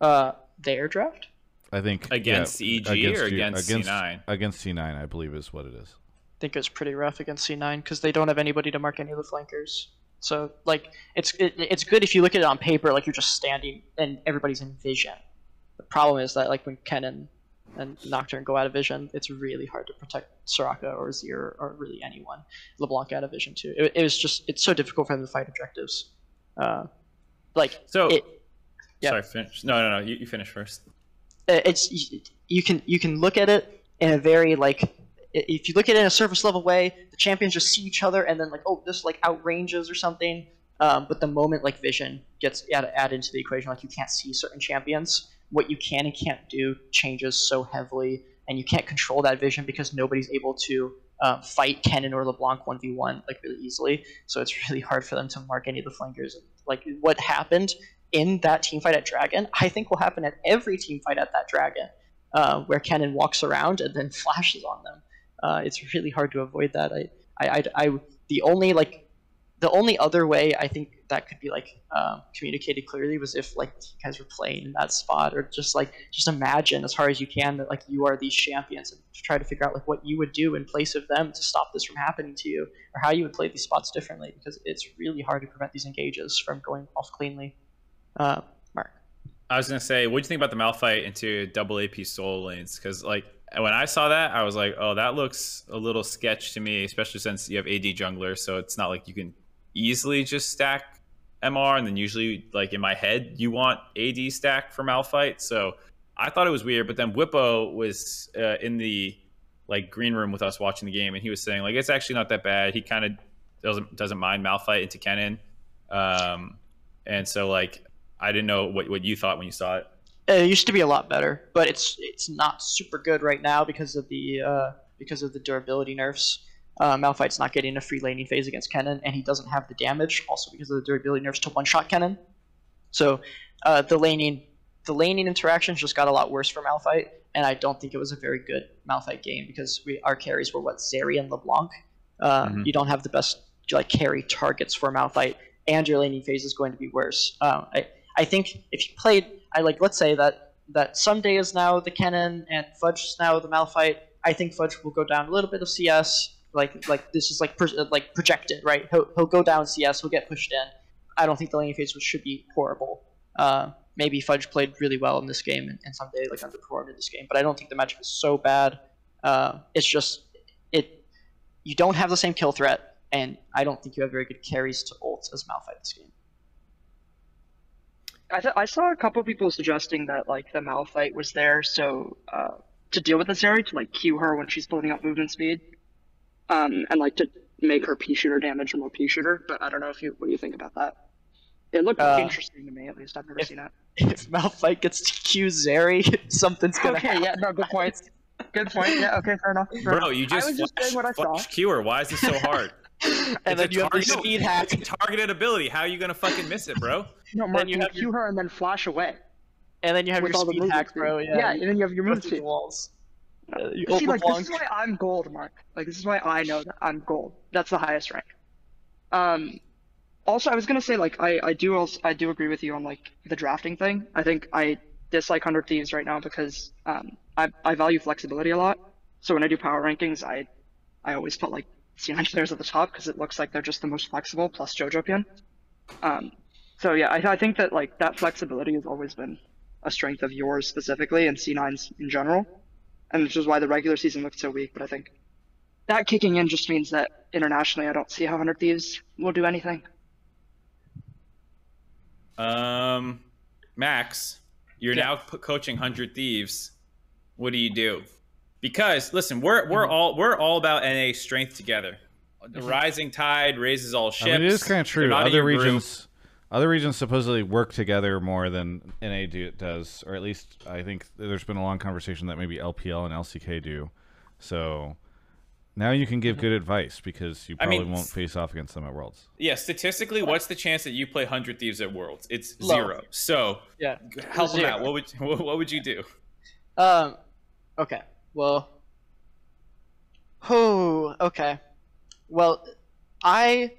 S3: Uh, their draft.
S1: I think
S2: Against
S1: yeah,
S2: EG or
S1: you-
S2: against C9?
S1: Against C9, I believe is what it is.
S3: I think it was pretty rough against C9 because they don't have anybody to mark any of the flankers. So like it's it, it's good if you look at it on paper, like you're just standing and everybody's in vision. The problem is that like when Ken and, and Nocturne go out of vision, it's really hard to protect Soraka or Zeri or really anyone. LeBlanc out of vision too. It, it was just it's so difficult for them to fight objectives. Uh, like
S2: So,
S3: it, yeah.
S2: sorry, finish. No, no, no. You, you finish first.
S3: uh, it's you- you can you can look at it in a very like if you look at it in a surface level way the champions just see each other and then like oh this like outranges or something. Um, but the moment like vision gets add, added into the equation like you can't see certain champions what you can and can't do changes so heavily and you can't control that vision because nobody's able to um, fight Kennen or LeBlanc 1v1 like really easily. So it's really hard for them to mark any of the flankers. Like what happened in that team fight at Dragon, I think will happen at every team fight at that Dragon, uh, where Kennen walks around and then flashes on them. Uh, it's really hard to avoid that. I, I, I, I, the only like, the only other way I think that could be like um, communicated clearly was if like you guys were playing in that spot, or just like just imagine as hard as you can that like you are these champions and try to figure out like what you would do in place of them to stop this from happening to you, or how you would play these spots differently because it's really hard to prevent these engages from going off cleanly. Uh, Mark.
S2: I was gonna say, what do you think about the Malphite into double AP solo lanes? Because like when I saw that, I was like, oh, that looks a little sketch to me, especially since you have AD jungler, so it's not like you can easily just stack MR, and then usually like in my head, you want AD stack for Malphite. So I thought it was weird, but then Bwipo was uh, in the like green room with us watching the game, and he was saying like it's actually not that bad. He kind of doesn't doesn't mind Malphite into Kennen, um, and so like I didn't know what, what you thought when you saw it.
S3: It used to be a lot better, but it's it's not super good right now because of the uh, because of the durability nerfs. Uh, Malphite's not getting a free laning phase against Kennen, and he doesn't have the damage, also because of the durability nerfs to one-shot Kennen. So uh, the laning the laning interactions just got a lot worse for Malphite, and I don't think it was a very good Malphite game because we our carries were what Zeri and LeBlanc. Uh,
S2: Mhm.
S3: You don't have the best like carry targets for Malphite, and your laning phase is going to be worse. Um, I I think if you played, I like let's say that that Ssumday is now the Kennen and Fudge is now the Malphite. I think Fudge will go down a little bit of CS. Like like this is like pro- like projected, right? He'll, he'll go down CS. He'll get pushed in. I don't think the laning phase should be horrible. Uh, maybe Fudge played really well in this game, and, and Ssumday like underperformed in this game. But I don't think the matchup is so bad. Uh, it's just it. You don't have the same kill threat, and I don't think you have very good carries to ult as Malphite this game.
S9: I, th- I saw a couple people suggesting that like the Malphite was there so uh, to deal with this area to like cue her when she's building up movement speed, um, and like to make her P shooter damage more a P shooter. But I don't know if you what do you think about that. It looked
S3: Uh,
S9: interesting to me at least. I've never
S3: if-
S9: seen it.
S3: If Malphite gets to Q Zeri, something's gonna
S9: Okay,
S3: happen.
S9: yeah, no, good point. Good point. Yeah, okay, fair enough. fair
S2: Bro,
S9: enough.
S2: you just,
S9: I was just
S2: flash,
S9: saying what I saw.
S2: flash Why is this so hard?
S3: and then you have the speed hack.
S2: It's a targeted ability. How are you gonna fucking miss it, bro?
S9: No, Mark,
S3: you
S9: you,
S3: have your-
S9: cue her and then flash away
S3: And then you have
S9: with
S3: your
S9: all
S3: speed
S9: movement
S3: hack, bro. Yeah,
S9: yeah, and then you have your
S3: go
S9: move
S3: through
S9: speed.
S3: the walls. Uh, you
S9: See, like
S3: LeBlanc.
S9: this is why I'm gold, Mark. Like this is why I know that I'm gold. That's the highest rank. Um, also, I was gonna say like I I do also I do agree with you on like the drafting thing. I think I dislike Hundred Thieves right now because um I I value flexibility a lot. So when I do power rankings, I I always put like C9 players at the top because it looks like they're just the most flexible plus Jojopyun. Um, so yeah, I I think that like that flexibility has always been a strength of yours specifically and C9's in general and which is why the regular season looked so weak. But I think that kicking in just means that internationally, I don't see how Hundred Thieves will do anything.
S2: Um, Max, you're
S3: Yeah.
S2: now coaching Hundred Thieves. What do you do? Because listen, we're we're mm-hmm. all we're all about NA strength together. The mm-hmm. rising tide raises all ships.
S1: I mean, it is kind of true. Other
S2: your group.
S1: regions, other regions supposedly work together more than NA do, does, or at least I think there's been a long conversation that maybe LPL and LCK do. So now you can give mm-hmm. good advice because you
S2: I
S1: probably
S2: mean,
S1: won't face off against them at Worlds.
S2: Yeah, statistically, what's the chance that you play Hundred Thieves at Worlds? It's
S3: Low.
S2: zero. So
S3: Yeah.
S2: help them out. What would what, what would you do?
S3: Um, okay. Well, Oh, okay. Well, I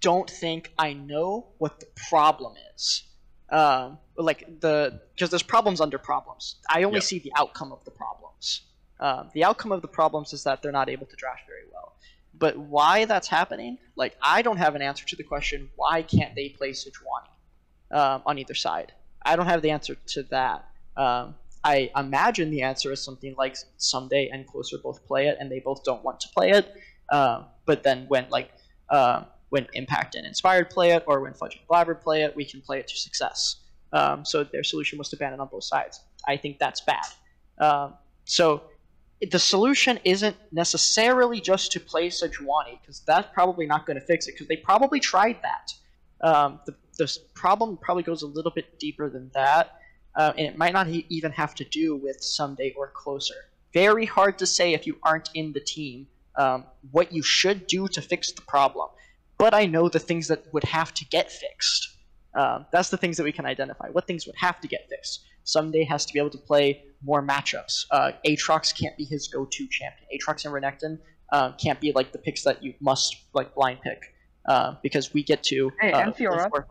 S3: don't think I know what the problem is. Um, like the because there's problems under problems. I only
S2: Yep.
S3: see the outcome of the problems. Um, the outcome of the problems is that they're not able to draft very well. But why that's happening, like I don't have an answer to the question why can't they play Sejuani um, on either side. I don't have the answer to that. Um, I imagine the answer is something like Ssumday and closer both play it and they both don't want to play it. Um, but then when like uh, when Impact and Inspired play it, or when Fudge and Blaber play it, we can play it to success. Um, so their solution was to ban it on both sides. I think that's bad. Um, so the solution isn't necessarily just to play Sejuani, because that's probably not going to fix it, because they probably tried that. Um, the, the problem probably goes a little bit deeper than that, uh, and it might not e- even have to do with Ssumday or closer. Very hard to say if you aren't in the team um, what you should do to fix the problem. But I know the things that would have to get fixed. Um, that's the things that we can identify. What things would have to get fixed? Ssumday has to be able to play more matchups. Uh, Aatrox can't be his go-to champion. Aatrox and Renekton uh, can't be like the picks that you must like blind pick uh, because we get to.
S9: Hey,
S3: uh,
S9: and Fiora.
S3: four-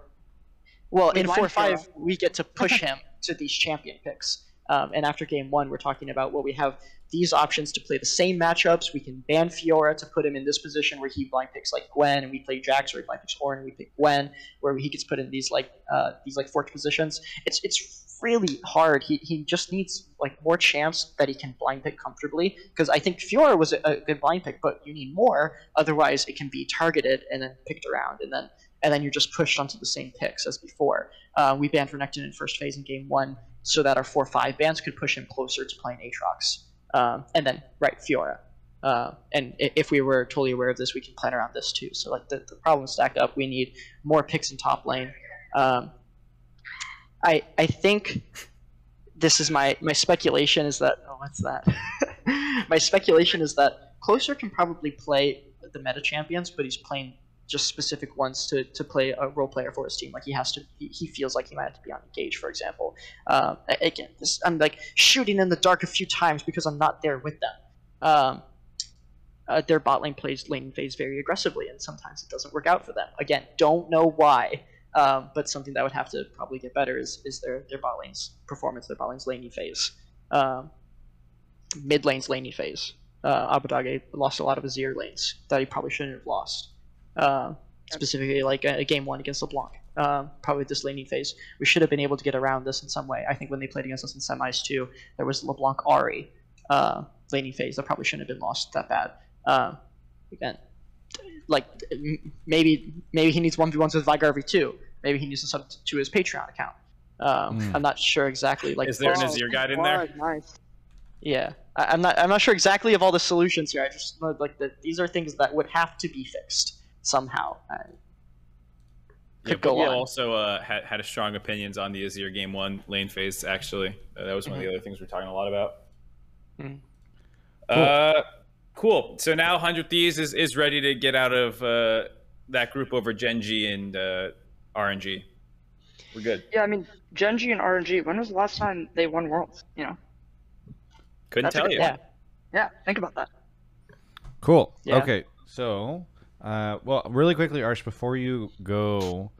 S3: well,
S9: We
S3: in four five,
S9: Fiora.
S3: we get to push him to these champion picks. Um, and after game one, we're talking about well, we have these options to play the same matchups. We can ban Fiora to put him in this position where he blind picks like Gwen, and we play Jax, or he blind picks Ornn, and we pick Gwen, where he gets put in these like uh, these like forked positions. It's it's really hard. He he just needs like more champs that he can blind pick comfortably. Because I think Fiora was a, a good blind pick, but you need more. Otherwise, it can be targeted and then picked around, and then and then you're just pushed onto the same picks as before. Uh, we banned Renekton in first phase in game one so that our 4-5 bans could push him closer to playing Aatrox. Um, and then, right, Fiora. Uh, and if we were totally aware of this, we can plan around this too. So like the, the problems stack up. We need more picks in top lane. Um, I I think this is my my speculation is that oh what's that? my speculation is that Closer can probably play the meta champions, but he's playing just specific ones to, to play a role player for his team. Like he has to, he, he feels like he might have to be on engage, for example. Um, again, this, I'm like shooting in the dark a few times because I'm not there with them. Um, uh, their bot lane plays lane phase very aggressively, and sometimes it doesn't work out for them. Again, don't know why, um, but something that would have to probably get better is, is their, their bot lane's performance, their bot lane's laney phase. Um, mid lane's laney phase. Uh, Abadage lost a lot of Azir lanes that he probably shouldn't have lost. Uh, specifically, like a, a game one against LeBlanc. Um, probably this laning phase. We should have been able to get around this in some way. I think when they played against us in semis too, there was LeBlanc Ahri uh, laning phase that probably shouldn't have been lost that bad. Um, again, like m- maybe maybe he needs one v ones with Vigar v two. Maybe he needs to sub to his Patreon account. Um,
S1: Hmm.
S3: I'm not sure exactly. Like,
S2: Is there an Azir guide in there?
S9: Nice.
S3: yeah, I, I'm not. I'm not sure exactly of all the solutions here. I just know like that these are things that would have to be fixed somehow. I,
S2: Yeah,
S3: go on.
S2: also uh, had had a strong opinions on the Azir game one lane phase. Actually, uh, that was one of the other things we're talking a lot about.
S3: Mhm.
S2: Uh, cool. So now Hundred Thieves is, is ready to get out of uh, that group over Gen.G and uh, RNG. We're good.
S9: Yeah, I mean, Gen.G and RNG. When was the last time they won Worlds? You know.
S2: Couldn't
S9: That's
S2: tell
S9: good-
S2: you.
S3: yeah.
S9: Yeah, think about that.
S1: Cool.
S3: Yeah.
S1: Okay. So, uh, well, really quickly, Arsh, before you go,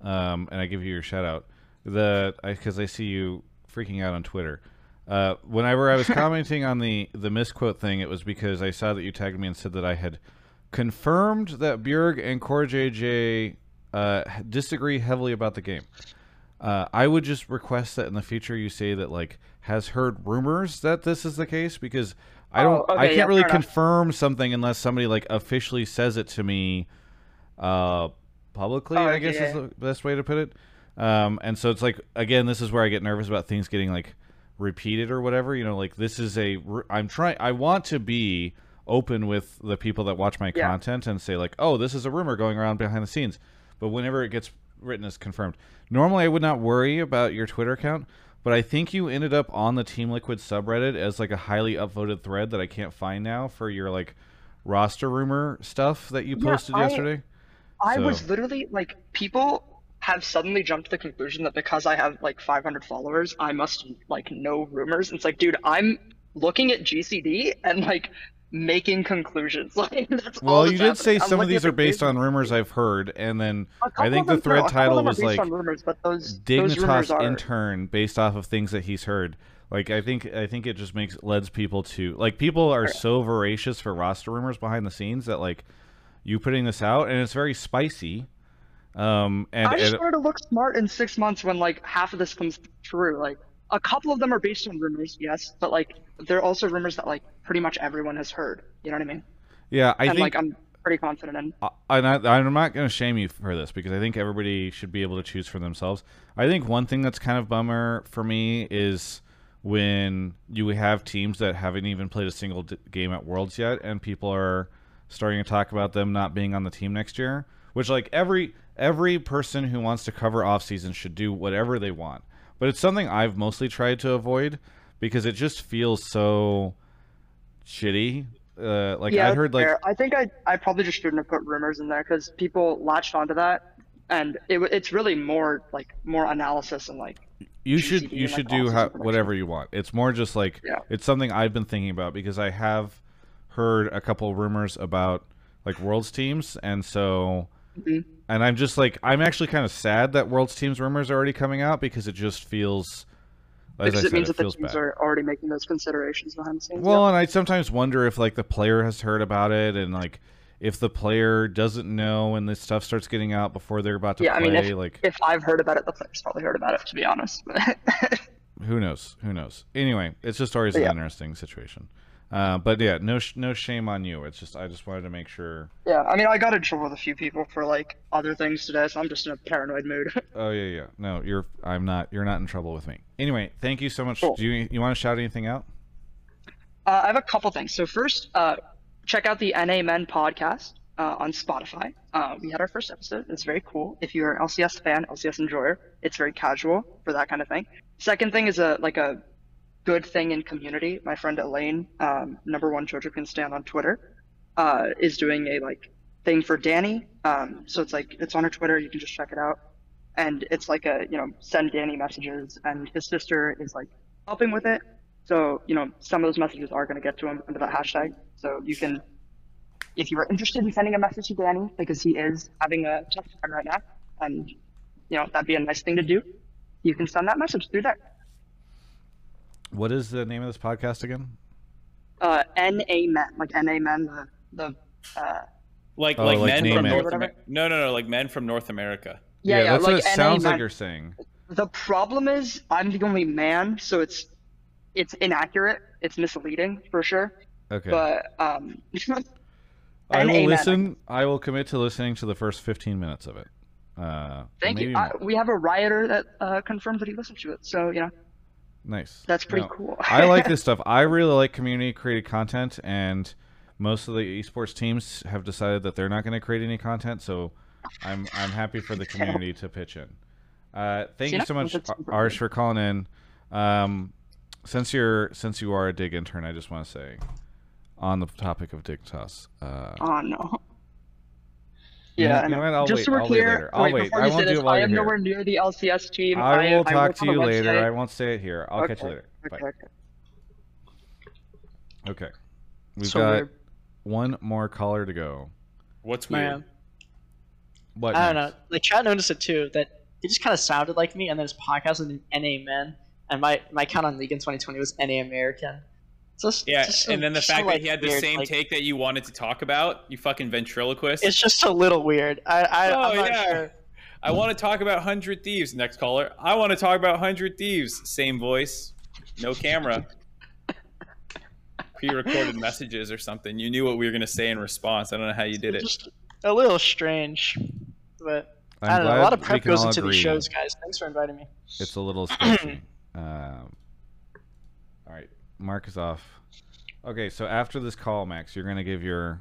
S1: um, and I give you your shout out, the because I, see you freaking out on Twitter. Uh, whenever I was commenting on the the misquote thing, it was because I saw that you tagged me and said that I had confirmed that Bjerg and CoreJJ uh, disagree heavily about the game. Uh, I would just request that in the future you say that like has heard rumors that this is the case because I don't
S9: Oh,
S1: I can't
S9: yeah,
S1: really
S9: fair enough.
S1: confirm something unless somebody like officially says it to me uh publicly
S9: Oh,
S1: I guess
S9: yeah.
S1: is the best way to put it. Um and so it's like again this is where I get nervous about things getting like repeated or whatever, you know, like this is a. I'm trying I want to be open with the people that watch my
S9: Yeah.
S1: content and say like, "Oh, this is a rumor going around behind the scenes." But whenever it gets written as confirmed. Normally I would not worry about your Twitter account, but I think you ended up on the Team Liquid subreddit as like a highly upvoted thread that I can't find now for your like roster rumor stuff that you
S9: Yeah,
S1: posted
S9: I-
S1: yesterday.
S9: I
S1: So-
S9: was literally like, people have suddenly jumped to the conclusion that because I have like 500 followers, I must like know rumors. And it's like, dude, I'm looking at GCD and like making conclusions. Like that's all
S1: Well,
S9: that's
S1: you did say
S9: happening. I'm
S1: some of these are based on rumors I've heard, and then I think the
S9: no,
S1: thread title was like
S9: rumors, but those those rumors
S1: Dignitas
S9: are
S1: intern based off of things that he's heard. Like I think I think it just makes leads people to like people are so voracious for roster rumors behind the scenes that like you putting this out and it's very spicy. Um and,
S9: I just
S1: and
S9: wanted to look smart in six months when like half of this comes true. Like a couple of them are based on rumors, yes, but like they're also rumors that like pretty much everyone has heard. You know what I mean?
S1: yeah, I
S9: and
S1: think
S9: like I'm pretty confident in.
S1: I- and I, I'm not going to shame you for this because I think everybody should be able to choose for themselves. I think one thing that's kind of bummer for me is when you have teams that haven't even played a single d- game at Worlds yet, and people are starting to talk about them not being on the team next year. Which like every every person who wants to cover off season should do whatever they want, but it's something I've mostly tried to avoid because it just feels so shitty. Uh, like
S9: yeah,
S1: I heard like
S9: fair. I think I I probably just shouldn't have put rumors in there because people latched onto that, and it, it's really more like more analysis and like
S1: you should
S9: GCD
S1: you
S9: and, like,
S1: should do how, whatever you want. It's more just like
S9: Yeah.
S1: it's something I've been thinking about because I have heard a couple rumors about like worlds teams, and so
S9: Mhm.
S1: and I'm just like I'm actually kind of sad that worlds teams rumors are already coming out because it just feels
S9: because
S1: I
S9: it
S1: said,
S9: means
S1: it
S9: that the teams
S1: bad.
S9: are already making those considerations behind the scenes.
S1: Well, and I sometimes wonder if like the player has heard about it, and like if the player doesn't know, and this stuff starts getting out before they're about to
S9: yeah, I mean, if,
S1: like
S9: if I've heard about it, the players probably heard about it. To be honest,
S1: who knows? Who knows? Anyway, it's just always an
S9: yeah.
S1: interesting situation. Uh, but yeah, no, sh- no shame on you. It's just I just wanted to make sure.
S9: yeah, I mean, I got in trouble with a few people for like other things today, so I'm just in a paranoid mood.
S1: Oh yeah, yeah. No, you're. I'm not. You're not in trouble with me. Anyway, thank you so much.
S9: Cool.
S1: Do you you want to shout anything out?
S9: Uh, I have a couple things. So first, uh, check out the NA Men podcast uh, on Spotify. Uh, we had our first episode. It's very cool. If you're an LCS fan, LCS enjoyer, it's very casual for that kind of thing. Second thing is a like a good thing in community. My friend Elaine, um, number one Jojo can stand on Twitter, uh, is doing a like thing for Danny. Um, so it's like it's on her Twitter. You can just check it out, and it's like a you know send Danny messages, and his sister is like helping with it. So, you know, some of those messages are going to get to him under that hashtag. So you can, if you are interested in sending a message to Danny, because he is having a tough time right now, and, you know, that'd be a nice thing to do, you can send that message through there.
S1: What is the name of this podcast again?
S9: Uh, NA Men, like NA Men, the, the uh,
S2: Like
S1: Oh,
S2: like,
S1: like
S2: men from
S1: it.
S2: North America. No, no, no, like men from North America.
S9: yeah, yeah,
S1: that's
S9: like
S1: what it
S9: NA
S1: sounds like you're saying.
S9: The problem is I'm the only man, so it's, it's inaccurate. It's misleading for sure.
S1: Okay.
S9: But, um,
S1: I will
S9: men.
S1: listen. I will commit to listening to the first 15 minutes of it. Uh,
S9: thank you. I, we have a rioter that uh, confirmed that he listened to it. So, you know,
S1: Nice.
S9: that's pretty cool.
S1: I like this stuff. I really like community created content, and most of the esports teams have decided that they're not going to create any content. So I'm I'm happy for the community to pitch in. Uh, thank
S9: See,
S1: you so much, Arsh, for calling in. Um, since you're since you are a dig intern, I just want to say, on the topic of Dignitas, uh,
S9: Oh no.
S1: You know-
S9: Yeah, I
S1: you know
S9: know.
S1: what? I'll
S9: Just
S1: wait-
S9: so we're
S1: I'll wait
S9: clear,
S1: later. I'll wait.
S9: before
S1: I
S9: you
S1: won't
S9: say
S1: do
S9: this,
S1: it while
S9: I
S1: you're
S9: am
S1: here.
S9: nowhere near the LCS team.
S1: I will talk
S9: work
S1: to you later.
S9: website.
S1: I won't say it here. I'll catch you later.
S9: Okay,
S1: Bye.
S9: okay.
S1: Okay. We've
S3: So
S1: got
S3: weird.
S1: one more caller to go.
S2: What's weird?
S3: Man,
S1: What?
S3: I don't know.
S1: next?
S3: Like chat noticed it too. That he just kind of sounded like me, and then his podcast was NA Men, and my my account on League in 2020 was NA American. So it's
S2: Yeah,
S3: just
S2: and then the
S3: just so,
S2: fact
S3: like,
S2: that he had the
S3: weird,
S2: same
S3: like,
S2: take that you wanted to talk about, you fucking ventriloquist.
S3: It's just a little weird. I I
S2: Oh,
S3: I'm not
S2: yeah.
S3: sure.
S2: I want to talk about Hundred Thieves. Next caller. I want to talk about Hundred Thieves. Same voice, no camera. Pre-recorded messages or something. You knew what we were gonna say in response. I don't know how you did it.
S3: Just a little strange, but
S1: I'm
S3: I don't know. A lot of prep goes into these shows, guys. Thanks for inviting me.
S1: It's a little sketchy. um, all right, Mark is off. Okay, so after this call, Max, you're gonna give your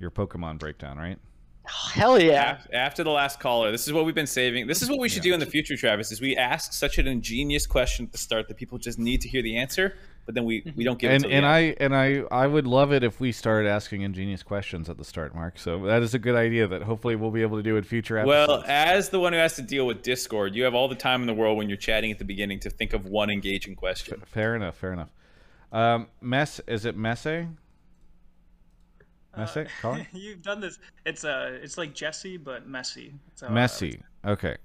S1: your Pokemon breakdown, right?
S3: Oh, hell yeah.
S2: After the last caller, this is what we've been saving. This is what we should
S1: Yeah.
S2: do in the future, Travis. Is we ask such an ingenious question at the start that people just need to hear the answer, but then we we don't give it
S1: And
S2: till
S1: and. I and I I would love it if we started asking ingenious questions at the start, Mark. So that is a good idea that hopefully we'll be able to do in future episodes.
S2: Well, as the one who has to deal with Discord, you have all the time in the world when you're chatting at the beginning to think of one engaging question.
S1: fair enough, fair enough. Um, mess is it Messe? Messy? Colin?
S10: You've done this. It's uh, it's like Jesse, but messy. That's how I-
S1: Messy. Okay.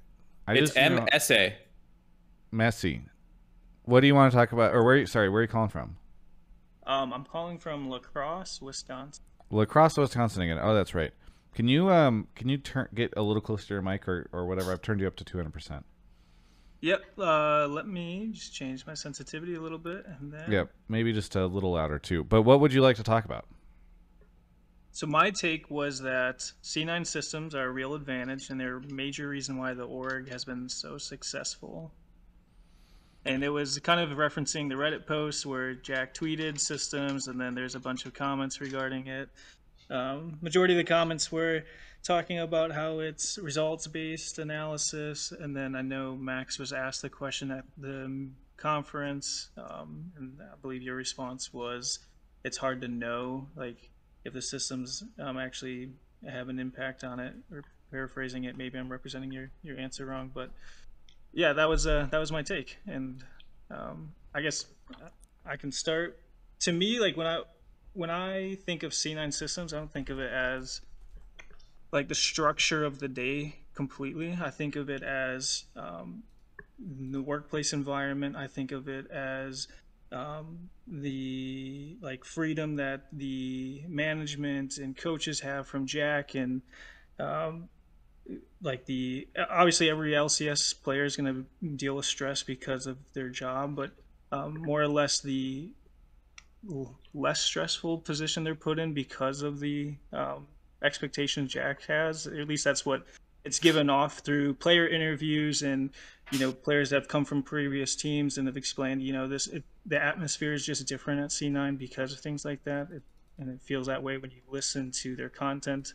S1: I
S2: It's
S1: just you know-
S2: MSA.
S1: messy. What do you want to talk about? Or where? You, sorry, where are you calling from?
S10: Um, I'm calling from La Crosse, Wisconsin.
S1: La Crosse, Wisconsin again. Oh, that's right. Can you um can you turn get a little closer to your mic or, or whatever? I've turned you up to two hundred percent.
S10: Yep. Uh, let me just change my sensitivity a little bit, and then.
S1: Yep. Maybe just a little louder too. But what would you like to talk about?
S10: So my take was that C9 systems are a real advantage, and they're a major reason why the org has been so successful. And it was kind of referencing the Reddit post where Jack tweeted systems, and then there's a bunch of comments regarding it. Um, majority of the comments were talking about how it's results-based analysis, and then I know Max was asked the question at the conference, um, and I believe your response was, "It's hard to know, like." if the systems um, actually have an impact on it or paraphrasing it maybe i'm representing your, your answer wrong but yeah that was uh, that was my take and um, i guess i can start to me like when i when i think of c9 systems i don't think of it as like the structure of the day completely. I think of it as um, the workplace environment. I think of it as um, the like freedom that the management and coaches have from Jack and um, like the obviously every LCS player is going to deal with stress because of their job, but um, more or less the less stressful position they're put in because of the um, expectations Jack has. At least that's what it's given off through player interviews and you know players that have come from previous teams and have explained you know this it, the atmosphere is just different at C9 because of things like that. It, and it feels that way when you listen to their content.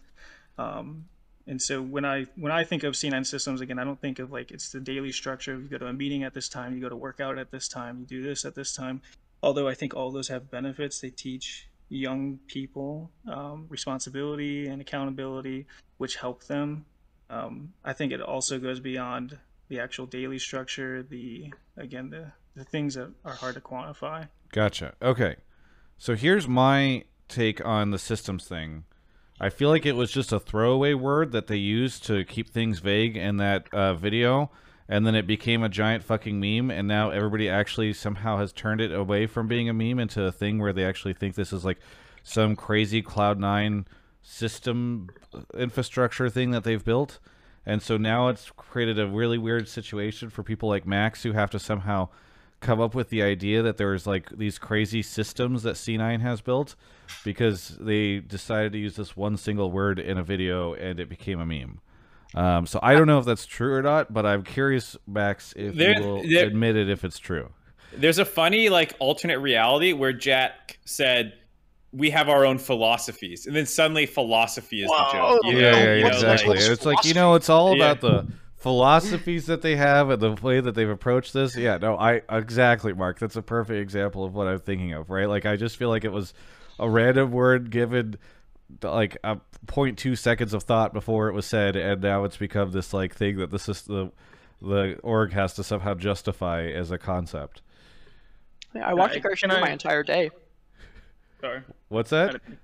S10: Um, and so when I when I think of C9 systems again I don't think of like it's the daily structure. You go to a meeting at this time you go to workout at this time you do this at this time. Although I think all those have benefits they teach young people um, responsibility and accountability which help them um, I think it also goes beyond the actual daily structure, the again the the things that are hard to quantify.
S1: Gotcha. Okay. So here's my take on the systems thing. I feel like it was just a throwaway word that they used to keep things vague in that uh, video, and then it became a giant fucking meme, and now everybody actually somehow has turned it away from being a meme into a thing where they actually think this is like some crazy Cloud Nine system infrastructure thing that they've built. And so now it's created a really weird situation for people like Max who have to somehow come up with the idea that there's like these crazy systems that C9 has built because they decided to use this one single word in a video and it became a meme. Um, so I don't know if that's true or not, but I'm curious, Max, if
S2: There-
S1: you will
S2: there-
S1: admit it if it's true.
S2: There's a funny like alternate reality where Jack said we have our own philosophies, and then suddenly philosophy is the joke. you
S1: Yeah,
S2: know?
S1: yeah,
S2: You know,
S1: exactly.
S2: like-
S1: it's like you know, it's all
S2: Yeah.
S1: about the philosophies that they have and the way that they've approached this. Yeah, no, I exactly, Mark. That's a perfect example of what I'm thinking of, right? Like I just feel like it was a random word given like a 0.2 seconds of thought before it was said, and now it's become this like thing that this is the the org has to somehow justify as a concept.
S3: Yeah, I watched
S10: I-
S3: the Kirsten
S10: can
S3: my entire day.
S10: Sorry.
S1: What's
S10: I
S1: that?
S10: didn't mean.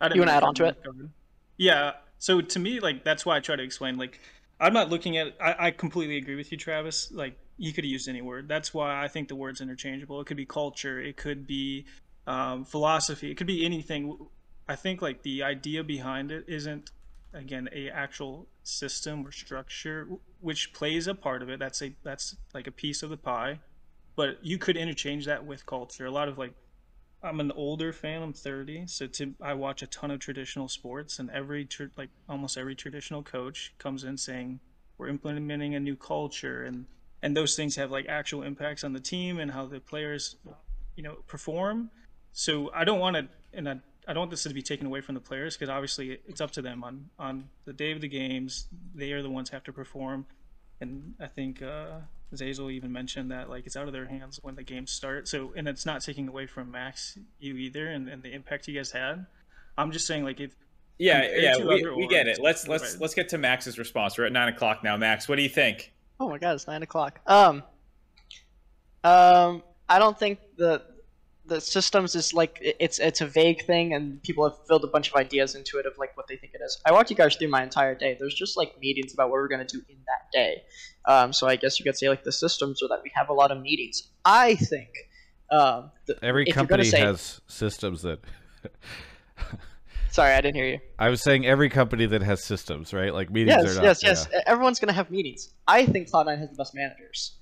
S10: I didn't
S3: You wanna add on to it?
S10: cover. Yeah. So to me, like that's why I try to explain. Like, I'm not looking at. I, I completely agree with you, Travis. Like, you could have used any word. That's why I think the word's interchangeable. It could be culture. It could be um, philosophy. It could be anything. I think like the idea behind it isn't again a actual system or structure, which plays a part of it. That's a that's like a piece of the pie. But you could interchange that with culture. A lot of like I'm an older fan. I'm 30, so to I watch a ton of traditional sports, and every like almost every traditional coach comes in saying we're implementing a new culture, and and those things have like actual impacts on the team and how the players, you know, perform. So I don't want to, and I, I don't want this to be taken away from the players because obviously it's up to them on on the day of the games. They are the ones who have to perform, and I think uh, Zazel even mentioned that like it's out of their hands when the games start. So and it's not taking away from Max you either and, and the impact you guys had. I'm just saying like if
S2: Yeah, yeah,
S10: to
S2: we,
S10: other
S2: we get it. Let's let's
S10: Right.
S2: let's get to Max's response. We're at nine o'clock now. Max, what do you think?
S3: Oh my god, it's nine o'clock. Um, um, I don't think the the systems is like it's it's a vague thing, and people have filled a bunch of ideas into it of like what they think it is. I walked you guys through my entire day. There's just like meetings about what we're gonna do in that day. Um, so I guess you could say like the systems are that we have a lot of meetings. I think. Um, the,
S1: Every
S3: if you're gonna
S1: company
S3: say-
S1: has systems that.
S3: Sorry, I didn't hear you.
S1: I was saying every company that has systems, right? Like meetings
S3: Yes,
S1: are not.
S3: yes,
S1: yeah.
S3: yes. Everyone's gonna have meetings. I think Cloud9 has the best managers.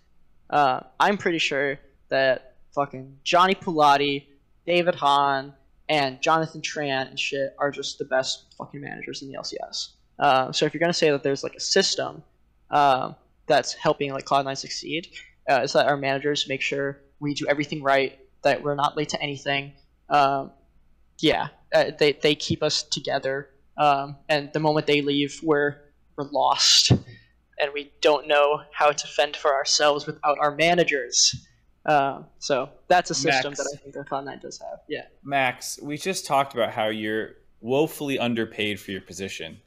S3: Uh, I'm pretty sure that fucking Johnny Pulati, David Hahn, and Jonathan Tran and shit are just the best fucking managers in the LCS. Uh, so if you're gonna say that there's like a system um, that's helping like Cloud9 succeed, uh, is that our managers make sure we do everything right, that we're not late to anything. Um, yeah, uh, they they keep us together. Um, and the moment they leave, we're we're lost, and we don't know how to fend for ourselves without our managers. Um, so that's a system
S2: Max.
S3: that I think that Cloud9 does have. Yeah.
S2: Max, we just talked about how you're woefully underpaid for your position.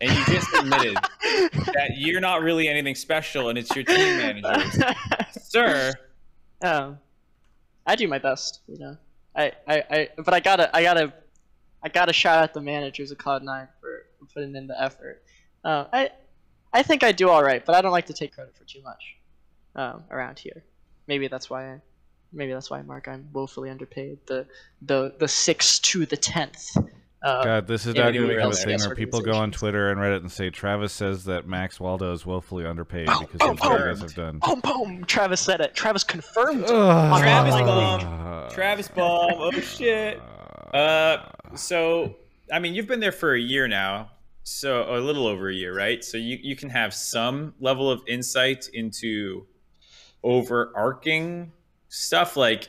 S2: And you just admitted that you're not really anything special and it's your team managers. Sir,
S3: um, I do my best, you know. I, I, I but I gotta I gotta I gotta shout out the managers of Cloud9 for, for putting in the effort. Uh, I I think I do all right, but I don't like to take credit for too much um, around here. Maybe that's why I maybe that's why Mark I'm woefully underpaid. The the the six to the tenth. Uh,
S1: God, this is
S3: not
S1: now going to become a thing
S3: yes,
S1: where people go on. Twitter and Reddit and say Travis says that Max Waldo is woefully underpaid
S3: Oh,
S1: because
S3: oh,
S1: of what you guys have done.
S3: Boom boom! Travis said it. Travis confirmed. it.
S1: Ugh.
S2: Travis
S3: Online
S2: Bomb. Travis Bomb. Oh shit. Uh, so I mean, you've been there for a year now, so a little over a year, right? So you you can have some level of insight into overarching stuff. Like,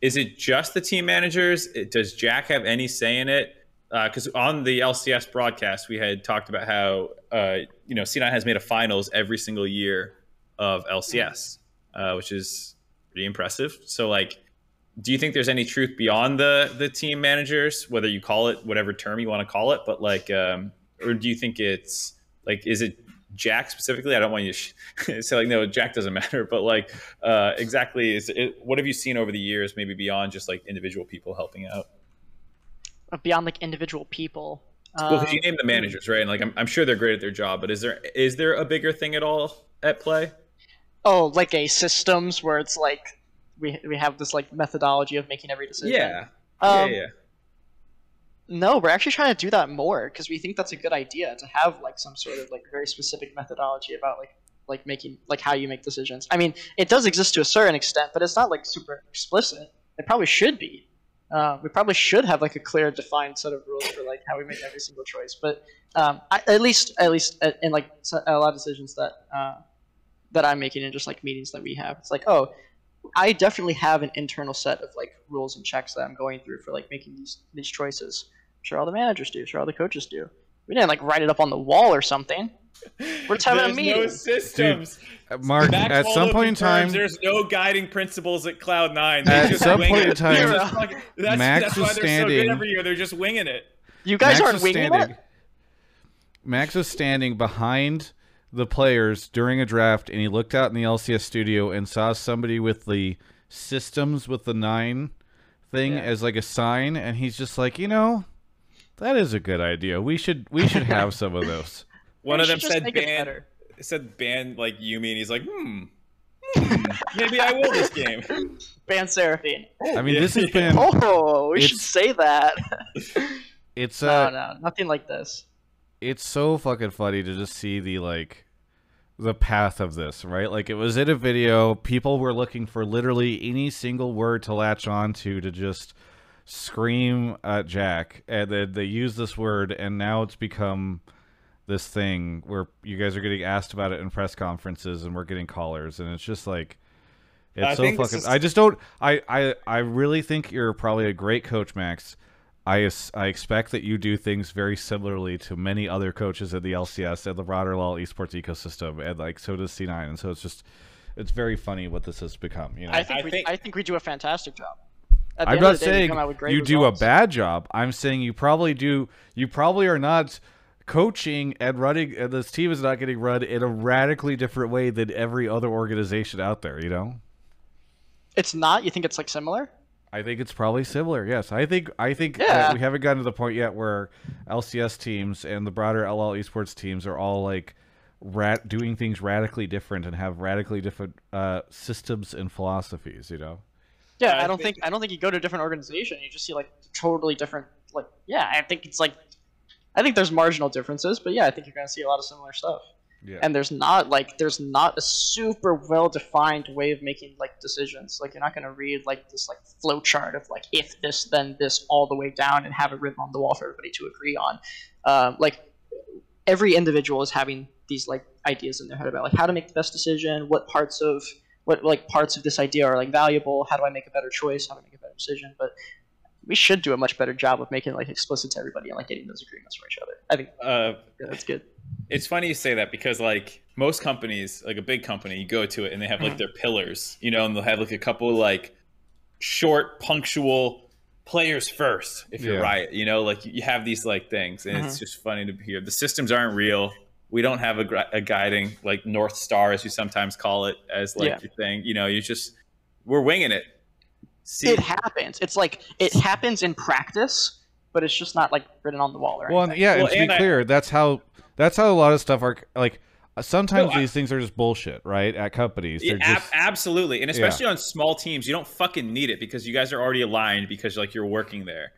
S2: is it just the team managers? Does Jack have any say in it? Because on the LCS broadcast, we had talked about how uh, you know C9 has made a finals every single year of LCS, uh, which is pretty impressive. So like do you think there's any truth beyond the the team managers whether you call it whatever term you want to call it but like um or do you think it's like is it jack specifically i don't want you to sh- say like no jack doesn't matter but like uh exactly is it what have you seen over the years maybe beyond just like individual people helping out
S3: Uh, beyond like individual people.
S2: well because you
S3: Um,
S2: name the managers right and like I'm, I'm sure they're great at their job but is there is there a bigger thing at all at play
S3: Oh, like a systems where it's like we we have this like methodology of making every decision.
S2: yeah
S3: Um,
S2: yeah yeah
S3: No, we're actually trying to do that more because we think that's a good idea to have like some sort of like very specific methodology about like like making like how you make decisions. I mean, it does exist to a certain extent, but it's not like super explicit. It probably should be. Uh, we probably should have like a clear, defined set of rules for like how we make every single choice. But um, I, at least, at least uh, in like a lot of decisions that uh, that I'm making in just like meetings that we have, it's like, oh, I definitely have an internal set of like rules and checks that I'm going through for like making these these choices. I'm sure all the managers do. Sure all the coaches do. We didn't like write it up on the wall or something. We're just having a
S2: There's
S3: meeting.
S2: no systems
S1: Uh, Mark,
S2: Max
S1: at some point in time,
S2: there's no guiding principles at Cloud Nine. They
S1: At
S2: just
S1: some point
S2: it.
S1: in time,
S2: They're just fucking- that's,
S1: Max
S2: that's
S1: was
S2: why they're so good every year. They're just winging it.
S3: You guys
S1: Max
S3: aren't winging
S1: standing.
S3: it.
S1: Max was standing behind the players during a draft, and he looked out in the LCS studio and saw somebody with the systems with the nine thing
S3: Yeah.
S1: as like a sign, and he's just like, you know, that is a good idea. We should we should have some of those.
S2: One
S3: We
S2: of them said
S3: make it
S2: ban said ban like Yuumi, and he's like, hmm, hmm, maybe I will this game.
S3: Ban Seraphine.
S1: I mean,
S2: Yeah.
S1: this has been
S3: Oh, we should say that.
S1: it's
S3: no,
S1: uh,
S3: no, nothing like this.
S1: it's so fucking funny to just see the like the path of this, right? Like it was in a video, people were looking for literally any single word to latch on to to just scream at Jack. And then they use this word and now it's become this thing where you guys are getting asked about it in press conferences and we're getting callers and it's just like it's
S2: I
S1: so fucking
S2: is-
S1: I just don't I, I I really think you're probably a great coach Max I, I expect that you do things very similarly to many other coaches in the LCS and the broader LoL esports ecosystem, and like so does C9, and so it's just it's very funny what this has become. You know,
S3: I think
S2: I
S3: we,
S2: think-
S3: I think we do a fantastic job. At
S1: I'm not
S3: day,
S1: saying
S3: come out with great
S1: you do a bad job. I'm saying you probably do. You probably are not coaching and running, and this team is not getting run in a radically different way than every other organization out there. You know,
S3: It's not. You think it's like similar?
S1: I think it's probably similar. Yes, I think I think
S3: Yeah.
S1: that we haven't gotten to the point yet where LCS teams and the broader LL esports teams are all like rat doing things radically different and have radically different uh, systems and philosophies. You know.
S3: Yeah,
S2: I
S3: I don't
S2: think-
S3: think I don't think you go to a different organization. You just see like totally different. Like, yeah, I think it's like, I think there's marginal differences, but yeah, I think you're gonna see a lot of similar stuff.
S1: Yeah.
S3: And there's not like there's not a super well defined way of making like decisions. Like you're not gonna read like this like flow chart of like if this then this all the way down and have it written on the wall for everybody to agree on. Um, like every individual is having these like ideas in their head about like how to make the best decision, what parts of what like parts of this idea are like valuable, how do I make a better choice, how do I make a better decision. But we should do a much better job of making it like explicit to everybody and like getting those agreements from each other. I think
S2: Uh,
S3: yeah, that's good.
S2: it's funny you say that because like most companies, like a big company, you go to it and they have like their pillars, you know, and they'll have like a couple like short, punctual players first. If you're
S1: Yeah.
S2: right, you know, like you have these like things, and it's just funny to hear. The systems aren't real. We don't have a, a guiding like north star, as you sometimes call it, as like
S3: Yeah.
S2: your thing. You know, you just we're winging it. See,
S3: It happens. It's like it happens in practice, but it's just not like written on the wall or
S1: Well,
S3: anything.
S1: and, yeah,
S2: Well,
S1: and to
S2: and
S1: be
S2: I-
S1: clear, that's how that's how a lot of stuff are like. uh, Sometimes
S2: No, I-
S1: these things are just bullshit, right? At companies,
S2: Yeah,
S1: they're
S2: ab-
S1: just
S2: absolutely, and especially on small teams, you don't fucking need it because you guys are already aligned because like you're working there,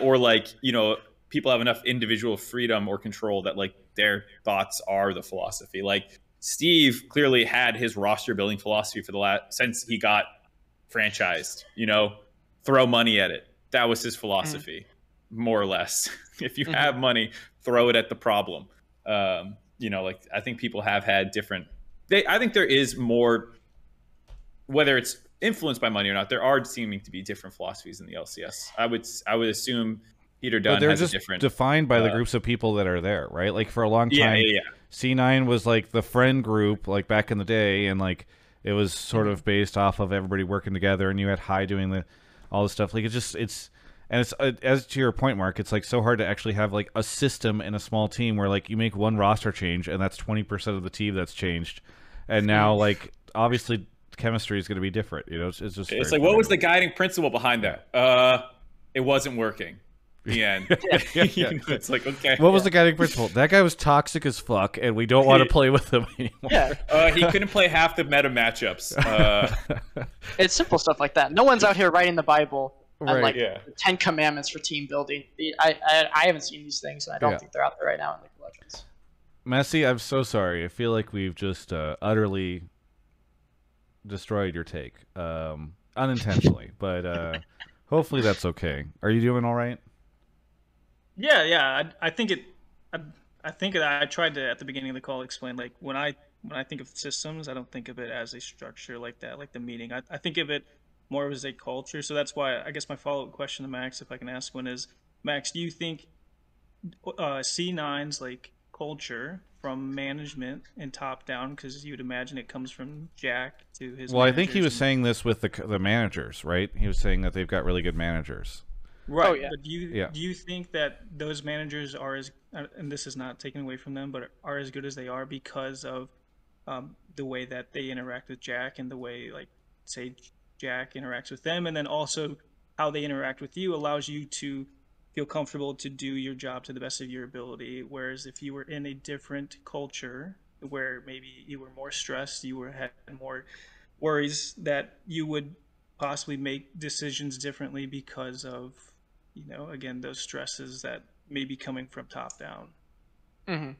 S2: or like you know people have enough individual freedom or control that like their thoughts are the philosophy. Like Steve clearly had his roster building philosophy for the last since he got franchised. You know, throw money at it. That was his philosophy, more or less. if you
S3: Mhm.
S2: have money, throw it at the problem. Um, you know, like I think people have had different. They, I think there is more, whether it's influenced by money or not. There are seeming to be different philosophies in the LCS. I would, I would assume Peter Dun
S1: but they're
S2: has
S1: just
S2: a different.
S1: defined by the
S2: uh,
S1: groups of people that are there, right? Like for a long time,
S2: yeah, yeah, yeah.
S1: C9 was like the friend group, like back in the day, and like it was sort of based off of everybody working together, and you had Hai doing the all this stuff. Like it's just it's and it's uh, as to your point, Mark. It's like so hard to actually have like a system in a small team where like you make one roster change, and that's twenty percent of the team that's changed, and now like obviously chemistry is going to be different. You know, it's, it's just
S2: It's like, what was the guiding principle behind that? Uh, it wasn't working. The end.
S1: yeah,
S2: You
S1: yeah.
S2: know, it's like okay.
S1: What was the guiding principle? That guy was toxic as fuck, and we don't want to play with him anymore.
S3: Yeah,
S2: Uh, he couldn't play half the meta matchups. Uh,
S3: it's simple stuff like that. No one's out here writing the Bible
S1: Right,
S3: and like
S2: yeah.
S3: the Ten Commandments for team building. I, I I haven't seen these things, and I don't
S1: Yeah.
S3: think they're out there right now in League of Legends.
S1: Messi, I'm so sorry. I feel like we've just uh, utterly destroyed your take, um, unintentionally, but uh, hopefully that's okay. Are you doing all right?
S10: Yeah, yeah. I, I think it. I, I think that I tried to at the beginning of the call explain like when I when I think of systems, I don't think of it as a structure like that, like the meeting. I, I think of it more as a culture. So that's why I guess my follow up question to Max, if I can ask one, is Max, do you think uh, C9's like culture from management and top down, because you'd imagine it comes from Jack to his.
S1: Well, I think he was saying this with the the managers, right? He was saying that they've got really good managers.
S10: Right.
S3: Oh, yeah.
S10: But do you
S1: Yeah.
S10: do you think that those managers are as uh, and this is not taken away from them, but are as good as they are because of um, the way that they interact with Jack and the way like say Jack interacts with them, and then also how they interact with you allows you to feel comfortable to do your job to the best of your ability. Whereas if you were in a different culture where maybe you were more stressed, you were had more worries that you would possibly make decisions differently because of you know again those stresses that may be coming from top down
S3: Mm-hmm.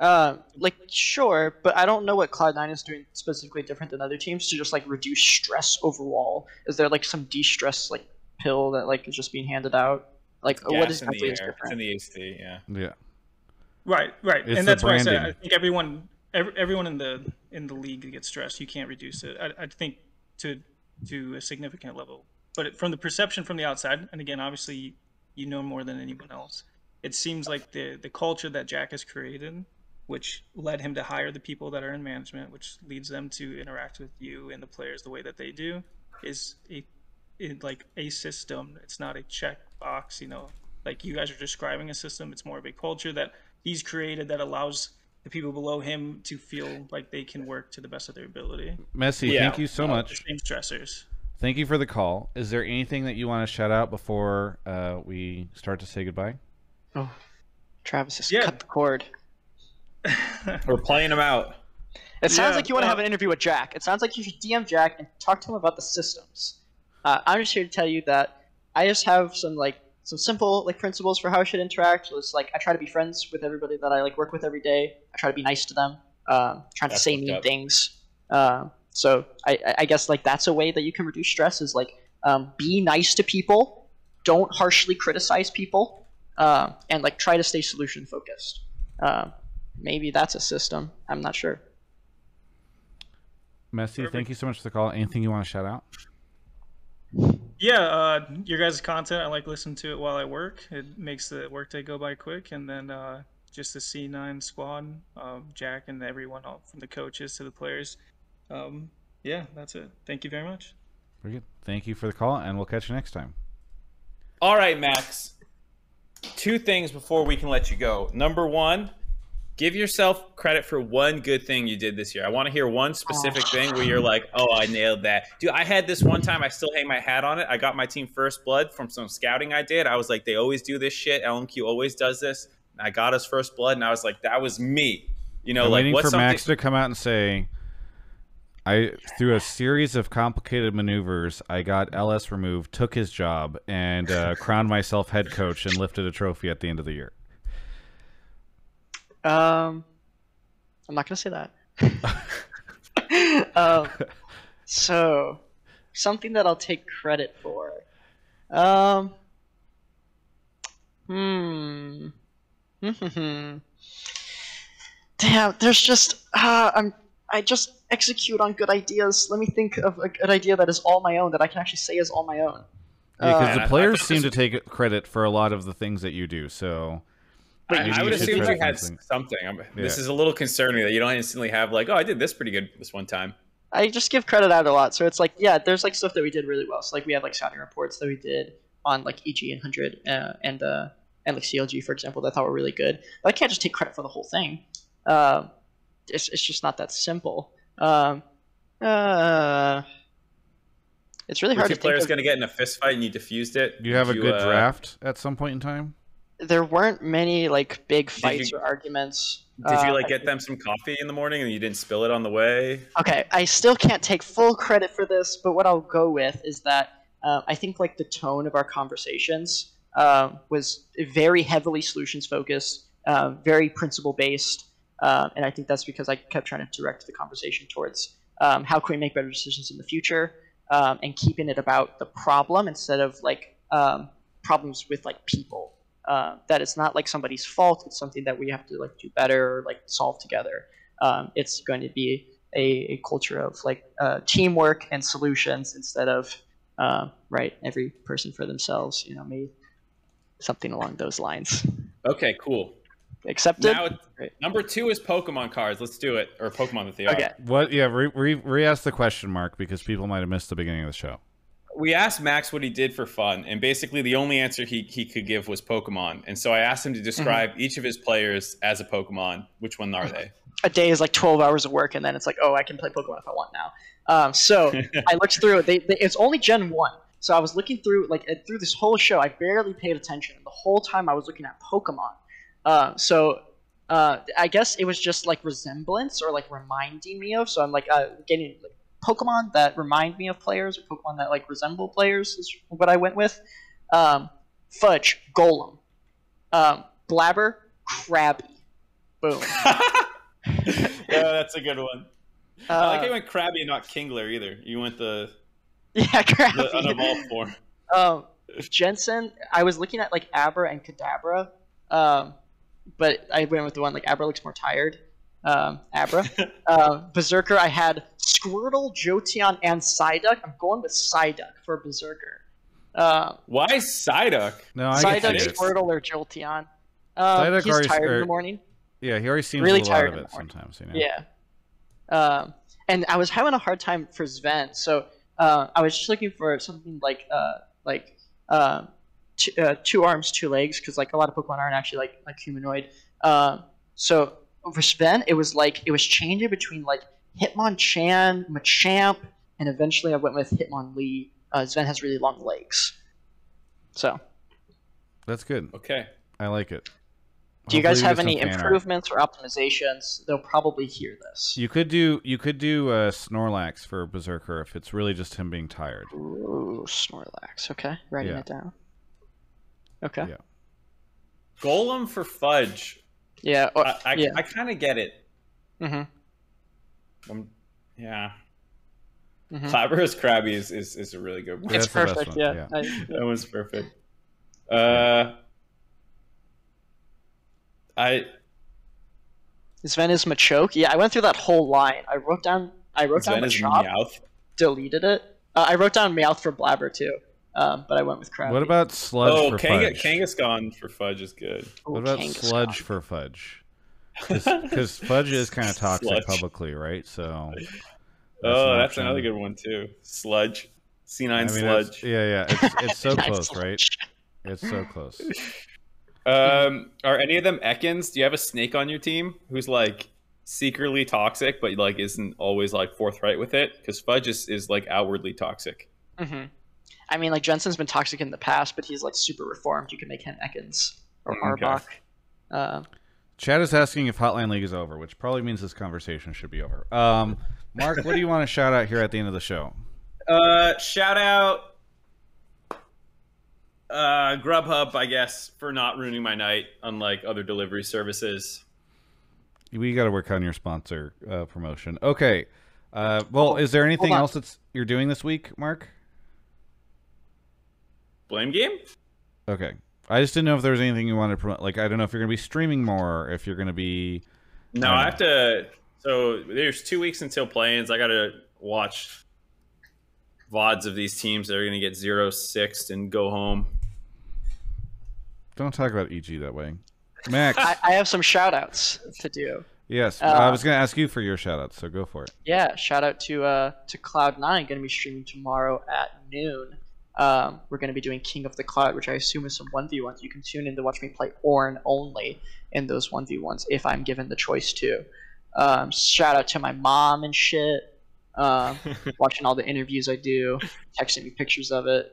S3: Uh, like sure, but I don't know what Cloud Nine is doing specifically different than other teams to just like reduce stress overall. Is there like some de-stress like pill that like is just being handed out? Like what
S2: gas
S3: is
S2: in the
S3: exactly is
S2: air. It's in the AC, yeah.
S1: Yeah.
S10: right right
S1: It's
S10: and that's why i said i think everyone every, everyone in the in the league gets stressed you can't reduce it i, I think to to a significant level but from the perception from the outside and again obviously you know more than anyone else it seems like the the culture that jack has created which led him to hire the people that are in management which leads them to interact with you and the players the way that they do is a in like a system. It's not a check box you know. Like you guys are describing a system. It's more of a culture that he's created that allows the people below him to feel like they can work to the best of their ability.
S1: Messi,
S2: Yeah.
S1: thank you so
S10: without
S1: much.
S10: the same stressors
S1: Thank you for the call. Is there anything that you want to shout out before uh, we start to say goodbye?
S3: Oh, Travis just
S10: Yeah.
S3: cut the cord.
S2: We're playing them out.
S3: It sounds
S10: Yeah,
S3: like you want to
S10: uh,
S3: have an interview with Jack. It sounds like you should DM Jack and talk to him about the systems. Uh, I'm just here to tell you that I just have some like some simple like principles for how I should interact. So it's like I try to be friends with everybody that I like work with every day. I try to be nice to them. Um, trying to say mean
S2: up.
S3: things. Um, so I, I- I guess like that's a way that you can reduce stress is like um, be nice to people. Don't harshly criticize people. Um, and like try to stay solution focused. Um, maybe that's a system. I'm not sure.
S1: Messi, thank you so much for the call. Anything you want to shout out?
S10: Yeah, uh, your guys' content, I like listening to it while I work. It makes the workday go by quick. And then uh, just the C9 squad, um, Jack and everyone, all from the coaches to the players. Um, yeah, that's it. Thank you very much.
S1: Very good. Thank you for the call, and we'll catch you next time.
S2: All right, Max. Two things before we can let you go. Number one, give yourself credit for one good thing you did this year. I want to hear one specific thing where you're like, "Oh, I nailed that." Dude, I had this one time. I still hang my hat on it. I got my team first blood from some scouting I did. I was like, "They always do this shit. LMQ always does this." I got us first blood, and I was like, "That was me." You know,
S1: I'm
S2: like
S1: waiting
S2: what's
S1: for
S2: something?
S1: Max to come out and say, "I through a series of complicated maneuvers, I got LS removed, took his job, and uh, crowned myself head coach, and lifted a trophy at the end of the year."
S3: Um, I'm not gonna say that. um, so something that I'll take credit for. Um, hmm. Damn, there's just uh, I'm I just execute on good ideas. Let me think of a good idea that is all my own that I can actually say is all my own.
S1: Yeah, because
S3: Uh,
S2: And I-
S1: the
S2: I
S1: players seem to take credit for a lot of the things that you do. So
S2: I,
S1: maybe
S2: I would assume you had
S1: something.
S2: something. I'm, This is a little concerning that you don't instantly have like, "Oh, I did this pretty good this one time."
S3: I just give credit out a lot. So it's like, yeah, there's like stuff that we did really well. So like we had like scouting reports that we did on like EG and hundred uh, and uh, and like CLG for example that I thought were really good. But I can't just take credit for the whole thing. Um, it's it's just not that simple. Um, uh, it's really
S2: Were
S3: hard
S2: two
S3: to think
S2: players
S3: of-
S2: going to get in a fist fight and you defused it?
S1: do you have a
S2: Did
S1: good
S2: uh,
S1: draft at some point in time?
S3: There weren't many like big fights
S2: you-
S3: or arguments.
S2: Did you
S3: Uh,
S2: like
S3: I
S2: get them some coffee in the morning and you didn't spill it on the way?
S3: Okay, I still can't take full credit for this, but what I'll go with is that uh, I think like the tone of our conversations uh, was very heavily solutions focused, uh, very principle based, uh, and I think that's because I kept trying to direct the conversation towards um, how can we make better decisions in the future, um, and keeping it about the problem instead of like um, problems with like people. Uh, that it's not like somebody's fault; it's something that we have to like do better or like solve together um, it's going to be a, a culture of like uh, teamwork and solutions instead of right every person for themselves you know maybe something along those lines
S2: Okay, cool.
S3: Accepted
S2: Now, it- number two is Pokemon cards. Let's do it. Or Pokemon that they are.
S3: okay
S1: What? Yeah, re, re, re-ask the question mark because people might have missed the beginning of the show.
S2: We asked Max what he did for fun, and basically the only answer he, he could give was Pokemon. And so I asked him to describe
S3: Mm-hmm.
S2: each of his players as a Pokemon. Which one are they?
S3: a day is like 12 hours of work and then it's like oh i can play pokemon if i want now um, so i looked through it they, they, it's only gen 1 so i was looking through like uh, through this whole show i barely paid attention the whole time i was looking at pokemon uh, so uh, i guess it was just like resemblance or like reminding me of so i'm like uh, getting like, pokemon that remind me of players or pokemon that like resemble players is what i went with um, fudge golem um, Blaber krabby boom
S2: yeah, that's a good one. I like how
S3: Uh,
S2: you went Krabby and not Kingler either. You went the,
S3: Yeah,
S2: the
S3: Krabby.
S2: unevolved form.
S3: um, Jensen, I was looking at like Abra and Kadabra, um, but I went with the one like Abra looks more tired. Um, Abra. uh, Berserker, I had Squirtle, Jolteon, and Psyduck. I'm going with Psyduck for Berserker. Uh,
S2: Why Psyduck?
S1: No, I get
S3: Psyduck. Squirtle, or Jolteon. Um,
S1: Psyduck
S3: he's
S1: already-
S3: tired in
S1: er,
S3: the morning.
S1: Yeah, he already seems
S3: Really
S1: a little out
S3: tired
S1: of it sometimes. You know?
S3: Yeah. Um, and I was having a hard time for Zven, so uh, I was just looking for something like uh, like uh, two, uh, two arms, two legs, because like a lot of Pokemon aren't actually like like humanoid. Um, so for Zven, it was like it was changing between like Hitmonchan, Machamp, and eventually I went with Hitmonlee. Uh, Zven has really long legs, so.
S1: That's good.
S2: Okay.
S1: I like it.
S3: Do you guys
S1: Hopefully we
S3: have any
S1: some fan art.
S3: improvements or optimizations? They'll probably hear this.
S1: You could do you could do uh, Snorlax for Berserker if it's really just him being tired.
S3: Ooh, Snorlax. Okay, writing
S1: Yeah.
S3: it down. Okay.
S1: Yeah.
S2: Golem for Fudge.
S3: Yeah. or-
S2: I, I,
S3: yeah.
S2: I kind of get it.
S3: mm-hmm.
S2: Um, yeah.
S3: Mhm.
S2: Cloudburst Krabby is, is, is a really good one.
S3: It's
S1: That's
S3: perfect.
S1: one,
S3: Yeah.
S1: yeah.
S3: I-
S2: That one's perfect. Uh, I
S3: Zven is Machoke. Yeah, I went through that whole line. I wrote down. I wrote
S2: Zven
S3: down
S2: is
S3: Machop,
S2: Meowth.
S3: deleted it. Uh, I wrote down Meowth for Blaber too, um, but I went with Krabby.
S1: What about Sludge
S2: Oh,
S1: for
S2: Kanga,
S1: Fudge?
S2: Kangaskhan for Fudge is good.
S3: Ooh,
S1: what about
S3: Kangaskhan.
S1: Sludge for Fudge? Because Fudge is kind of toxic
S2: Sludge.
S1: publicly, right? So.
S2: oh,
S1: an
S2: that's another good one too. Sludge. C9
S1: I mean,
S2: Sludge.
S1: yeah, yeah. It's, it's so
S3: Nice
S1: close, right? It's so close.
S2: Um, are any of them Ekans? Do you have a snake on your team who's like secretly toxic, but like isn't always like forthright with it? Because Fudge is, is like outwardly toxic.
S3: hmm I mean, like Jensen's been toxic in the past, but he's like super reformed. You can make him Ekans or
S2: Mm, Okay.
S3: Arbok. Uh,
S1: Chad is asking if Hotline League is over, which probably means this conversation should be over. Um, Mark, what do you want to shout out here at the end of the show?
S2: Uh, shout out uh, Grubhub, I guess, for not ruining my night, unlike other delivery services.
S1: We got to work on your sponsor uh, promotion. Okay. Uh, well, is there anything else that's you're doing this week, Mark?
S2: Blame game?
S1: Okay. I just didn't know if there was anything you wanted to promote. Like, I don't know if you're going to be streaming more, if you're going to be.
S2: No,
S1: I
S2: I
S1: know.
S2: have to. So there's two weeks until play-ins. I got to watch vods of these teams that are going to get zero sixth and go home.
S1: Don't talk about EG that way. Max.
S3: I, I have some shout outs to do.
S1: yes.
S3: Uh,
S1: I was going to ask you for your shout outs, so go for it.
S3: Yeah, shout out to uh, to Cloud Nine. Going to be streaming tomorrow at noon. Um, we're going to be doing King of the Cloud, which I assume is some one v ones. You can tune in to watch me play Ornn only in those one v ones if I'm given the choice to. Um, shout out to my mom and shit. Um, watching all the interviews I do, texting me pictures of it.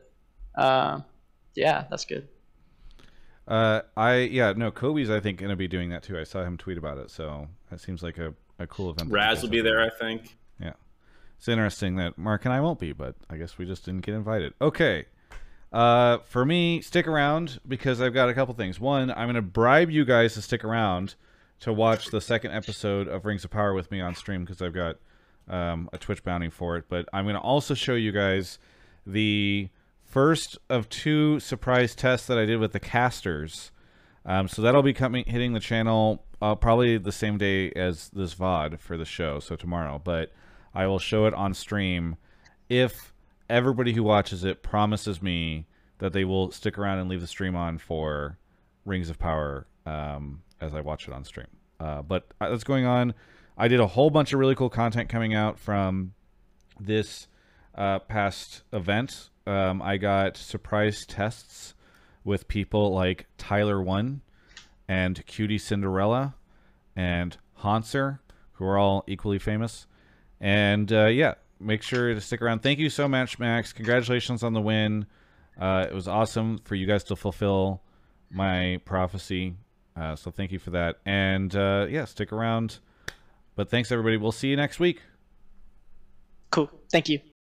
S3: Um, yeah, that's good.
S1: Uh, I yeah no Kobe's I think gonna be doing that too. I saw him tweet about it, so that seems like a, a cool event.
S2: Raz will be there. I think.
S1: It's interesting that Mark and I won't be, but I guess we just didn't get invited. Okay. Uh, for me, stick around because I've got a couple things. One, I'm gonna bribe you guys to stick around to watch the second episode of Rings of Power with me on stream because I've got um, a Twitch bounty for it. But I'm gonna also show you guys the first of two surprise tests that I did with the casters. Um, so that'll be coming hitting the channel uh, probably the same day as this VOD for the show, so tomorrow. But I will show it on stream if everybody who watches it promises me that they will stick around and leave the stream on for Rings of Power um, as I watch it on stream. Uh, but uh, that's going on. I did a whole bunch of really cool content coming out from this uh, past event. Um, I got surprise tests with people like Tyler1 and QTCinderella and Hanser, who are all equally famous. And uh, yeah, make sure to stick around. Thank you so much, Max. Congratulations on the win. Uh, it was awesome for you guys to fulfill my prophecy. Uh, so thank you for that. And uh, yeah, stick around. But thanks, everybody. We'll see you next week.
S3: Cool. Thank you.